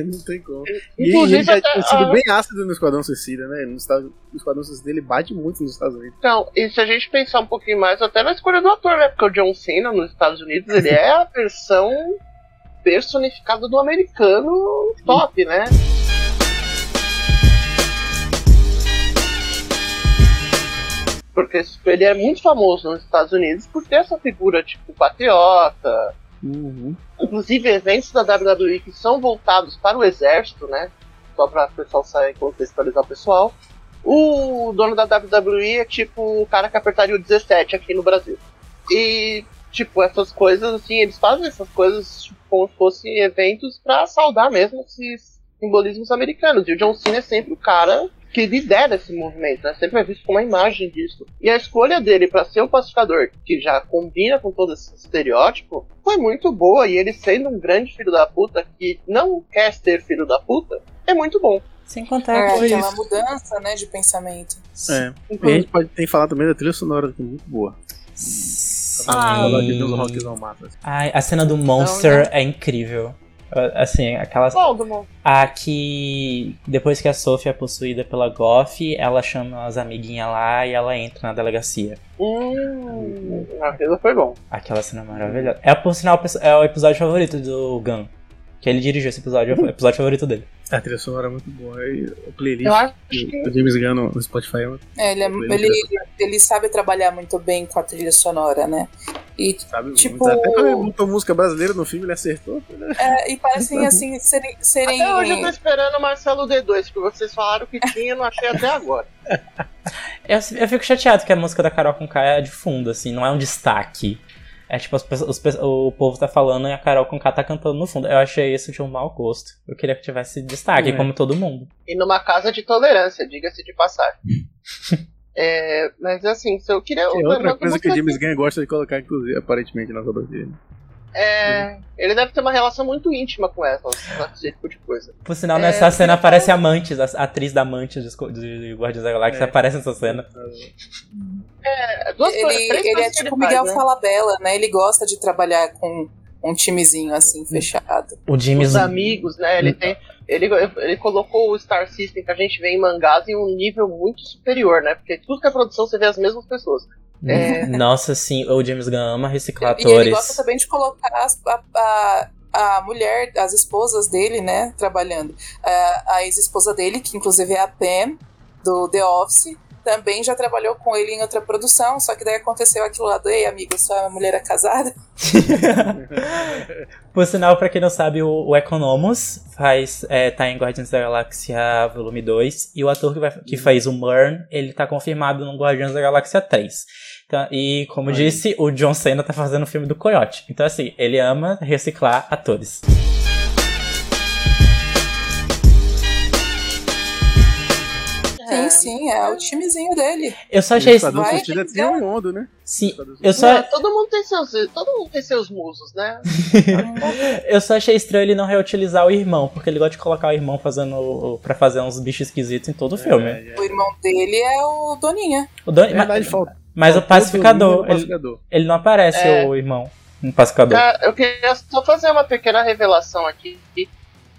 não tem como. E Inclusive, ele já até- tinha sido ah, bem ácido no Esquadrão Suicida, né? No, Estados, no Esquadrão Suicida ele bate muito nos Estados Unidos. Então, e se a gente pensar um pouquinho mais, até na escolha do ator, né? Porque o John Cena nos Estados Unidos, ele é a versão personificada do americano top, né? Porque ele é muito famoso nos Estados Unidos por ter essa figura, tipo, patriota. Uhum. Inclusive, eventos da WWE que são voltados para o exército, né? Só para o pessoal sair contextualizar o pessoal. O dono da WWE é tipo o cara que apertaria o 17 aqui no Brasil. E, tipo, essas coisas, assim, eles fazem essas coisas tipo, como se fossem eventos para saudar mesmo esses simbolismos americanos. E o John Cena é sempre o cara que lidera esse movimento, né? Sempre é visto como uma imagem disso. E a escolha dele para ser um pacificador, que já combina com todo esse estereótipo, foi muito boa. E ele sendo um grande filho da puta que não quer ser filho da puta, é muito bom. Sem contar É, aquela mudança, né, de pensamento. É. E a gente pode tem que falar também da trilha sonora que é muito boa. Ah, assim. Ai, a cena do Monster é incrível. Assim, aquela. Voldemort. A que depois que a Sophie é possuída pela Goff, ela chama as amiguinhas lá e ela entra na delegacia. Hum, aquilo foi bom. Aquela cena maravilhosa. É, por sinal, é o episódio favorito do Gun. Que ele dirigiu esse episódio, é o episódio favorito dele. A trilha sonora é muito boa. E o playlist Eu acho do que do James Gunn no Spotify é uma- É, ele, é- ele, ele sabe trabalhar muito bem com a trilha sonora, né? E, sabe? Tipo- muito. Até quando ele botou música brasileira no filme, ele acertou. Né? é, e parecem assim serem. serem Até hoje eu tô esperando o Marcelo D2, que vocês falaram que tinha, não achei até agora. Eu, eu fico chateado que a música da Carol com K é de fundo, assim, não é um destaque. É tipo, os pe- o povo tá falando e a Carol com K tá cantando no fundo. Eu achei isso de um mau gosto. Eu queria que tivesse destaque, É. como todo mundo. E numa casa de tolerância, diga-se de passagem. É, mas assim, se eu queria. É outra coisa que o James Gunn gosta de colocar, inclusive, aparentemente, nas obras dele. É, ele deve ter uma relação muito íntima com essa, esse tipo de coisa. Por sinal, É, nessa porque cena aparece a Mantis, a atriz da Mantis de, Guardiões da Galáxia É. aparece nessa cena. É, duas coisas, Ele, três ele é coisas tipo ele Miguel né? Falabella, né? Ele gosta de trabalhar com um timezinho assim, fechado. O James. Os amigos, né? Ele tem. Ele, ele colocou o Star System que a gente vê em mangás em um nível muito superior, né? Porque tudo que é produção você vê as mesmas pessoas. É. Nossa, sim, o James Gunn ama reciclar E ele gosta também de colocar as- a, a, a mulher, as esposas dele, né, trabalhando. A, a ex-esposa dele, que inclusive é a Pam, do The Office, também já trabalhou com ele em outra produção, só que daí aconteceu aquilo lá do, ei, amigo, sua mulher é casada? Por sinal, pra quem não sabe, o, o Economos faz, é, tá em Guardiões da Galáxia Volume 2. E o ator que, vai- que fez o Murn, ele tá confirmado no Guardiões da Galáxia 3. Então, e, como Olha. disse, o John Cena tá fazendo o filme do Coyote. Então, assim, ele ama reciclar atores. Sim, sim, é o timezinho dele. Eu só O achei... Esquadrão vai ter tinha que um né? Sim, eu só, É, todo mundo tem seus. Todo mundo tem seus musos, né? eu só achei estranho ele não reutilizar o irmão, porque ele gosta de colocar o irmão fazendo o- pra fazer uns bichos esquisitos em todo o filme. É, é. O irmão dele é o Doninha. O Don- É verdade, mas, falta. mas o pacificador, do ele, pacificador. ele não aparece, É. o irmão, no pacificador. Eu queria só fazer uma pequena revelação aqui.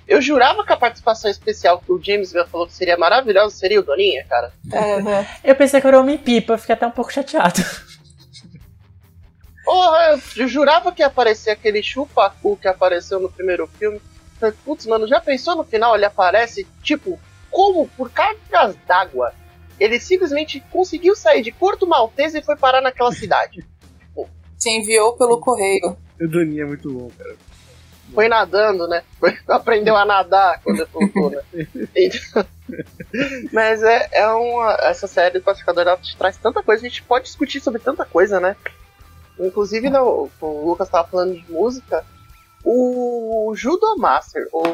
Eu jurava que a participação especial que o James Gunn falou que seria maravilhosa seria o Doninha, cara. Uhum. Eu pensei que era Homem-Pipa, fiquei até um pouco chateado. Porra, eu jurava que ia aparecer aquele chupacu que apareceu no primeiro filme. Putz, mano, já pensou no final ele aparece, tipo, como por cargas d'água? Ele simplesmente conseguiu sair de Porto Maltese e foi parar naquela cidade. Te enviou pelo correio. O Doninha é muito bom, cara. Foi nadando, né? Foi- aprendeu a nadar quando voltou, né? Então- Mas é, é uma. Essa série do Pacificador ela te traz tanta coisa, a gente pode discutir sobre tanta coisa, né? Inclusive, no, o Lucas tava falando de música. O Judomaster, ou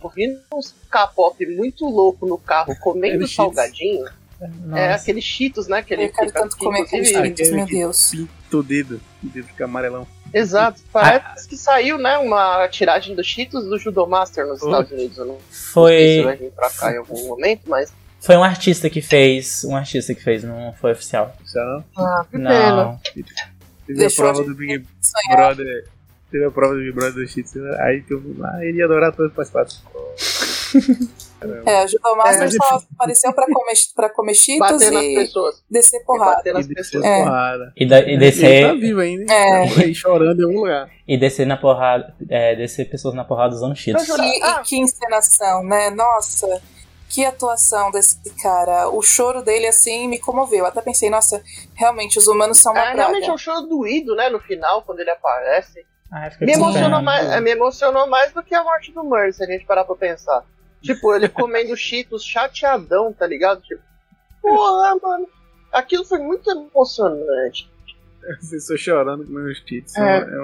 ouvindo uns K-pop muito louco no carro, comendo Aquele salgadinho, é Nossa. aqueles cheetos, né? Que ele Eu quero fica- tanto comer aqueles inclusive- cheetos, meu aquele Deus. Pinta o dedo. O dedo fica amarelão. Exato. Parece que saiu, né, uma tiragem dos cheetos do Judomaster nos Oh. Estados Unidos. Eu não sei se vai Foi, vir pra cá em algum momento, mas. foi um artista que fez. Um artista que fez, não foi oficial. Isso não. Ah, que. Não. Teve a a prova do Big. Brother. Teve a prova do Big Brother do Cheats. Aí que eu ah, ele ia adorar todos os participantes. É, o Judomaster É, só apareceu pra comer, pra comer cheetos Bater nas e pessoas. descer E porrada. bater nas E descer pessoas. É. porrada. E, da- e E ele tá descer, vivo ainda. É. Tá aí chorando em algum lugar. e descer na porrada. É, descer pessoas na porrada usando cheetos. Que, Ah. e que encenação, né? Nossa, que atuação desse cara. O choro dele, assim, me comoveu. Eu até pensei, nossa, realmente, os humanos são uma É, praga. realmente é um show doído, né, no final, quando ele aparece. Ah, Me emocionou, mais, é, me emocionou mais do que a morte do Murray, se a gente parar pra pensar. Tipo, ele comendo cheetos chateadão, tá ligado? Tipo, porra, mano. Aquilo foi muito emocionante. As pessoas chorando com meus Cheats. É. É. é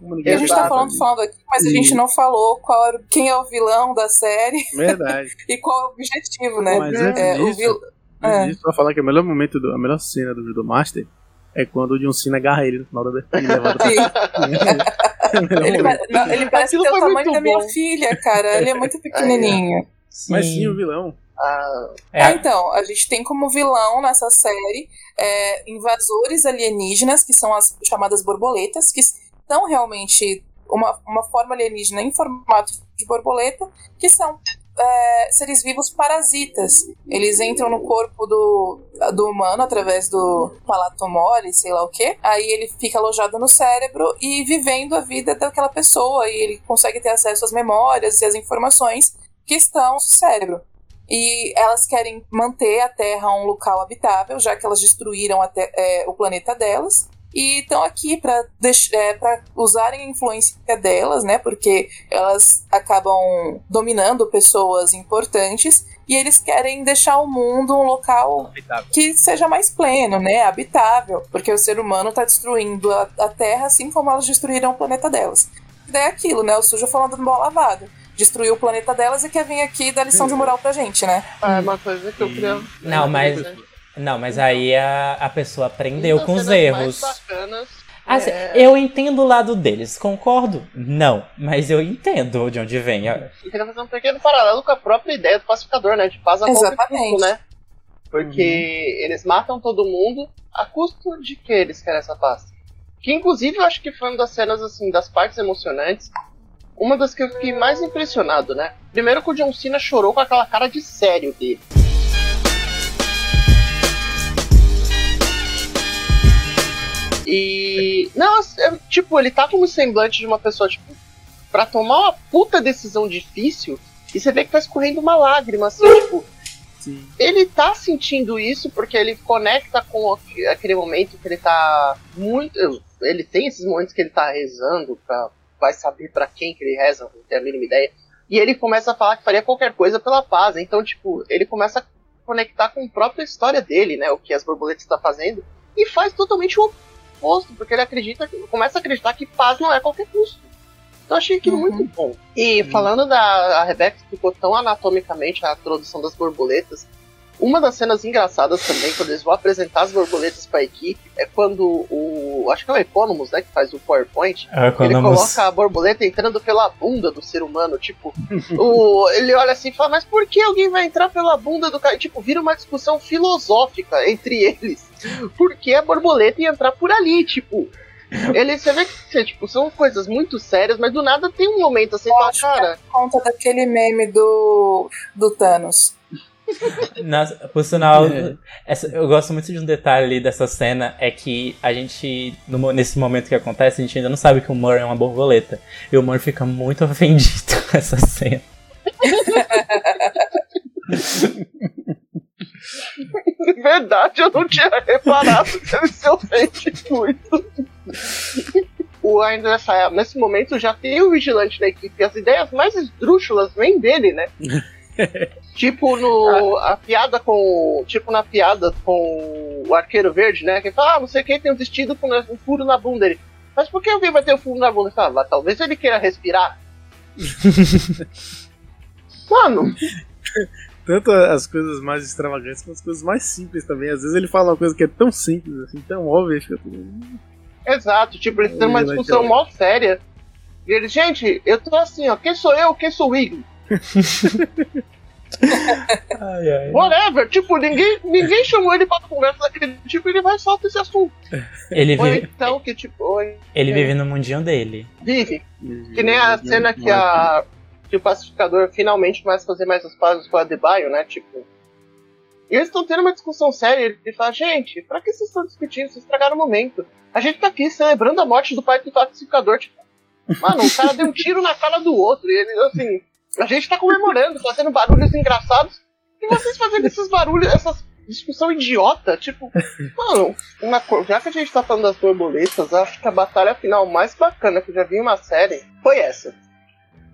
uma E a gente tá falando, falando aqui, mas a gente não falou qual era, quem é o vilão da série Verdade. e qual é o objetivo, né? Mas antes É, o disso, vil... antes é. disso, falar que o melhor momento, do, a melhor cena do Judo Master é quando o John Cena agarra ele no final da abertura e levanta pra Sim. É o Ele, não, ele parece ter o foi tamanho da minha bom. filha, cara. Ele é muito pequenininho. Mas sim, o vilão. Ah, É, É, então, a gente tem como vilão nessa série é, invasores alienígenas, que são as chamadas borboletas, que são realmente uma, uma forma alienígena em formato de borboleta, que são é, seres vivos parasitas. Eles entram no corpo do, do humano através do palato mole, sei lá o que. Aí ele fica alojado no cérebro e vivendo a vida daquela pessoa. E ele consegue ter acesso às memórias e às informações que estão no cérebro. E elas querem manter a Terra um local habitável, já que elas destruíram te- é, o planeta delas. E estão aqui para usarem a influência delas, né? Porque elas acabam dominando pessoas importantes. E eles querem deixar o mundo um local que seja mais pleno, né? Habitável. Porque o ser humano está destruindo a, a Terra, assim como elas destruíram o planeta delas. E daí é aquilo, né? O sujo falando do mal lavado. Destruiu o planeta delas e quer vir aqui dar lição de moral pra gente, né? é uma coisa que eu queria. Não, mas- Não, mas aí a, a pessoa aprendeu Uma com os erros. bacanas Assim, é- Eu entendo o lado deles, concordo? Não, mas eu entendo de onde vem. Eu queria fazer um pequeno paralelo com a própria ideia do pacificador, né? De paz a Exatamente. custo, né? Porque eles matam todo mundo a custo de que eles querem essa paz? Que inclusive eu acho que foi uma das cenas, assim, das partes emocionantes. Uma das que eu fiquei mais impressionado, né? Primeiro que o John Cena chorou com aquela cara de sério dele. E. Não, tipo, ele tá como semblante de uma pessoa, tipo, pra tomar uma puta decisão difícil, e você vê que tá escorrendo uma lágrima, assim, tipo. Sim. Ele tá sentindo isso porque ele conecta com aqu- aquele momento que ele tá muito. Ele tem esses momentos que ele tá rezando, pra, vai saber pra quem que ele reza, não tem a mínima ideia. E ele começa a falar que faria qualquer coisa pela paz. Então, tipo, ele começa a conectar com a própria história dele, né? O que as borboletas estão fazendo. E faz totalmente o oposto, porque ele acredita, começa a acreditar que paz não é a qualquer custo. Então achei aquilo Uhum. muito bom. E falando da a Rebecca ficou tão anatomicamente a introdução das borboletas. Uma das cenas engraçadas também, quando eles vão apresentar as borboletas pra equipe, é quando o. Acho que é o Economus, né? Que faz o PowerPoint. Ele coloca a borboleta entrando pela bunda do ser humano. Tipo, o, ele olha assim e fala, mas por que alguém vai entrar pela bunda do cara? Tipo, vira uma discussão filosófica entre eles. Por que a borboleta ia entrar por ali? Tipo. Ele, você vê que tipo, são coisas muito sérias, mas do nada tem um momento assim, fala, que é cara, por conta daquele meme do, do Thanos. Nossa, por sinal, É. essa- eu gosto muito de um detalhe ali dessa cena, é que a gente, no nesse momento que acontece, a gente ainda não sabe que o Murray é uma borboleta. E o Murray fica muito ofendido com essa cena. verdade, eu não tinha reparado que ele se ofende muito. O, ainda nessa, nesse momento já tem o vigilante na equipe, as ideias mais esdrúxulas vêm dele, né? tipo no. A piada com. Tipo na piada com o arqueiro verde, né? Que fala, ah, não sei quem tem um vestido com um furo na bunda dele. Mas por que alguém vai ter o fundo na bunda? Ah, lá, talvez ele queira respirar. Mano, Tanto as coisas mais extravagantes quanto as coisas mais simples também. Às vezes ele fala uma coisa que é tão simples, assim, tão óbvia, fica tudo. exato, tipo, eles têm uma discussão mó séria. E ele, gente, eu tô assim, ó, quem sou eu, quem sou o Igor? Ai, ai. Whatever, tipo, ninguém, ninguém chamou ele pra conversa daquele tipo, ele vai solta esse assunto. Ele Ou vive, então, que tipo, oi, ele vive no mundinho dele. vive. Que nem a cena que, a, que o pacificador finalmente começa a fazer mais as pazes com a Adebayo, né? Tipo. E eles estão tendo uma discussão séria. Ele fala, gente, pra que vocês estão discutindo? Vocês estragaram o momento. A gente tá aqui celebrando a morte do pai do pacificador. Tipo, mano, o cara deu um tiro na cara do outro. E ele, assim, a gente tá comemorando, fazendo barulhos engraçados. E vocês fazendo esses barulhos, essas discussão idiota. Tipo, mano, uma co- já que a gente tá falando das borboletas, acho que a batalha final mais bacana que eu já vi em uma série foi essa.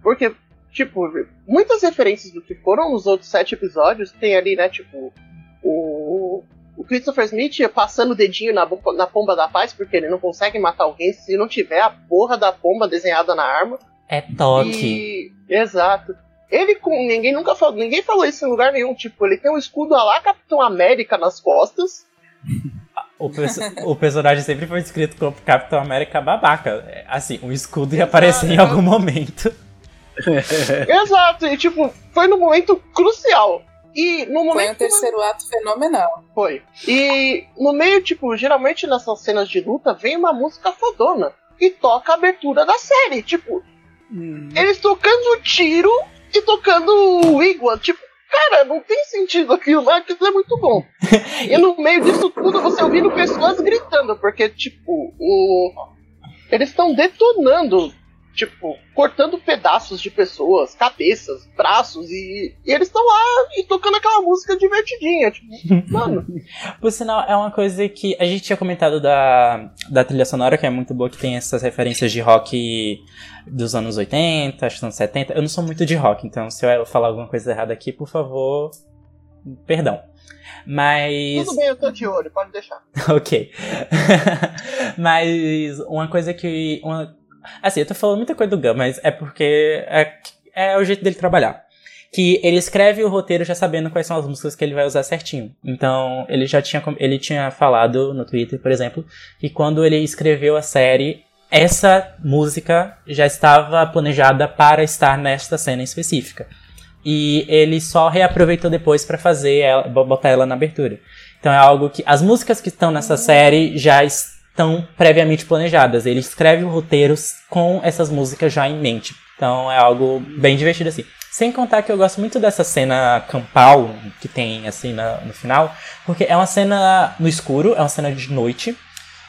Porque, tipo, muitas referências do que foram os outros sete episódios tem ali, né, tipo, o, o Christopher Smith passando o dedinho na, na pomba da paz, porque ele não consegue matar alguém se não tiver a porra da pomba desenhada na arma. É toque. E, exato. Ele com. Ninguém nunca falou. Ninguém falou isso em lugar nenhum. Tipo, ele tem um escudo lá Capitão América nas costas. O, perso- o personagem sempre foi descrito como Capitão América babaca. É, Assim, o escudo ia aparecer em algum momento. Exato. E tipo, foi no momento crucial. E no Foi momento. um terceiro ato fenomenal. Foi. E no meio, tipo, geralmente nessas cenas de luta vem uma música fodona. E toca a abertura da série. Tipo, Hum, eles tocando tiro e tocando o Iguan. Tipo, cara, não tem sentido aquilo, mas aquilo é muito bom. e no meio disso tudo você ouvindo pessoas gritando, porque, tipo, o... eles estão detonando, tipo, cortando pedaços de pessoas, cabeças, braços, e, e eles estão lá e tocando aquela música divertidinha. Tipo, mano, Por sinal, é uma coisa que a gente tinha comentado da, da trilha sonora, que é muito boa, que tem essas referências de rock dos anos 80, acho que anos 70. Eu não sou muito de rock, então se eu falar alguma coisa errada aqui, por favor, perdão. Mas. tudo bem, eu tô de olho, pode deixar. ok. mas uma coisa que. Uma... Assim, eu tô falando muita coisa do Gun, mas é porque é, é o jeito dele trabalhar. Que ele escreve o roteiro já sabendo quais são as músicas que ele vai usar certinho. Então, ele já tinha, ele tinha falado no Twitter, por exemplo, que quando ele escreveu a série, essa música já estava planejada para estar nesta cena específica. E ele só reaproveitou depois para fazer ela, botar ela na abertura. Então é algo que as músicas que estão nessa série já estão previamente planejadas. Ele escreve o roteiro com essas músicas já em mente. Então é algo bem divertido assim. Sem contar que eu gosto muito dessa cena campal que tem assim na- no final, porque é uma cena no escuro, é uma cena de noite.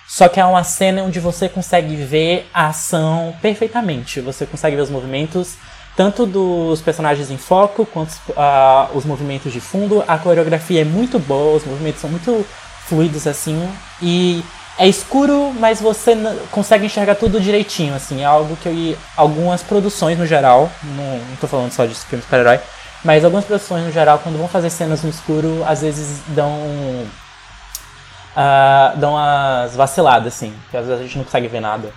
Só que é uma cena onde você consegue ver a ação perfeitamente. Você consegue ver os movimentos tanto dos personagens em foco quanto ah, os movimentos de fundo. A coreografia é muito boa, os movimentos são muito fluidos assim. E é escuro, mas você consegue enxergar tudo direitinho. assim É algo que eu, algumas produções no geral, não, não tô falando só de filmes super-herói, mas algumas produções no geral, quando vão fazer cenas no escuro, às vezes dão ah, dão umas vaciladas, assim, que às vezes a gente não consegue ver nada.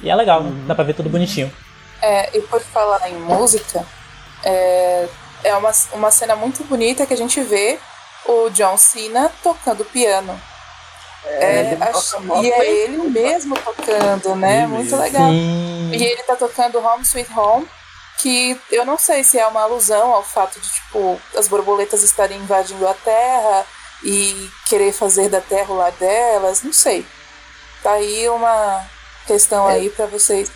E é legal, dá pra ver tudo bonitinho. É, e por falar em música, é, é uma, uma cena muito bonita que a gente vê o John Cena tocando piano. É, acho- e é ele mesmo tocando, né? Ele muito mesmo. legal. Sim. E ele tá tocando Home Sweet Home, que eu não sei se é uma alusão ao fato de, tipo, as borboletas estarem invadindo a Terra e querer fazer da Terra o lar delas, não sei. Tá aí uma questão aí pra vocês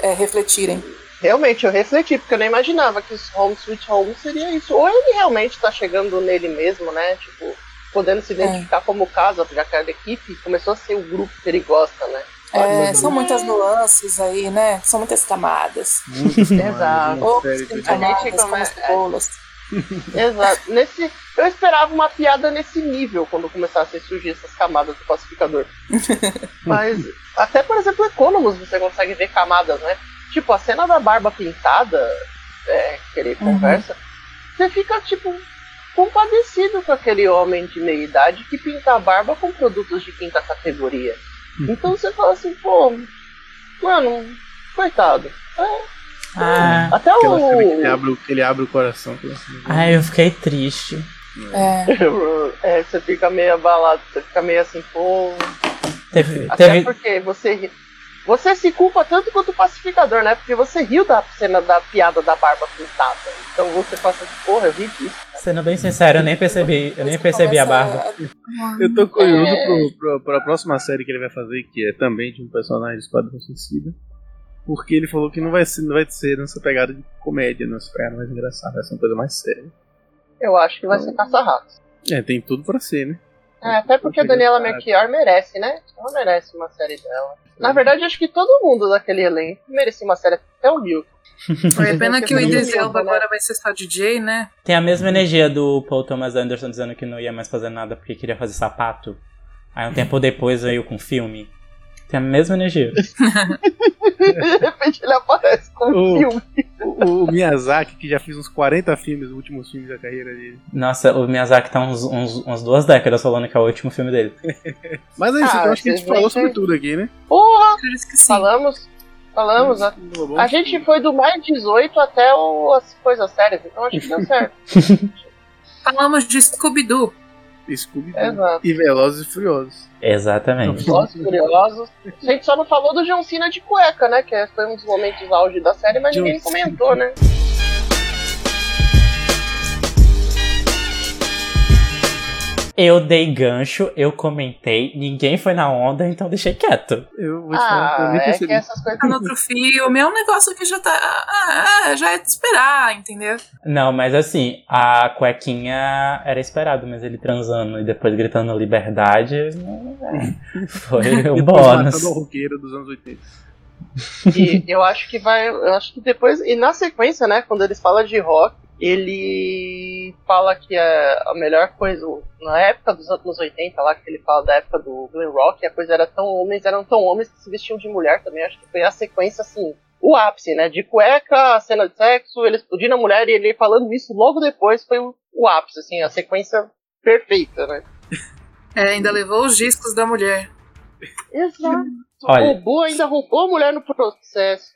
é, refletirem. Realmente, eu refleti, porque eu não imaginava que Home Sweet Home seria isso. Ou ele realmente tá chegando nele mesmo, né? Tipo, podendo se identificar como casa, já que a equipe começou a ser o grupo que ele gosta, né? É, são muitas nuances aí, né? São muitas camadas. muitas Exato. camadas, tem camadas gente come- as cebolas. Exato. Nesse, eu esperava uma piada nesse nível quando começasse a surgir essas camadas do pacificador. Mas, até por exemplo, Economos você consegue ver camadas, né? Tipo, a cena da barba pintada, é, que ele Uhum. conversa, você fica, tipo, compadecido com aquele homem de meia idade que pinta a barba com produtos de quinta categoria. Então você fala assim, pô, Mano, coitado. Ah, Até que ele o. abre, o- que ele abre o coração. ai, eu fiquei triste. É. É, você fica meio abalado, você fica meio assim, pô. Teve, Até teve, porque você. Você se culpa tanto quanto o pacificador, né? Porque você riu da cena da piada da barba pintada. Então você passa assim, porra, eu ri disso. sendo bem sincero, eu nem percebi, eu nem percebi a barba. Eu tô curioso É. pro, pro, pra próxima série que ele vai fazer, que é também de um personagem do Esquadrão Suicida. Porque ele falou que não vai ser, não vai ser nessa pegada de comédia, nessa pegada mais engraçada, vai ser uma coisa mais séria. Eu acho que vai ser caça-ratos. É, tem tudo pra ser, né? É, até porque a Daniela Melchior merece, né? Ela merece uma série dela. Na verdade, acho que todo mundo daquele elenco merecia uma série até o Milton. Foi pena que o Idris Elba né? agora vai ser só DJ, né? Tem a mesma energia do Paul Thomas Anderson dizendo que não ia mais fazer nada porque queria fazer sapato. Aí um tempo depois veio com filme. Tem a mesma energia. De repente ele aparece com um filme. O, o Miyazaki, que já fez uns 40 filmes, os últimos filmes da carreira dele. Nossa, o Miyazaki tá uns, uns, umas duas décadas falando que é o último filme dele. Mas é isso, Ah, então acho que a gente falou sobre tudo aqui, né? Porra! Acredito que sim. Falamos. Falamos. A, bom. a gente foi do mais 18 até o, as coisas sérias, então acho que deu certo. Falamos de Scooby-Doo. Scooby Exato. e Velozes e Furiosos. Exatamente. Velozes e Furiosos. A gente só não falou do John Cena de cueca, né? Que foi um dos momentos auge da série, mas John ninguém comentou, né? Eu dei gancho, eu comentei, ninguém foi na onda, então deixei quieto. Eu vou te falar que eu Ah, nem é percebi. que essas coisas. Tá no outro filme. É um negócio que já tá. ah, ah, já é de esperar, entendeu? Não, mas assim, a cuequinha era esperado, mas ele transando e depois gritando liberdade foi um bônus. o roqueiro dos anos 80. E eu acho que vai. Eu acho que depois. E na sequência, né, quando eles falam de rock, ele fala que é a melhor coisa. Na época dos anos 80, lá, que ele fala da época do glam rock, a coisa era tão. Homens eram tão homens que se vestiam de mulher também. Acho que foi a sequência, assim. O ápice, né? De cueca, cena de sexo, ele explodindo a mulher e ele falando isso logo depois foi o, o ápice, assim, a sequência perfeita, né? É, ainda levou os discos da mulher. Exato. Olha. Roubou, ainda roubou a mulher no processo.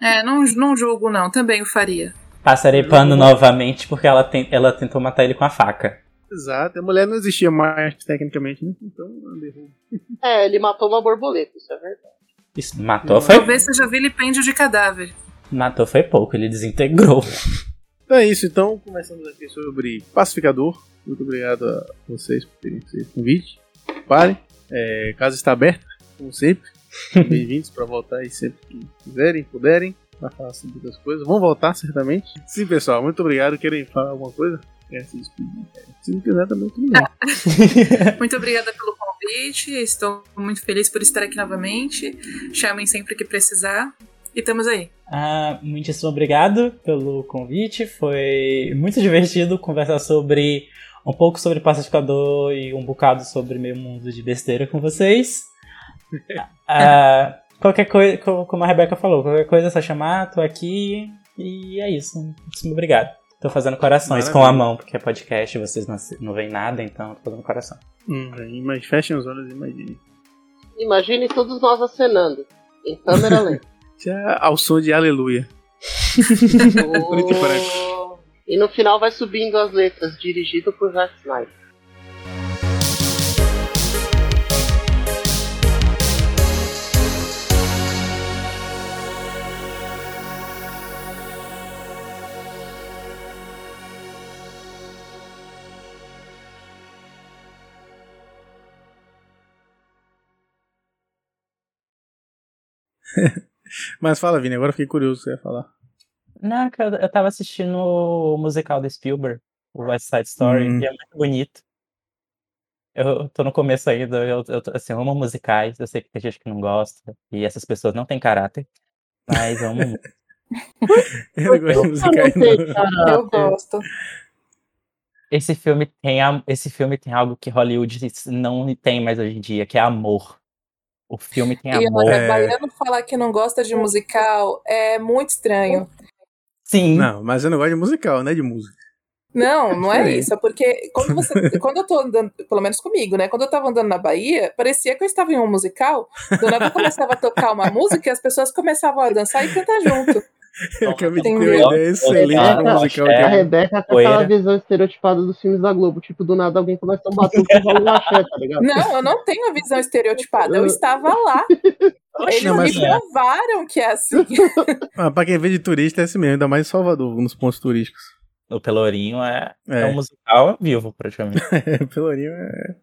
É, não, não julgo, não. Também o faria. Passarei pano novamente porque ela, tem, ela tentou matar ele com a faca. Exato, a mulher não existia mais tecnicamente, né? Então, ela derrubou. É, ele matou uma borboleta, isso é verdade. Isso, matou foi, Talvez seja vilipêndio de cadáver. matou foi pouco, ele desintegrou. Então é isso, então começamos aqui sobre Pacificador. Muito obrigado a vocês por terem feito esse convite. Pare, é, casa está aberta, como sempre. Bem-vindos para voltar aí sempre que quiserem, puderem, para falar sobre outras coisas. Vão voltar certamente. Sim, pessoal, muito obrigado. Querem falar alguma coisa? Quer se despedir? Se não quiser também, tudo bem. Muito obrigada pelo convite. Estou muito feliz por estar aqui novamente. Chamem sempre que precisar. E estamos aí. Ah, muitíssimo obrigado pelo convite. Foi muito divertido conversar sobre um pouco sobre pacificador e um bocado sobre meu mundo de besteira com vocês. Ah, qualquer coisa, co- como a Rebeca falou, qualquer coisa é só chamar, tô aqui e é isso. Muitíssimo obrigado. Tô fazendo corações com a Maravilha. mão, porque é podcast, vocês não, não veem nada, então tô fazendo coração. Hum, mas fechem os olhos e imaginem. Imagine todos nós acenando. Em câmera lenta. Ao som de Aleluia. E. Oh. E no final vai subindo as letras, dirigido por Zack Snyder. Mas fala, Vini, agora eu fiquei curioso o que você ia falar. Não, que eu, eu tava assistindo o musical da Spielberg, o West Side Story, Hum. e é muito bonito. Eu tô no começo ainda, eu, eu, tô- assim, eu amo musicais, eu sei que tem gente que não gosta, e essas pessoas não têm caráter, mas eu amo muito. Eu não gosto de musicais, não. Eu gosto. Esse filme tem, esse filme tem algo que Hollywood não tem mais hoje em dia, que é amor. O filme tem E amor. olha, É. baiano falar que não gosta de musical é muito estranho. Sim, Não, mas eu não gosto de musical, né? De música. Não, não é Diferente. isso. É porque quando, você, quando eu tô andando, pelo menos comigo, né? Quando eu tava andando na Bahia, parecia que eu estava em um musical. Do nada começava a tocar uma música e as pessoas começavam a dançar e cantar junto. Eu de ter Entendeu? uma ideia excelente musical. é. A. Rebeca com Poeira. aquela visão estereotipada dos filmes da Globo. Tipo, do nada alguém começa a bater rola um axé, tá ligado? Não, eu não tenho a visão estereotipada. Eu estava lá. Eles Não, mas- me provaram que é assim. Ah, pra quem vê de turista é assim mesmo, ainda mais em Salvador, nos pontos turísticos. O Pelourinho é, é. É. um musical vivo, praticamente. Pelourinho é.